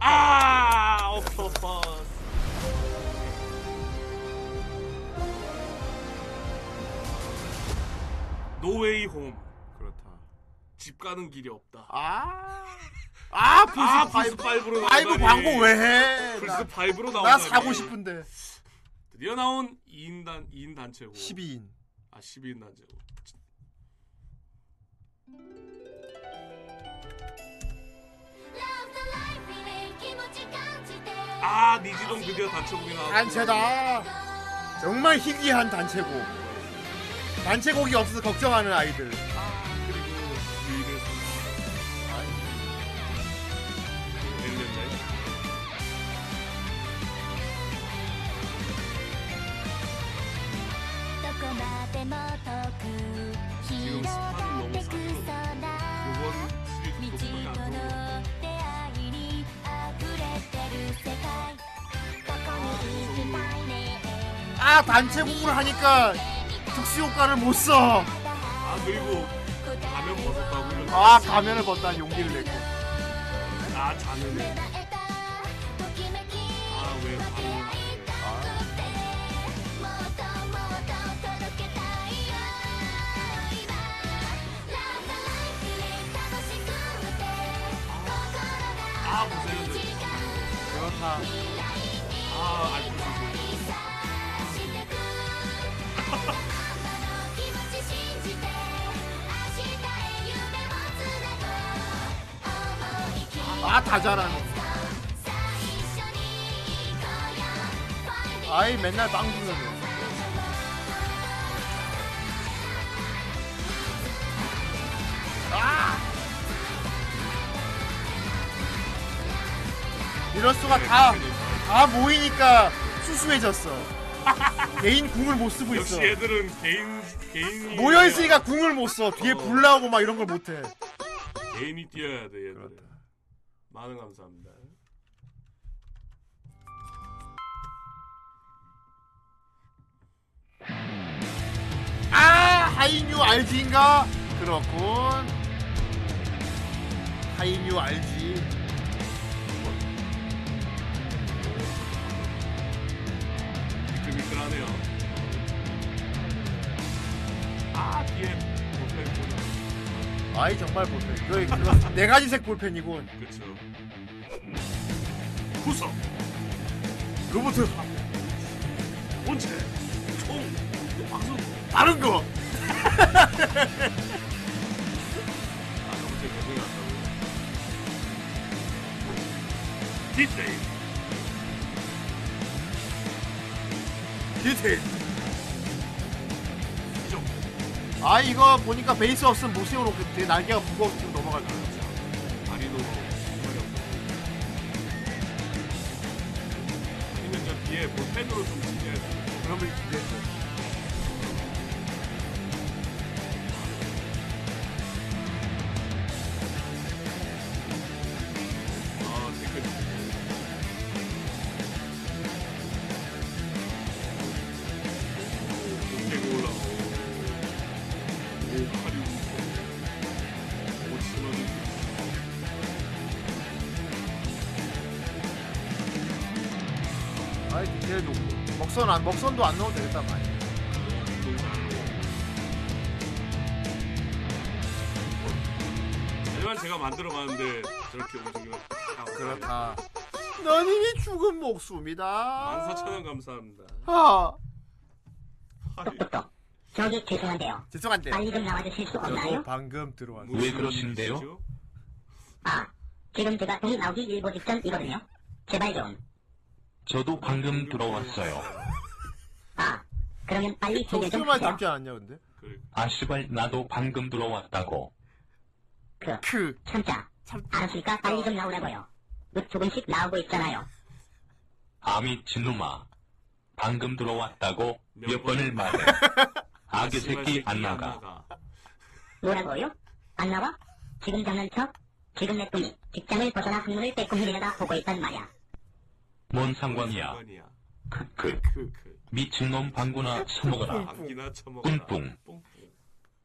아 옥토퍼스. 노웨이 홈. 그렇다. 집 가는 길이 없다. 아. 아 플스 아, 플스 5로 five 나오다니. 광고 왜 해? 플스 나- 5로 나오다니. 나 사고 싶은데. 드디어 나온 2인 단 2인 단체고. 12인. 아 12인 단체고. 아 니지동 드디어 단체곡이 나왔고 단체다. 정말 희귀한 단체곡. 단체곡이 없어서 걱정하는 아이들. 아 단체곡을 하니까 특수 효과를 못 써. 아 그리고 가면 벗었다고 이런 아 가면을 벗다 용기를 냈고. 아 자는네 아왜 바로 아 보세요 저 그렇다. 아 알고 아다 잘하네. 아이 맨날 빵 주는. 아! 이럴 수가 다, 다 모이니까 수수해졌어. 개인 궁을 못 쓰고 역시 있어. 애들은 개인 개인이 모여 있으니까 궁을 못 써. 뒤에 불 나오고 막 이런 걸 못 해. 개인이 뛰어야 돼 얘들은 많은 감사합니다 아 하이뉴 RG인가? 그렇군. 하이뉴 RG. 미끌미끌하네요 아 뒤에 아이 정말 볼펜. 이거 그거 네 가지색 볼펜이고. 그쵸 구성 로봇 본체 총 방송 다른 거. 아제 개성이 났다고 디테일 디테일. 아 이거 보니까 베이스 없으면 못 세워놓겠대. 날개가 무거워서 지금 넘어갈 거야. 다리도 정말 없고 아니면 저 뒤에 볼펜으로 좀 지내야 돼 그러면 됐어. 먹선 안 먹선도 안 넣어도 되겠다 말. 하지만 제가 만들어가는데 저렇게 움직이면 그렇다. 넌 이미 죽은 목숨이다. 14,000원 감사합니다 아. 저기 죄송한데요. 죄송한데. 빨리 좀 나와주실 수 없나요? 저도 방금 들어왔어요. 왜 그러신데요? 아, 지금 제가 동이 나오기 일보 직전이거든요. 제발 좀. 저도 방금 들어왔어요. 아, 그러면 빨리 좀 하세요. 닮지 않았냐 근데? 아씨발 나도 방금 들어왔다고. 그, 크. 참자. 알았으니까 빨리 좀 나오라고요. 몇 조금씩 나오고 있잖아요. 아 미친놈아. 방금 들어왔다고 몇 번을 말해. 아기 새끼 안 나가. 뭐라고요? 안 나와? 지금 장난쳐? 지금 내 꿈이 직장을 벗어나 학문을 빼꼼히 내려다 보고 있단 말이야. 뭔 상관이야. 크크. 미친놈 방구나 처먹어라. 방귀나 처먹어라 뿡뿡.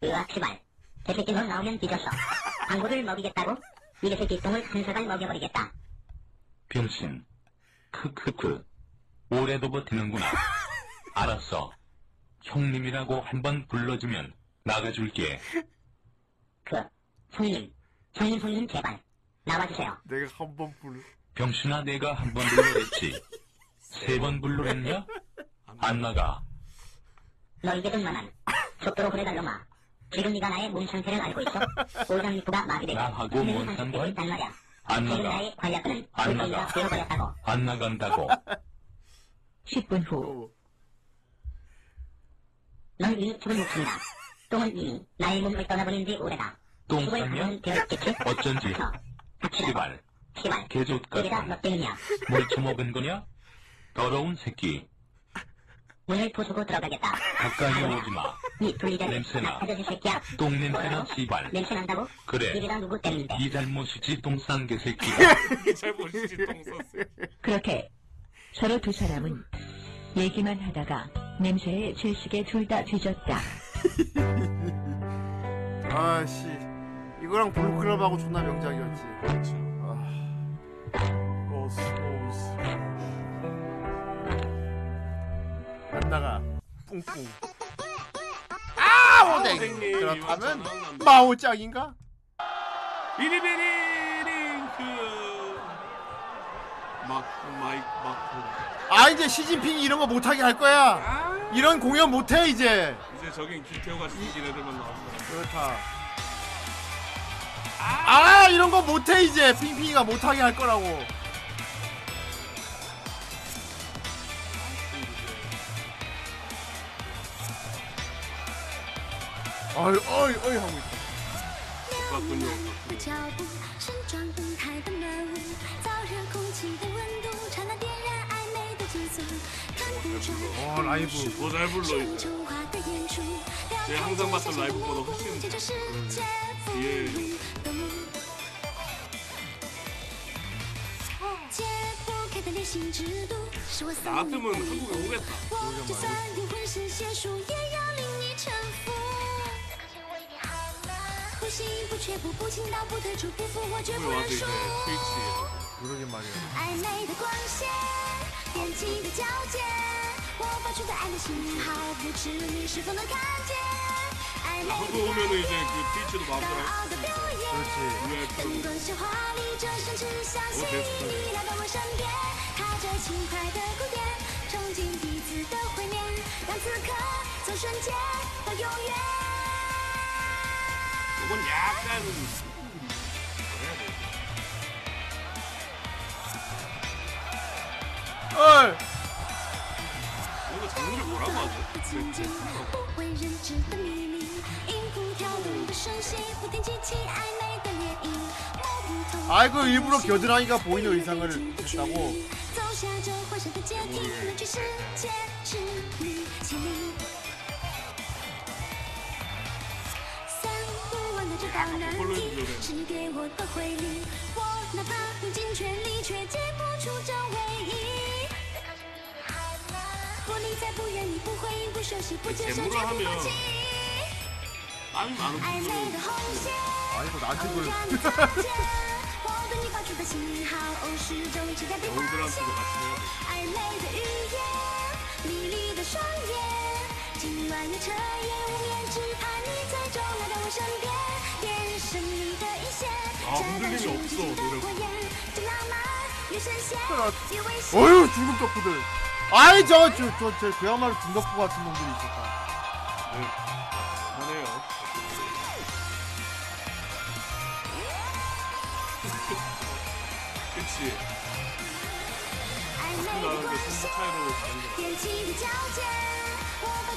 으악, 시발. 제 새끼 넌 나오면 뒤졌어. 방구를 먹이겠다고? 이 새끼 똥을 한 사발 먹여버리겠다. 병신. 크크크. 올해도 버티는구나. 알았어. 형님이라고 한 번 불러주면 나가줄게. 그, 형님. 형님, 형님, 제발. 나와주세요. 내가 한번 불러. 병신아 내가 한 번 불러랬지. 세 번 불러랬냐? 안 나가. 너 이게 좀 만한. 속도로 보내달라마. 지금 네가 나의 몸 상태를 알고 있어. 오장육부가 마비되고 나하고 상실되고 상관? 있단 말이야. 안 나가. 나의 관략근은 안 나가. 되어버렸다고. 안 나간다고. 10분 후 넌 이미 죽은 목숨이다. 똥은 이미 나의 몸을 떠나버린 지 오래다. 똥 쌌냐? 되었겠지? 어쩐지. 시발. 시발. 개족 같은. 너 때문이야. 뭘 처먹은 거냐? 더러운 새끼. 문을 부수고 들어가겠다. 가까이 오지 마. 네 분리자를 냄새나. 아저씨 새끼야. 똥 냄새나 씨발. 냄새 난다고? 그래. 이래가 누구 때문인데? 이 잘못이지 똥싼 개 새끼가. 이 잘못이지 똥 썼어. 그렇게 서로 두 사람은 얘기만 하다가 냄새에 질식에 둘 다 뒤졌다. 아씨 이거랑 블루클럽하고 존나 명작이었지. 그렇죠. 아. 오스 안 나가 뿡뿡. 아 오뎅. 그렇다면 마오짱인가? 비리비리 링크. 막 마이크 막. 아 이제 시진핑이 이런 거 못하게 할 거야. 이런 공연 못해 이제. 이제 저긴 김태호가 시킨 애들만 나온다. 그렇다. 아 이런 거 못해 이제 핑핑이가 못하게 할 거라고. 아이 아이 아이 하고 있다. 똑같군요. 와 라이브 더잘 불러 어, 이제. 제가 항상 봤던 라이브보다 훨씬 음, 예. 나 같으면 한국에 오겠다. 오겠다. 不信因不却步不清道不退出不服我绝不认输的光线踮起的脚尖我发出的信号不知你是否能看见暧昧的的灯光华丽转身只相信你来到我身边踏着轻快的鼓点憧憬彼此的毁灭让此刻从瞬间到永远 이건 약간 아이고 그 일부러 겨드랑이가 보이는 의상을 했다고. 不完美的这道难题，是你给 我的回礼。我哪怕用尽全力，却解不出这唯一。不理睬，不远离，不回应，不熟悉，不接受，假装不急。暧昧的红线，不让你看见。我对你发出的信号，始终期待被发现。暧昧的语言，迷离的双眼，今晚的彻夜无眠。 아, 흔들림이 없어, 노력. 어휴, 아, 중국 덕후들. 아이, 저, 저, 저, 저, 그야말로 중덕후 같은 놈들이 있었다. 네, 하네요. 그치. 나는데 중국 차이로 가는 거 踮起的交界，我发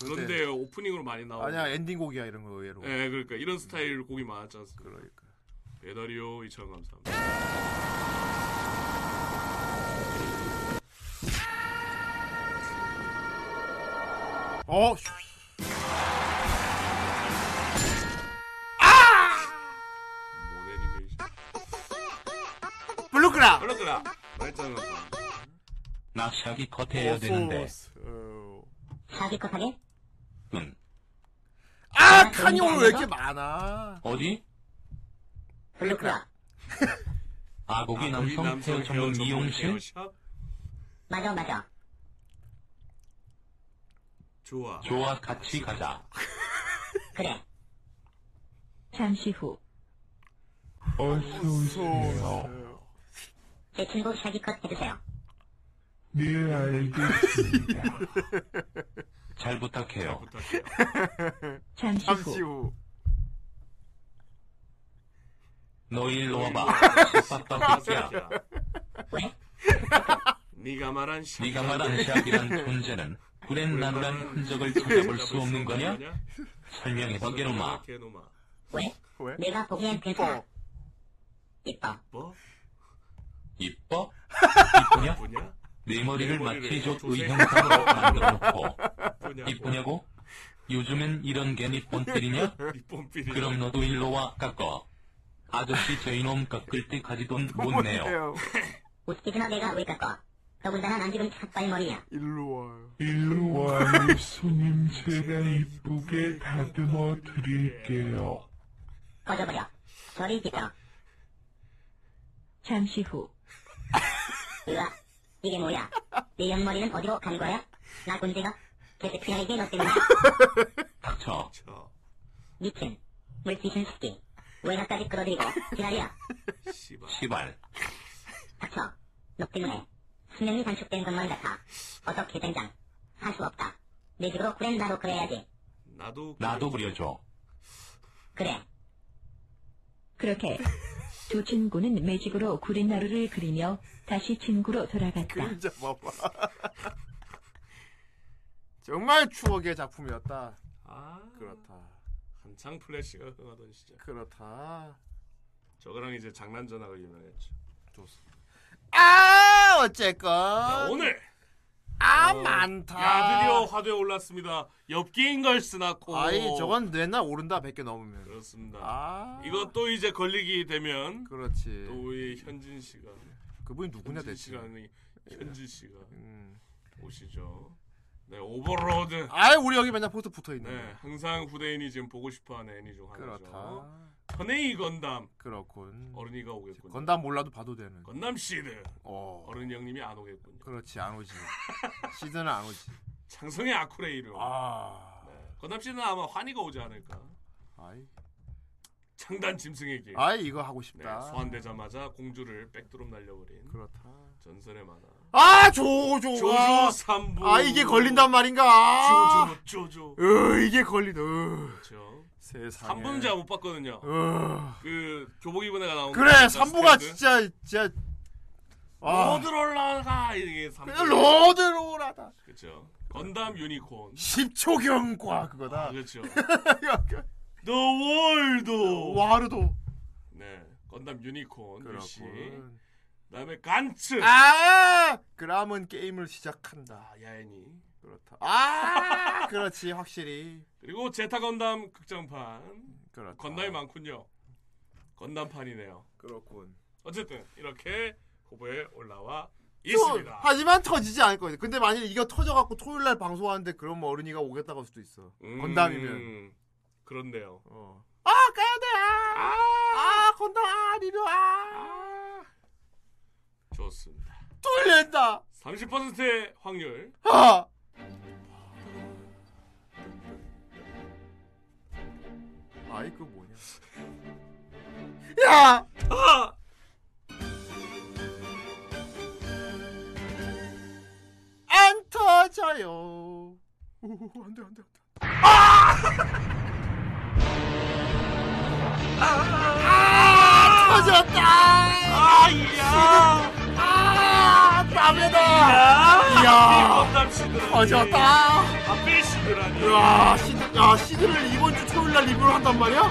그런데 오프닝으로 많이 나오고. 아니야 엔딩곡이야 이런 거 의외로. 예, 그러니까 이런 스타일 곡이 많았지 않습니까? 그러니까. 배달이요 2천 감사합니다. 어. 애니메이션? 블루크라. 블루크라. 말짱은 나 샤기 컷 해야 되는데. 어. 사기컷 하게? 응. 아 아, 칸이 오늘 왜 이렇게 많아? 어디? 블루클럽. 아고기 남성 헤어 전문 미용실? 맞아, 맞아. 좋아. 좋아, 같이 가자. 그래. 잠시 후 어서 오세요. 제 친구 샤기컷 해주세요. 네, 알겠습니다. 잘 부탁해요. 잠시 잠시 후. 너 일로 와봐. 빡빡빡이야. 네가 말한 시 네가 말한 샥이란 존재는 구렛나루란 흔적을 찾아볼 수 없는 거냐? 설명해봐, 게노마. 개노마. 왜? 내가 보기엔 괜찮아. 이뻐. 뭐? 이뻐? 이쁘냐? 내 머리를 마치 저 조세- 의형상으로 만들어 놓고 이쁘냐고. 이쁘냐고? 요즘엔 이런 게 니뽕필이냐? 니뽕필이냐? 그럼 너도 일로 와 깎어 아저씨 저 이놈 깎을 때 가지돈 못 내요 웃기지마 내가 왜 깎아. 더군다나 난 지금 삭발 머리야. 일로 와요. 일로 와요 손님 제가 이쁘게 다듬어 드릴게요 꺼져버려. 저리 비켜. 잠시 후 으아, 이게 뭐야? 내 옆머리는 어디로 간 거야? 나 군대가 너 때문이야. 닥쳐 미친, 물귀신 새끼. 외가까지 끌어들이고 지랄이야. 시발 닥쳐. 너 때문에 수명이 단축된 것만 같아. 어떻게 된장? 할 수 없다. 내 집으로 구렌나로 그래야지. 나도 나도 그려줘 그래. 그렇게 두 친구는 매직으로 구린 나루를 그리며 다시 친구로 돌아갔다. 그림자 봐봐. 정말 추억의 작품이었다. 아 그렇다. 한창 플래시가 흥하던 시절. 그렇다. 저거랑 이제 장난 전학을 유명했죠. 좋습니다. 아 어쨌건 자, 오늘 아 어, 많다. 야 드디어 화두에 올랐습니다. 엽기인 걸 쓰나코. 아이 저건 맨날 오른다 100개 넘으면. 그렇습니다. 아 이것도 이제 걸리게 되면 그렇지. 또 우리 현진 씨가 그분이 누구냐 대체. 현진 씨가 음. 오시죠. 네 오버로드. 아이 우리 여기 맨날 포스터 붙어 있네. 네 항상 후대인이 지금 보고 싶어하는 애니 중 하나죠. 그렇다. 턴에이 건담. 그렇군. 어른이가 오겠군. 건담 몰라도 봐도 되는. 건담 시드. 어. 어른 형님이 안 오겠군요. 그렇지 안 오지. 시드는 안 오지. 창성의 아쿠레이를. 아. 네. 건담 시드는 아마 환희가 오지 않을까. 아이. 창단 짐승의 길. 아이 이거 하고 싶다. 네, 소환되자마자 공주를 백드롭 날려버린. 그렇다. 전설의 만화. 아 조조. 조조 아. 삼부. 아 이게 걸린단 말인가? 아. 조조 조조. 으 이게 걸리네. 으. 그렇죠. 세상에. 3부는 제가 못 봤거든요. 으. 그 교복 입은 애가 나온 그래 거 3부가 스탠드. 진짜 진짜. 아. 로드롤러가 이게 3부. 로드롤러다. 그렇죠. 건담 유니콘. 10초 경과 그거다. 아, 그렇죠. The World. ワールド. 네. 건담 유니콘. 그렇군. 그다음에 간츠. 아 그럼은 게임을 시작한다. 아, 야엔이. 그렇다. 아 그렇지 확실히. 그리고 제타 건담 극장판. 그렇다. 건담이 많군요. 건담판이네요. 그렇군. 어쨌든 이렇게 후보에 올라와 저, 있습니다. 하지만 터지지 않을 거예요. 근데 만약 에 이거 터져갖고 토요일 날 방송하는데 그럼 어른이가 오겠다고 할 수도 있어. 음, 건담이면. 그렇네요. 어. 아 가야 돼. 아, 아 건담 아 리뷰 아. 좋습니다. 뚫린다. 30%의 확률. 아. 아이 그 뭐냐? 야! 아! 안 터져요. 오, 안돼 안돼 안돼. 아! 터졌다. 아 야. 아, 땀에다. 이야. 건담 시드라니. 터졌다. 앞에 시드라니. 야, 시드, 야, 시드를 이번 주 토요일 날 리뷰를 한단 말이야?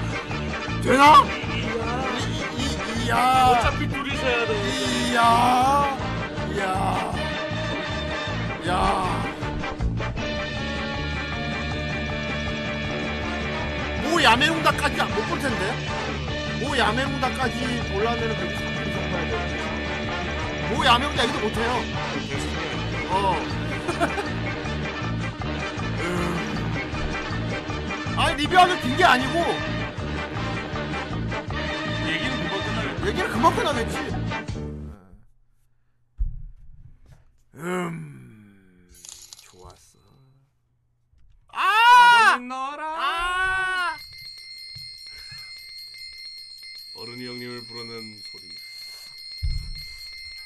되나? 이, 이, 이 야. 어차피 둘이셔야 돼. 이야. 이야. 야. 모 야매웅다까지 못 볼 텐데? 모 야매웅다까지 올라오면은 그래도 3분 정도 해야 돼. 모 야매웅다 이것도 못해요. 어. 음. 아니 리뷰하면 긴게 아니고 얘기는 금방 끝나겠다. 얘기는 금방 끝나겠지.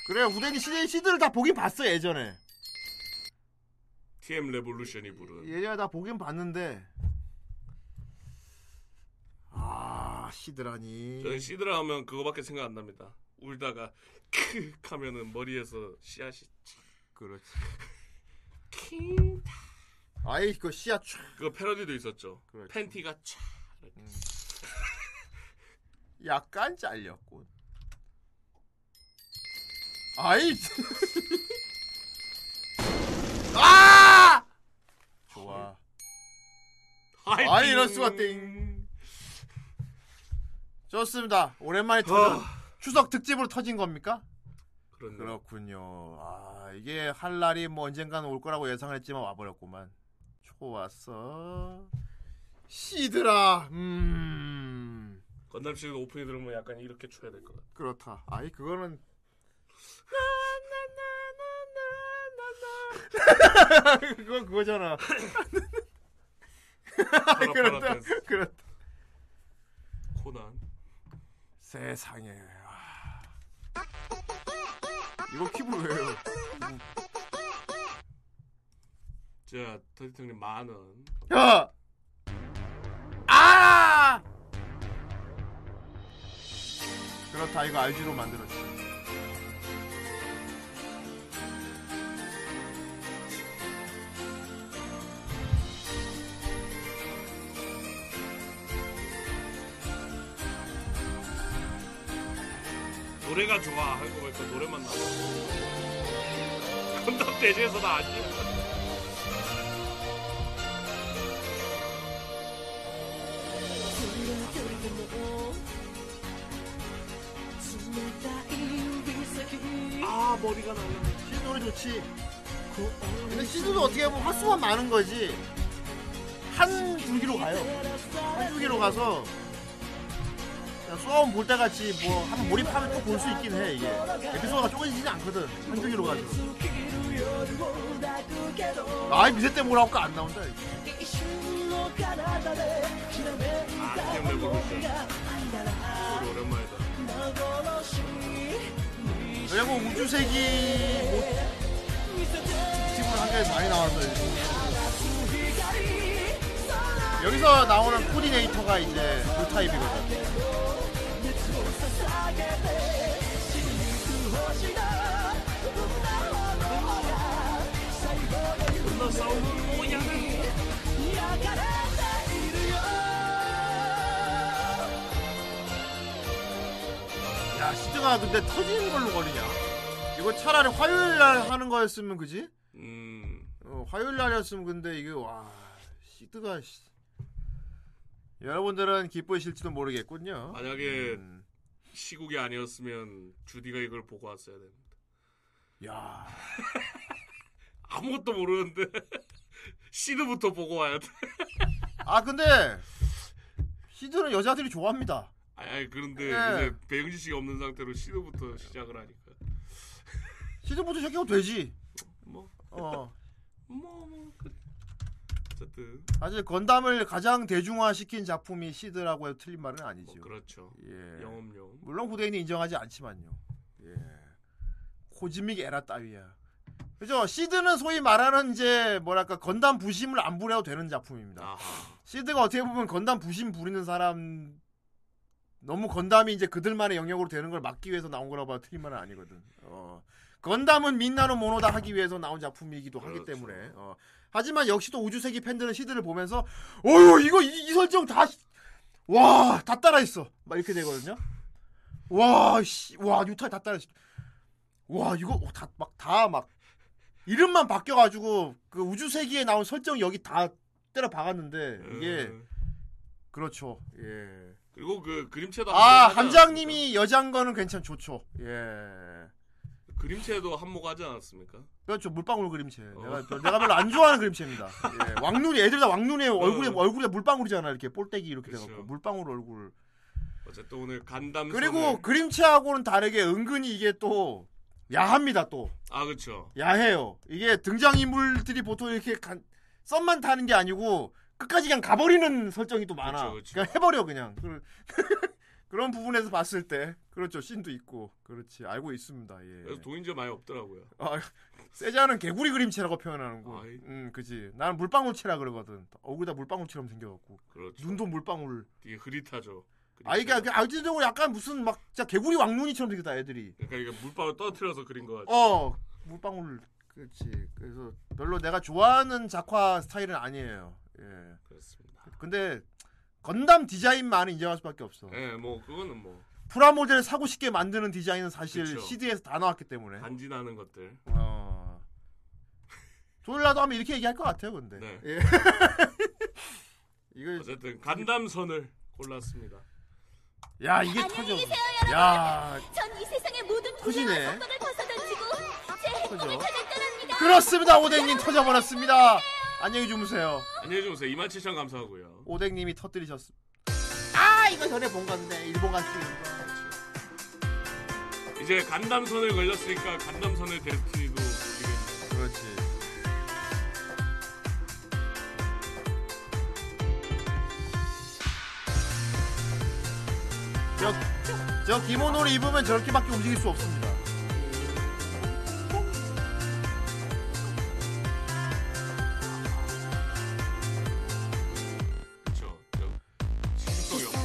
그래 후대인 시대 시드를 다 보긴 봤어 예전에. TM 레볼루션이 부른. 예전에 다 보긴 봤는데. 아 시드라니. 저는 시드라 하면 그거밖에 생각 안 납니다. 울다가 크 하면은 머리에서 씨앗이 그렇지. 킹. 아이 그 씨앗 촤. 그거 패러디도 있었죠. 그렇지. 팬티가 촤. 약간 잘렸군. 아이. 아! 좋아. 아이 이럴 수가 땡. 좋습니다. 오랜만에 터진 추석 특집으로 터진 겁니까? 그렇네. 그렇군요. 아 이게 할 날이 뭐 언젠가는 올 거라고 예상했지만 와버렸구만. 좋았어. 시드라. 음 건담 시리즈 오프닝 들으면 약간 이렇게 쳐야 될 것 같아. 그렇다. 아이 그거는 그건 그거잖아. 파라 그렇다. 그렇다. 코난. 세상에. 아. 이거 키보드 왜요? 자, 터지통님 만 원. 야! 아! 그렇다. 이거 RG로 만들었지. 노래가 좋아. 하고 보니까 노래만 나와. 건담 대지에서 나 아니야. 아 머리가 날라. 시드 노래 좋지. 근데 시드도 어떻게 보면 횟수만 많은 거지. 한 줄기로 가요. 한 줄기로 가서 수아원 볼 때 같이 뭐 한번 몰입하면 또 볼 수 있긴 해 이게. 에피소드가 쪼개지지 않거든. 한 줄기로 가서. 아이 미세 때 뭐라고 안 나온다. 이게. 아 TM 레볼루션. 소리 오랜만이다. 왜냐면 우주세기 뭐 팀으로 한개 많이 나와서 여기서 나오는 코디네이터가 이제 그 타입이거든. 싸우는 모양은. 야 시드가 근데 터지는 걸로 걸리냐? 이거 차라리 화요일 날 하는 거였으면 그지? 음. 어, 화요일 날이었으면 근데 이게 와 시드가 씨. 여러분들은 기뻐하실지도 모르겠군요. 만약에 음. 시국이 아니었으면 주디가 이걸 보고 왔어야 됩니다. 야 아무것도 모르는데 시드부터 보고 와야 돼. 아 근데 시드는 여자들이 좋아합니다. 아니 그런데 예. 이제 배영진 씨가 없는 상태로 시드부터 시작을 하니까 시드부터 시작해도 되지. 뭐 어. 뭐, 뭐 그래. 어쨌든 사실 건담을 가장 대중화시킨 작품이 시드라고 해도 틀린 말은 아니죠. 그렇죠. 예. 영업용. 물론 후대인이 인정하지 않지만요. 예. Cosmic Era 따위야. 그죠? 시드는 소위 말하는 이제 뭐랄까 건담 부심을 안 부려도 되는 작품입니다. 시드가 어떻게 보면 건담 부심 부리는 사람 너무 건담이 이제 그들만의 영역으로 되는 걸 막기 위해서 나온 거라고 봐도 틀린 말은 아니거든. 어. 건담은 みんなのものだ 하기 위해서 나온 작품이기도 하기 때문에. 어. 하지만 역시 또 우주세기 팬들은 시드를 보면서 어휴 이거 이, 이 설정 다 와 다 따라했어 막 이렇게 되거든요. 와씨와 유타 다 따라했어. 와 이거 다막다막 이름만 바뀌어가지고 그 우주 세기에 나온 설정 여기 다 때려 박았는데 이게 음. 그렇죠. 예. 그리고 그 그림체도 아 함장님이 여장 거는 괜찮 좋죠. 예. 그림체도 한몫하지 않았습니까? 그렇죠 물방울 그림체. 어. 내가 별- 내가 별로 안 좋아하는 그림체입니다. 예, 왕눈이 애들 다 왕눈이에요. 얼굴에 어. 얼굴에 물방울이잖아 이렇게 볼때기 이렇게 그쵸. 돼갖고 물방울 얼굴. 어쨌든 오늘 간담 그리고 그림체하고는 다르게 은근히 이게 또 야합니다 또. 아 그렇죠. 야해요. 이게 등장 인물들이 보통 이렇게 간, 썸만 타는 게 아니고 끝까지 그냥 가버리는 설정이 또 많아. 그쵸, 그쵸. 그냥 해버려 그냥. 그- 그런 부분에서 봤을 때 그렇죠 씬도 있고 그렇지 알고 있습니다. 예. 그래서 도인지 많이 없더라고요. 아, 세자는 개구리 그림체라고 표현하는 거. 아이. 음, 그지. 나는 물방울체라 그러거든. 얼굴 다 물방울처럼 생겨갖고. 그렇죠. 눈도 물방울. 되게 흐릿하죠. 아 이게 그 알지적으로 약간 무슨 막 진짜 개구리 왕눈이처럼 생겼다 애들이. 그러니까 이게 물방울 떨어뜨려서 그린 거 같죠. 어 물방울 그렇지. 그래서 별로 내가 좋아하는 작화 스타일은 아니에요. 예. 그렇습니다. 근데 건담 디자인만은 인정할 수밖에 없어. 예, 뭐 그거는 뭐 프라모델 사고 싶게 만드는 디자인은 사실 그쵸. CD에서 다 나왔기 때문에. 간지나는 것들. 어. 조일라도 하면 이렇게 얘기할 것 같아요, 근데. 네. 예. 이거 어쨌든 간담선을 골랐습니다. 야 이게 터져. 야전 이 세상의 모든 터지네. 두려운 속박을 벗어던지고 제 행복을 터져. 찾을 떠납니다. 그렇습니다, 오뎅님 터져버렸습니다. 안녕히 주무세요. 안녕히 주무세요. 27,000 감사하고요. 오뎅님이 터뜨리셨습니다. 아 이거 전에 본 건데 일본 갔을 이제 간담선을 걸렸으니까 간담선을 데스티 저, 저 기모노를 입으면 저렇게밖에 움직일 수 없습니다.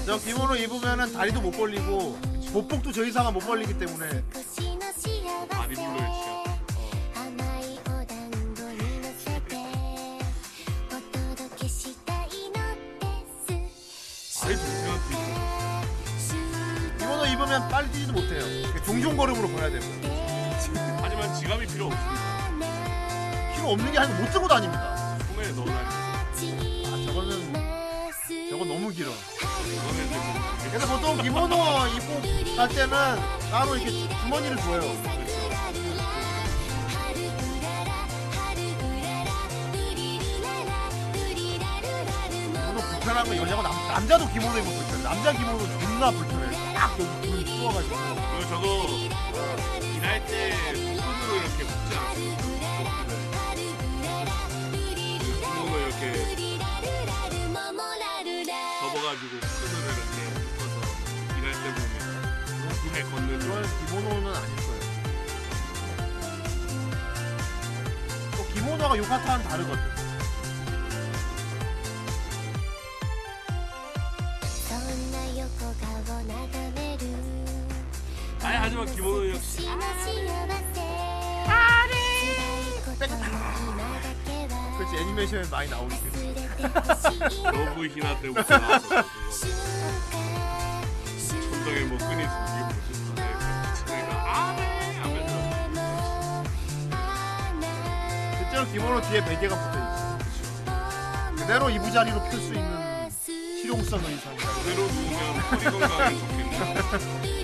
저 기모노 입으면은 다리도 못 벌리고 보폭도 저 이상은 못 벌리기 때문에 못해요. 종종 걸음으로 보내야 됩니다. 하지만 지갑이 필요 없습니다. 필요 없는 게 아니고 못 들고 다닙니다. 소매에 넣어놔야 아 저거는 저거 너무 길어. 이거는 뭐 그래서 보통 기모노 입고 갈 때는 따로 이렇게 주머니를 줘요. 기모노 불편한 건 여자가 남, 남자도 기모노 입으면 불편해. 남자 기모노 존나 불편해. 딱 여기 줄 추워가지고. 그리고 저거 일할 때 손으로 이렇게 묶지 않아요. 손으로 이렇게 접어가지고 손으로 이렇게 묶어서 일할 때 보면 발 걷는 그건 기모노는 아닐 거예요. 또 기모노가 요카타는 다르거든. 하지만 김원우 역시. 그렇지 애니메이션에 많이 나오기 때문에 너무 희나 대고 나와서 천장에 뭐 끈이 있으면 이게 뭐지? 그러니까 아네 하면서 실제로 김원호 뒤에 베개가 붙어있어. 그대로 이부자리로 펼 수 있는 실용성 의상 그대로 누우면 허리 건강에 좋겠네요.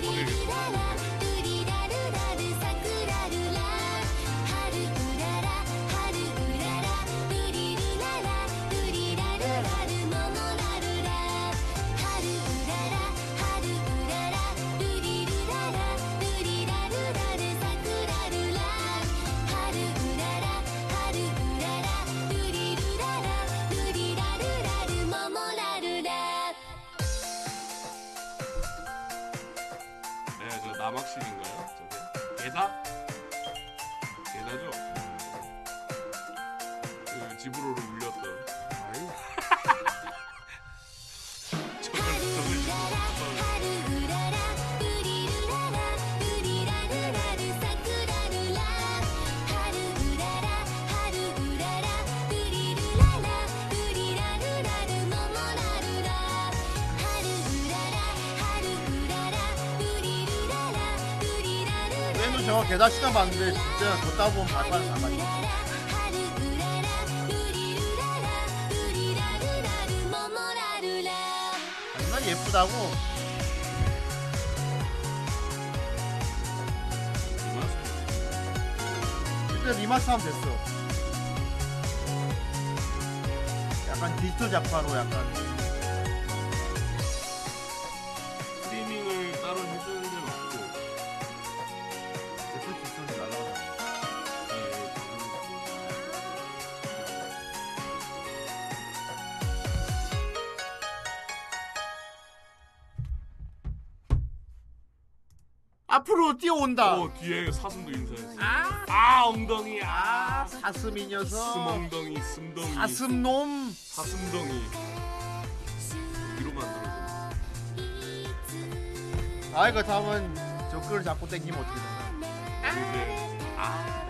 계단 시간 봤는데 진짜 걷다 보면 안 맞아. 하지만 예쁘다고. 그때 리마스 하면 됐어. 약간 디지털 작화로 약간 뛰어온다. 어 뒤에 사슴도 인사했어. 아, 엉덩이 아 사슴 이 녀석. 스멍덩이 슴덩이 사슴놈. 사슴덩이 위로 만들어줘. 아 이거 다음은 접근을 잡고 땡기면 어떻게 되나? 이제 아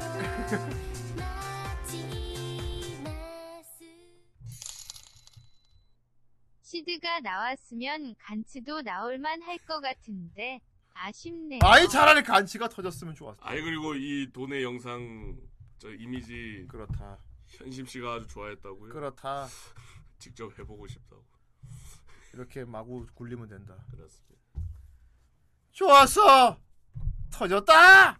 시드가 나왔으면 간츠도 나올만 할 것 같은데 아쉽네요. 아이 차라리 간치가 터졌으면 좋았어. 아이 그리고 이 돈의 영상 저 이미지 그렇다. 현심 씨가 아주 좋아했다고요? 그렇다. 직접 해보고 싶다고. 이렇게 마구 굴리면 된다. 그렇습니다. 좋았어. 터졌다.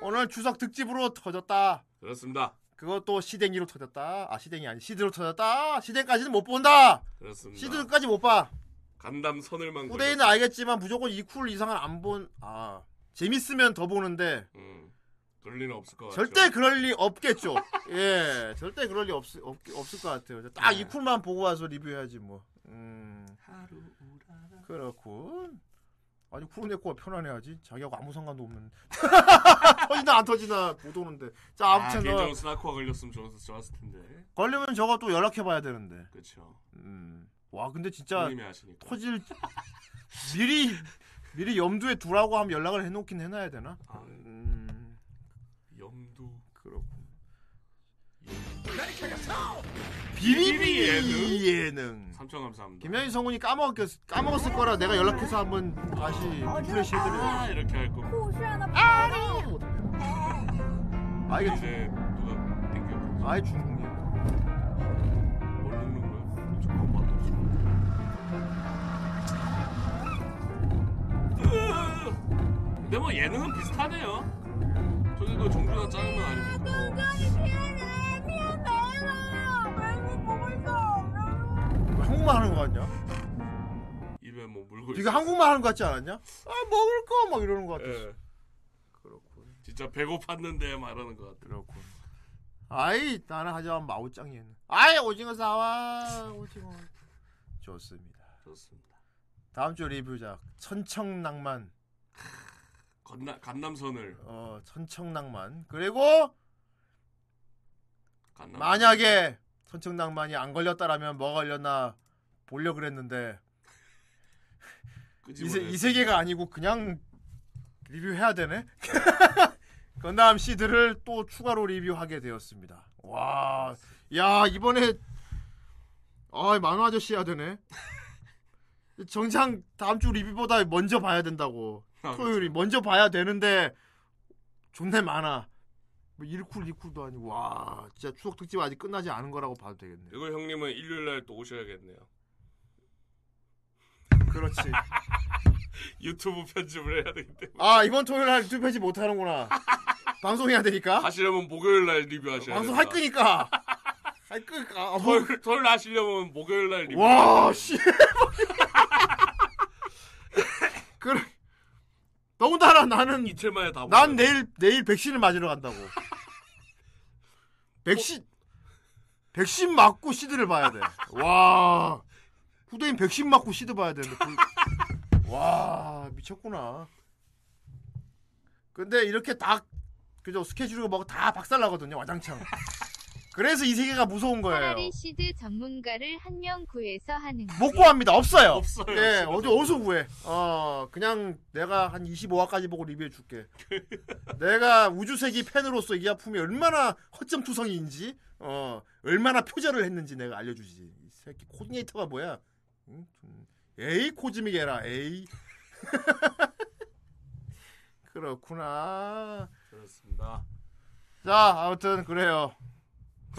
오늘 추석 특집으로 터졌다. 그렇습니다. 그것도 시댕이로 터졌다. 아 시댕이 아니 시드로 터졌다. 시댕까지는 못 본다. 그렇습니다. 시드까지 못 봐. 간담 선을만 후대인은 알겠지만 무조건 2쿨 이상은 안 본. 아 재밌으면 더 보는데 음, 그럴 리는 없을 것 같죠. 절대 그럴 리 없겠죠. 예, 절대 그럴 리 없, 없, 없을 것 같아요. 딱 네. 2쿨만 보고 와서 리뷰해야지 뭐. 음, 그렇군. 아니 쿠로네코가 편안해야지. 자기하고 아무 상관도 없는. 터지나 안 터지나 못 오는데. 자 아, 아무튼 너 개인적으로 스나코가 걸렸으면 좋았, 좋았을 텐데. 걸리면 저거 또 연락해봐야 되는데. 그렇죠. 음. 와 근데 진짜. 터질 미리 미리 염두에 두라고 하면 연락을 해놓긴 해놔야 되나? 아, 음, 염두. 그렇군. 비리비 예능. 예능. 삼천 감사합니다. 김현희 성훈이 까먹었 까먹었을 거라 내가 연락해서 한번 다시 리플레시 아, 해드려. 이렇게 할 거. 아 이게 이제 누가 땡겨. 아예 중국 근데 뭐 예능은 비슷하네요. 저기도 정주가 짜는 건 아니고. 왜 한국말 하는 거 같냐? 입에 뭐 물고 네가 한국말 하는 거 같지 않았냐? 아 먹을 거 막 이러는 거 같아. 예. 그렇군. 진짜 배고팠는데 말하는 것 같아. 그렇군. 아이 나는 하지만 마우짱이는. 아이 오징어 사와 오징어. 좋습니다. 좋습니다. 다음 주 리뷰작 천청낭만. 건나, 간남선을 어 천청낭만 그리고 간남. 만약에 천청낭만이 안 걸렸다라면 뭐가 걸렸나 보려 그랬는데 이, 세. 이 세계가 아니고 그냥 리뷰해야 되네. 건담 시드를 또 추가로 리뷰하게 되었습니다. 와, 야 이번에 아 만화 아저씨 해야 되네. 정상 다음 주 리뷰보다 먼저 봐야 된다고. 아, 토요일이 먼저 봐야 되는데 존나 많아. 뭐 1쿨 2쿨도 아니고 와 진짜 추석 특집 아직 끝나지 않은 거라고 봐도 되겠네. 이거 형님은 일요일 날 또 오셔야겠네요. 그렇지. 유튜브 편집을 해야 되기 때문에. 아 이번 토요일 날 유튜브 편집 못 하는구나. 방송해야 되니까. 하시려면 목요일 날 리뷰하셔야 방송. 할 거니까. 할 거니까. 토요일, 토요일 날 하시려면 목요일 날 리뷰. 와 씨. 그래. 더군다나 나는 이틀 만에 다. 난 내일 내일 백신을 맞으러 간다고. 백신 백신 맞고 시드를 봐야 돼. 와 후대인 백신 맞고 시드 봐야 되는데. 그- 와 미쳤구나. 근데 이렇게 다 그죠 스케줄이고 뭐고 다 박살나거든요 와장창. 그래서 이 세계가 무서운 거예요. 차라리 시드 전문가를 한 명 구해서 하는 못 구합니다. 없어요. 없어요. 예, 어디 어디서 구해? 어, 그냥 내가 한 25화까지 보고 리뷰해 줄게. 내가 우주세기 팬으로서 이 작품이 얼마나 허점투성이인지, 어, 얼마나 표절을 했는지 내가 알려주지. 이 새끼 코디네이터가 뭐야? 응? 좀- 에이 Cosmic Era 에이. 그렇구나. 그렇습니다. 자, 아무튼 그래요.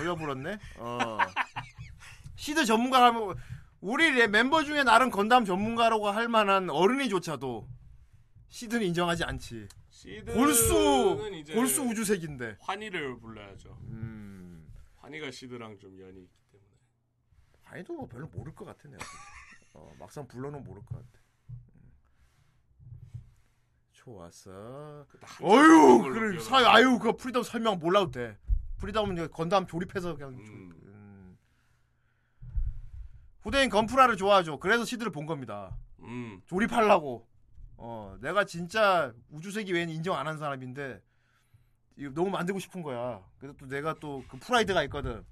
돌려불었네. 어. 시드 전문가라면 우리 레- 멤버 중에 나름 건담 전문가라고 할 만한 어른이조차도 시드는 인정하지 않지. 시드는 골수 골수 우주세긴데. 환희를 불러야죠. 음. 환희가 시드랑 좀 연이 있기 때문에. 환희도 뭐 별로 모를 것 같아 내가. 어, 막상 불러놓으면 모를 것 같아. 음. 좋았어. 어유 그래. 사 아유 그 프리덤 설명 몰라도 돼. 프리덤은 건담 조립해서 그냥. 조- 음. 후대인 건프라를 좋아하죠. 그래서 시드를 본 겁니다. 음. 조립하려고. 어, 내가 진짜 우주세기 외에는 인정 안 한 사람인데 이거 너무 만들고 싶은 거야. 그래서 또 내가 또 그 프라이드가 있거든.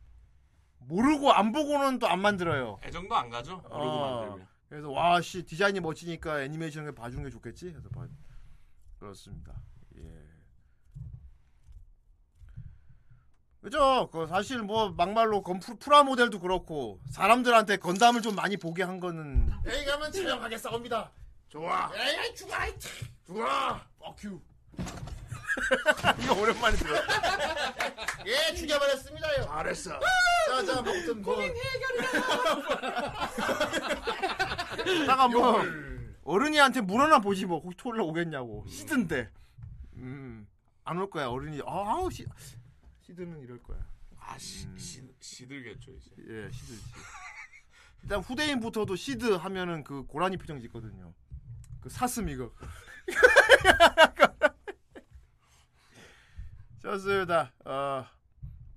모르고 안 보고는 또 안 만들어요. 애정도 안 가죠. 모르고 어, 만들면. 그래서 와 씨 디자인이 멋지니까 애니메이션을 봐주는 게 좋겠지. 그래서 봐. 그렇습니다. 예. 그죠? 그 사실 뭐 막말로 건 프라- 프라 모델도 그렇고 사람들한테 건담을 좀 많이 보게 한 거는 에이 가면 치명하게 싸웁니다. 좋아. 에이 죽어라 이 죽어라. 뻑큐. 이거 오랜만에 들어. 예 죽여버렸습니다요. 잘했어. 자자 뭐든 뭐. 고민 다가 뭐 어른이한테 물 하나 보지 뭐 혹시 토를 오겠냐고 시든데 음안 올 거야 어른이 아, 아우 시 시드는 이럴 거야. 아, 시, 시, 시들겠죠, 이제. 예 시드지. 일단 후대인부터도 시드 하면은 그 고라니 표정 짓거든요. 그 사슴 이거. 좋습니다. 어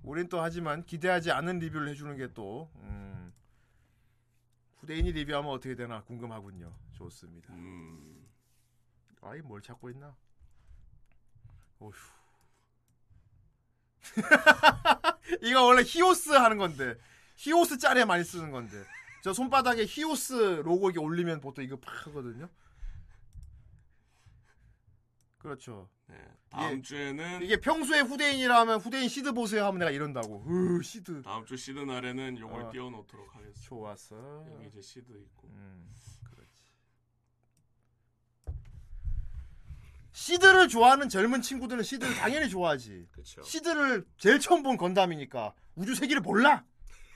우린 또 하지만 기대하지 않은 리뷰를 해주는 게또 음, 후대인이 리뷰하면 어떻게 되나 궁금하군요. 좋습니다. 음. 아이 뭘 찾고 있나? 어휴 이거 원래 히오스 하는 건데 히오스 짤에 많이 쓰는 건데 저 손바닥에 히오스 로고 이렇게 올리면 보통 이거 팍 하거든요 그렇죠 네. 다음 이게- 주에는 이게 평소에 후대인이라 하면 후대인 시드 보세요 하면 내가 이런다고 으 시드 다음 주 시드 날에는 요걸 어. 띄워놓도록 하겠습니다. 좋았어 여기 이제 시드 있고. 시드를 좋아하는 젊은 친구들은 시드를 당연히 좋아하지. 그쵸. 시드를 제일 처음 본 건담이니까 우주 세계를 몰라.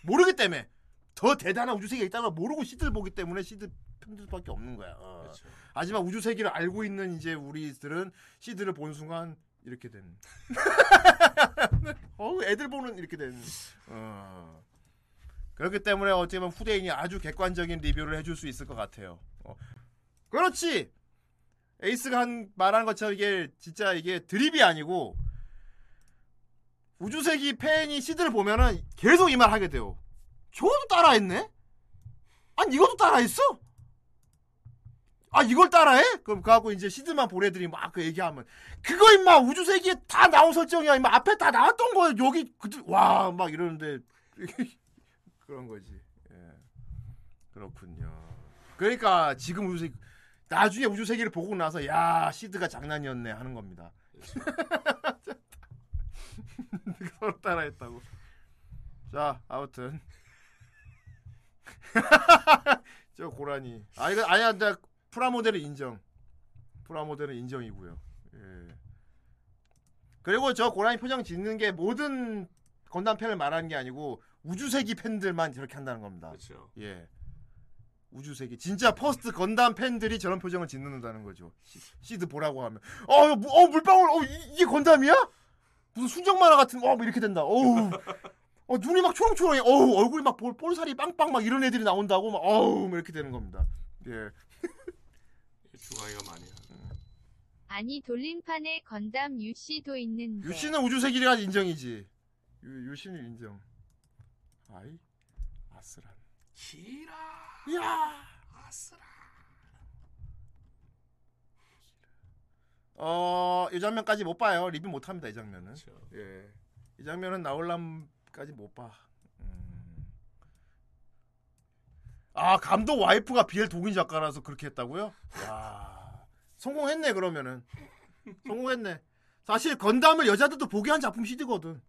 모르기 때문에 더 대단한 우주 세계가 있다는 걸 모르고 시드를 보기 때문에 시드 편들 수밖에 없는 거야. 어. 하지만 우주 세계를 알고 있는 이제 우리들은 시드를 본 순간 이렇게 되는. 어, 애들 보는 이렇게 되는. 어. 그렇기 때문에 어찌 보면 후대인이 아주 객관적인 리뷰를 해줄 수 있을 것 같아요. 어. 그렇지. 에이스가 한 말한 것처럼 이게 진짜 이게 드립이 아니고 우주세기 팬이 시드를 보면은 계속 이 말 하게 돼요. 저것도 따라했네? 아니 이것도 따라했어? 아 이걸 따라해? 그럼 그하고 이제 시드만 보내들이 막그 얘기하면 그거 임마 우주세기에 다 나온 설정이야 임마 앞에 다 나왔던 거야 여기 와 막 이러는데 그런 거지. 예. 그렇군요. 그러니까 지금 우주세기 나중에 우주세기를 보고 나서 야 시드가 장난이었네 하는 겁니다. 서로 따라했다고. 자 아무튼 저 고라니. 아 이거 아니야 나 프라모델은 인정. 프라모델은 인정이고요. 예. 그리고 저 고라니 표정 짓는 게 모든 건담 팬을 말하는 게 아니고 우주세기 팬들만 저렇게 한다는 겁니다. 그렇죠. 예. 우주세기 진짜 퍼스트 건담 팬들이 저런 표정을 짓는다는 거죠. 시, 시드 보라고 하면 어, 무- 어 물방울 어 이, 이게 건담이야? 무슨 순정 만화 같은 어 뭐 이렇게 된다. 어우. 어 눈이 막 초롱초롱해. 어우 얼굴이 막 볼, 볼살이 빵빵 막 이런 애들이 나온다고 막 어우 뭐 이렇게 되는 겁니다. 예. 주가이가 많이. 아니 돌림판에 건담 유씨도 있는데 유씨는 우주세기가 인정이지. 유, 유씨는 인정. 아이 아슬한. 키라. 야. 아슬아. 어, 이 장면까지 못 봐요. 리뷰 못 합니다, 이 장면은. 그렇죠. 예. 이 장면은 나올람까지 못 봐. 음. 아, 감독 와이프가 비엘 독인 작가라서 그렇게 했다고요? 야. 성공했네, 그러면은. 성공했네. 사실 건담을 여자들도 보게 한 작품 시드거든.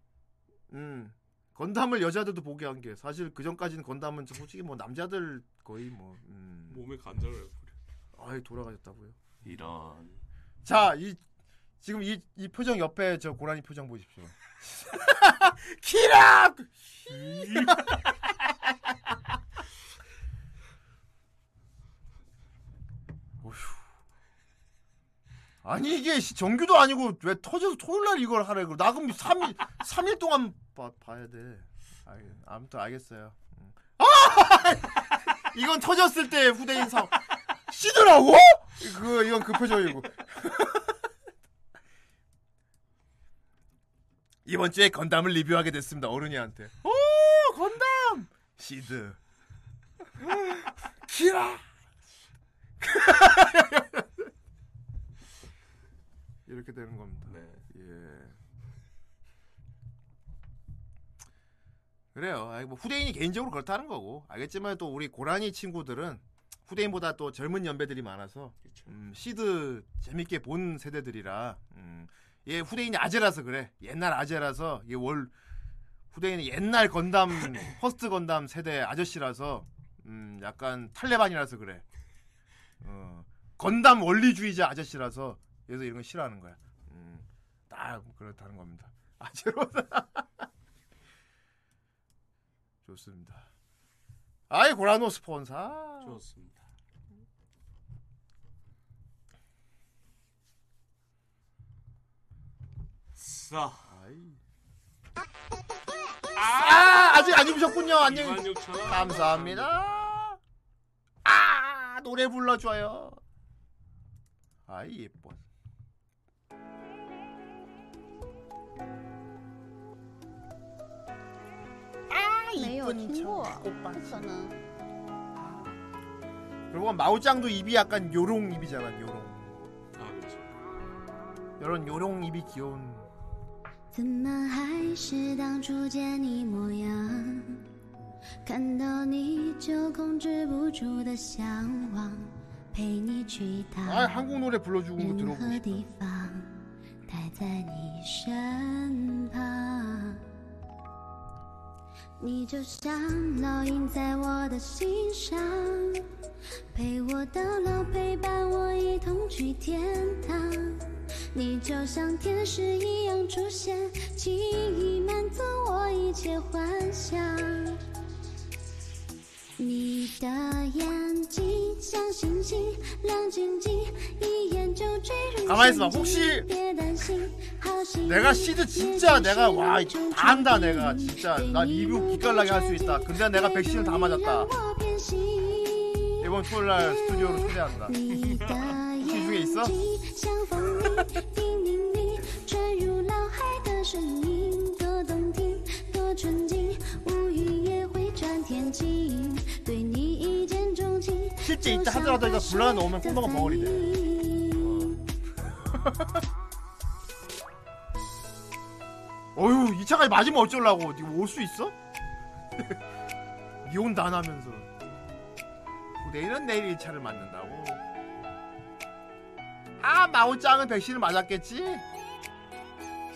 음. 건담을 여자들도 보게 한 게 사실 그 전까지는 건담은 솔직히 뭐 남자들 거의 뭐 음. 몸에 관절을 부려. 아이 돌아가셨다고요. 이런. 자, 이 지금 이, 이 표정 옆에 저 고라니 표정 보십시오. 키라! 어휴. 아니 이게 시- 정규도 아니고 왜 터져서 토요일 날 이걸 하래 그나 그럼 3일 3일 동안 봐, 봐야 돼. 알, 아무튼 알겠어요. 음. 아! 이건 터졌을 때 후대인 상 시더라고? 그 이건 그 표정이고. 이번 주에 건담을 리뷰하게 됐습니다. 어른이한테. 오 건담 시드 키라 이렇게 되는 겁니다. 예. 그래요. 뭐 후대인이 개인적으로 그렇다는 거고 알겠지만 또 우리 고라니 친구들은 후대인보다 또 젊은 연배들이 많아서 음, 시드 재밌게 본 세대들이라 음, 얘 후대인이 아재라서 그래. 옛날 아재라서 얘 월 후대인이 옛날 건담 퍼스트 건담 세대 아저씨라서 음, 약간 탈레반이라서 그래. 어, 건담 원리주의자 아저씨라서 그래서 이런 거 싫어하는 거야. 음, 딱 그렇다는 겁니다. 아재로 좋습니다. 아이 고라노 스폰사 좋습니다. 싸. 아, 아직 안 입으셨군요. 안녕. 26,000원. 감사합니다. 아, 노래 불러줘요. 아이, 예뻐. 이쁜 听过， 참 不 꽃밭. 可能。 그리고 마오짱도 입이 약간 요롱 입이잖아, 요롱. 아 그렇죠. 이런 요롱 입이 귀여운. 怎么还是当初见你模样？看到你就控制不住的向往，陪你去到 아, 한국 노래 불러주고 任 들어보고 何 싶다. 你就像烙印在我的心上，陪我到老，陪伴我一同去天堂。你就像天使一样出现，轻易满足我一切幻想。你的眼睛像星星，亮晶晶，一眼就坠入 가만히 있어봐. 陷阱 혹시 别担心，好心 내가 시드 진짜 내가 와 다 한다 내가 진짜 나 리뷰 기깔나게 할 수 있다. 근데 내가 백신을 다 맞았다. 이번 토요일 날 스튜디오로 초대한다. 혹시 중에 있어? 像风铃，叮咛你传入脑海的声音，多动听，多纯净，乌云也会 실제 있다 하더라도 이거 불러 놓으면 콩나가 벙어리대 어휴 이 차까지 맞으면 어쩌려고 올 수 있어? 니 온다 안 하면서 내일은 내일 2차를 맞는다고 아 마오짱은 백신을 맞았겠지?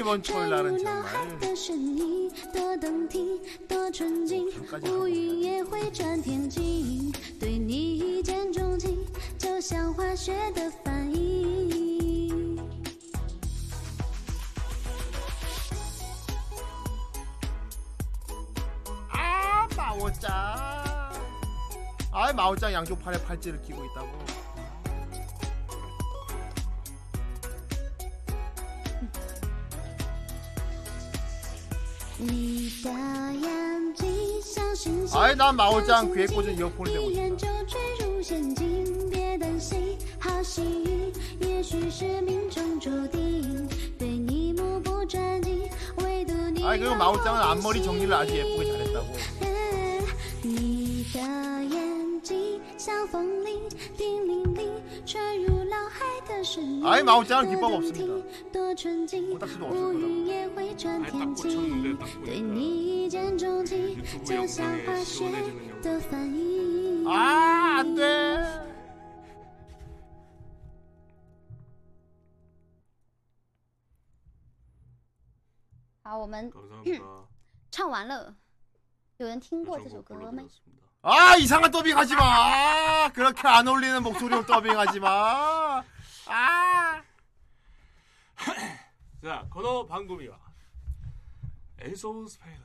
이번 설날은 정말 아 마오짱. 아마오짱 양쪽 팔에 팔찌를 끼고 있다고? 마오짱 귀에 꽂은 이어폰이 되고 싶다. 아니 그리고 마오짱은 앞머리 정리를 아주 예쁘게 잘했다고. 아이 마오짱은 기법 없습니다. 고딱지도 없을 거다. 我们 감사합니다. 唱完了，有人听过这首歌没？ 아 이상한 더빙 하지 마. 아, 그렇게 안 어울리는 목소리로 더빙하지 마. 아. 자, 코너 방금이와 에이스 오브 스페이드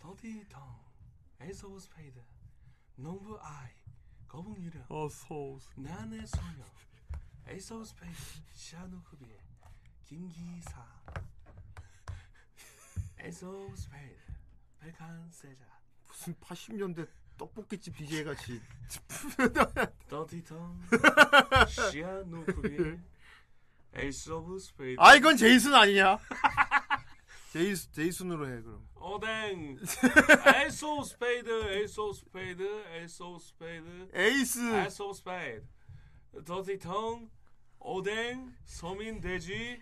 더디 텅 에이스 오브 스페이드 농부 아이 거북 유령 어서 나의 소녀 에이스 오브 스페이드 시아누 후비의 김기사 오브 스페이드 백한 세자 무슨 80년대 떡볶이집 BJ 같이. 시아누 후비의 에이스 오브 스페이드 아 이건 제이슨 아니냐? 제이스 제이슨으로 해 그럼. 오뎅 에이스 오브 스페이드 에이스 오브 스페이드 에이스 오브 스페이드 에이스. 에이스 오브 스페이드 Dirty Tongue 오뎅 서민 돼지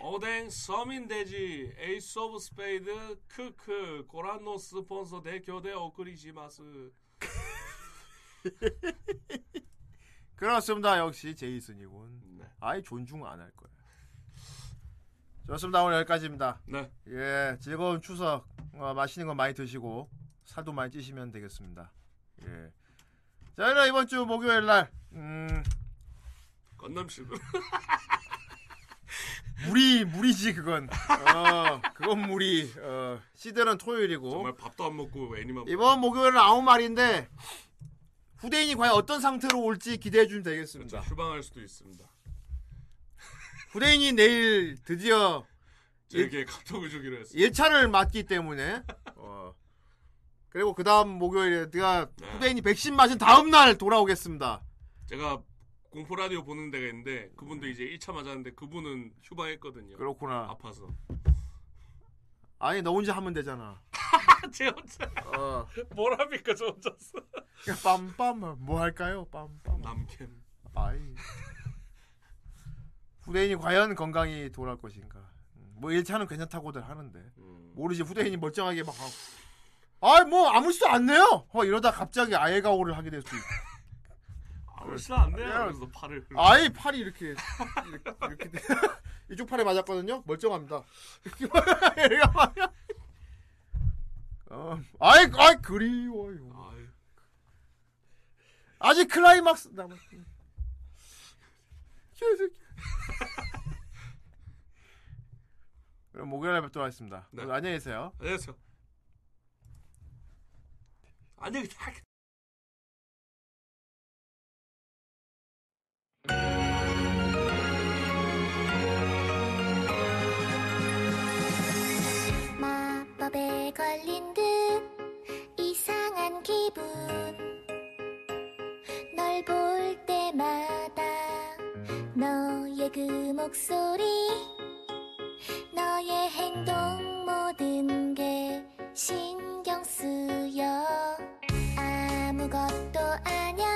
오뎅 서민 돼지 Ace of Spade 크크 ご覧のスポンサーの提供でお送りします 그렇습니다. 역시 제이슨이군. 아예 존중 안 할 거야. 좋습니다. 오늘 여기까지입니다. 네. 예, 즐거운 추석. 어, 맛있는 거 많이 드시고 살도 많이 찌시면 되겠습니다. 예. 자, 그럼 이번 주 목요일 날 음, 건담실 무리 무리지 그건. 어, 그건 무리. 어, 시드는 토요일이고. 정말 밥도 안 먹고 애니만 이번 목요일은 아무 말인데 후대인이 과연 어떤 상태로 올지 기대해 주면 되겠습니다. 휴방할 수도 있습니다. 후대인이 내일 드디어 저에게 카톡을 주기로 했어요. 1차를 맞기 때문에 어. 그리고 그 다음 목요일에 내가 네. 후대인이 백신 맞은 다음 날 돌아오겠습니다. 제가 공포 라디오 보는 데가 있는데 그분도 이제 1차 맞았는데 그분은 휴방했거든요. 그렇구나. 아파서. 아니 너 혼자 하면 되잖아. 제 혼자. 어. 뭘 합니까 저 혼자서. 빰빰 뭐 할까요? 빰빰. 남캠. 아이. 후대인이 과연 건강히 돌아올 것인가. 음, 뭐 1차는 괜찮다고들 하는데 음. 모르지 후대인이 멀쩡하게 막 아이 뭐 아무렇지도 않네요. 어 이러다 갑자기 아예 가오를 하게 될 수도 있고. 아무렇지도 않네요. 그래서 팔을. 아이 팔이 이렇게 이렇게, 이렇게 돼. 이쪽 팔에 맞았거든요. 멀쩡합니다. 얘가 말이야. 어, 아이 아이 그리워요. 아직 클라이막스 남았. 그럼 목요일에 뵙도록 하겠습니다. 네. 안녕히 계세요. 안녕히 계세요. 안녕히 계세요. 마법에 걸린 듯 이상한 기분. 널 볼 때마다 너의 그 목소리 너의 행동 모든 게 신경 쓰여. 아무것도 아냐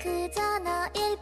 그저 너일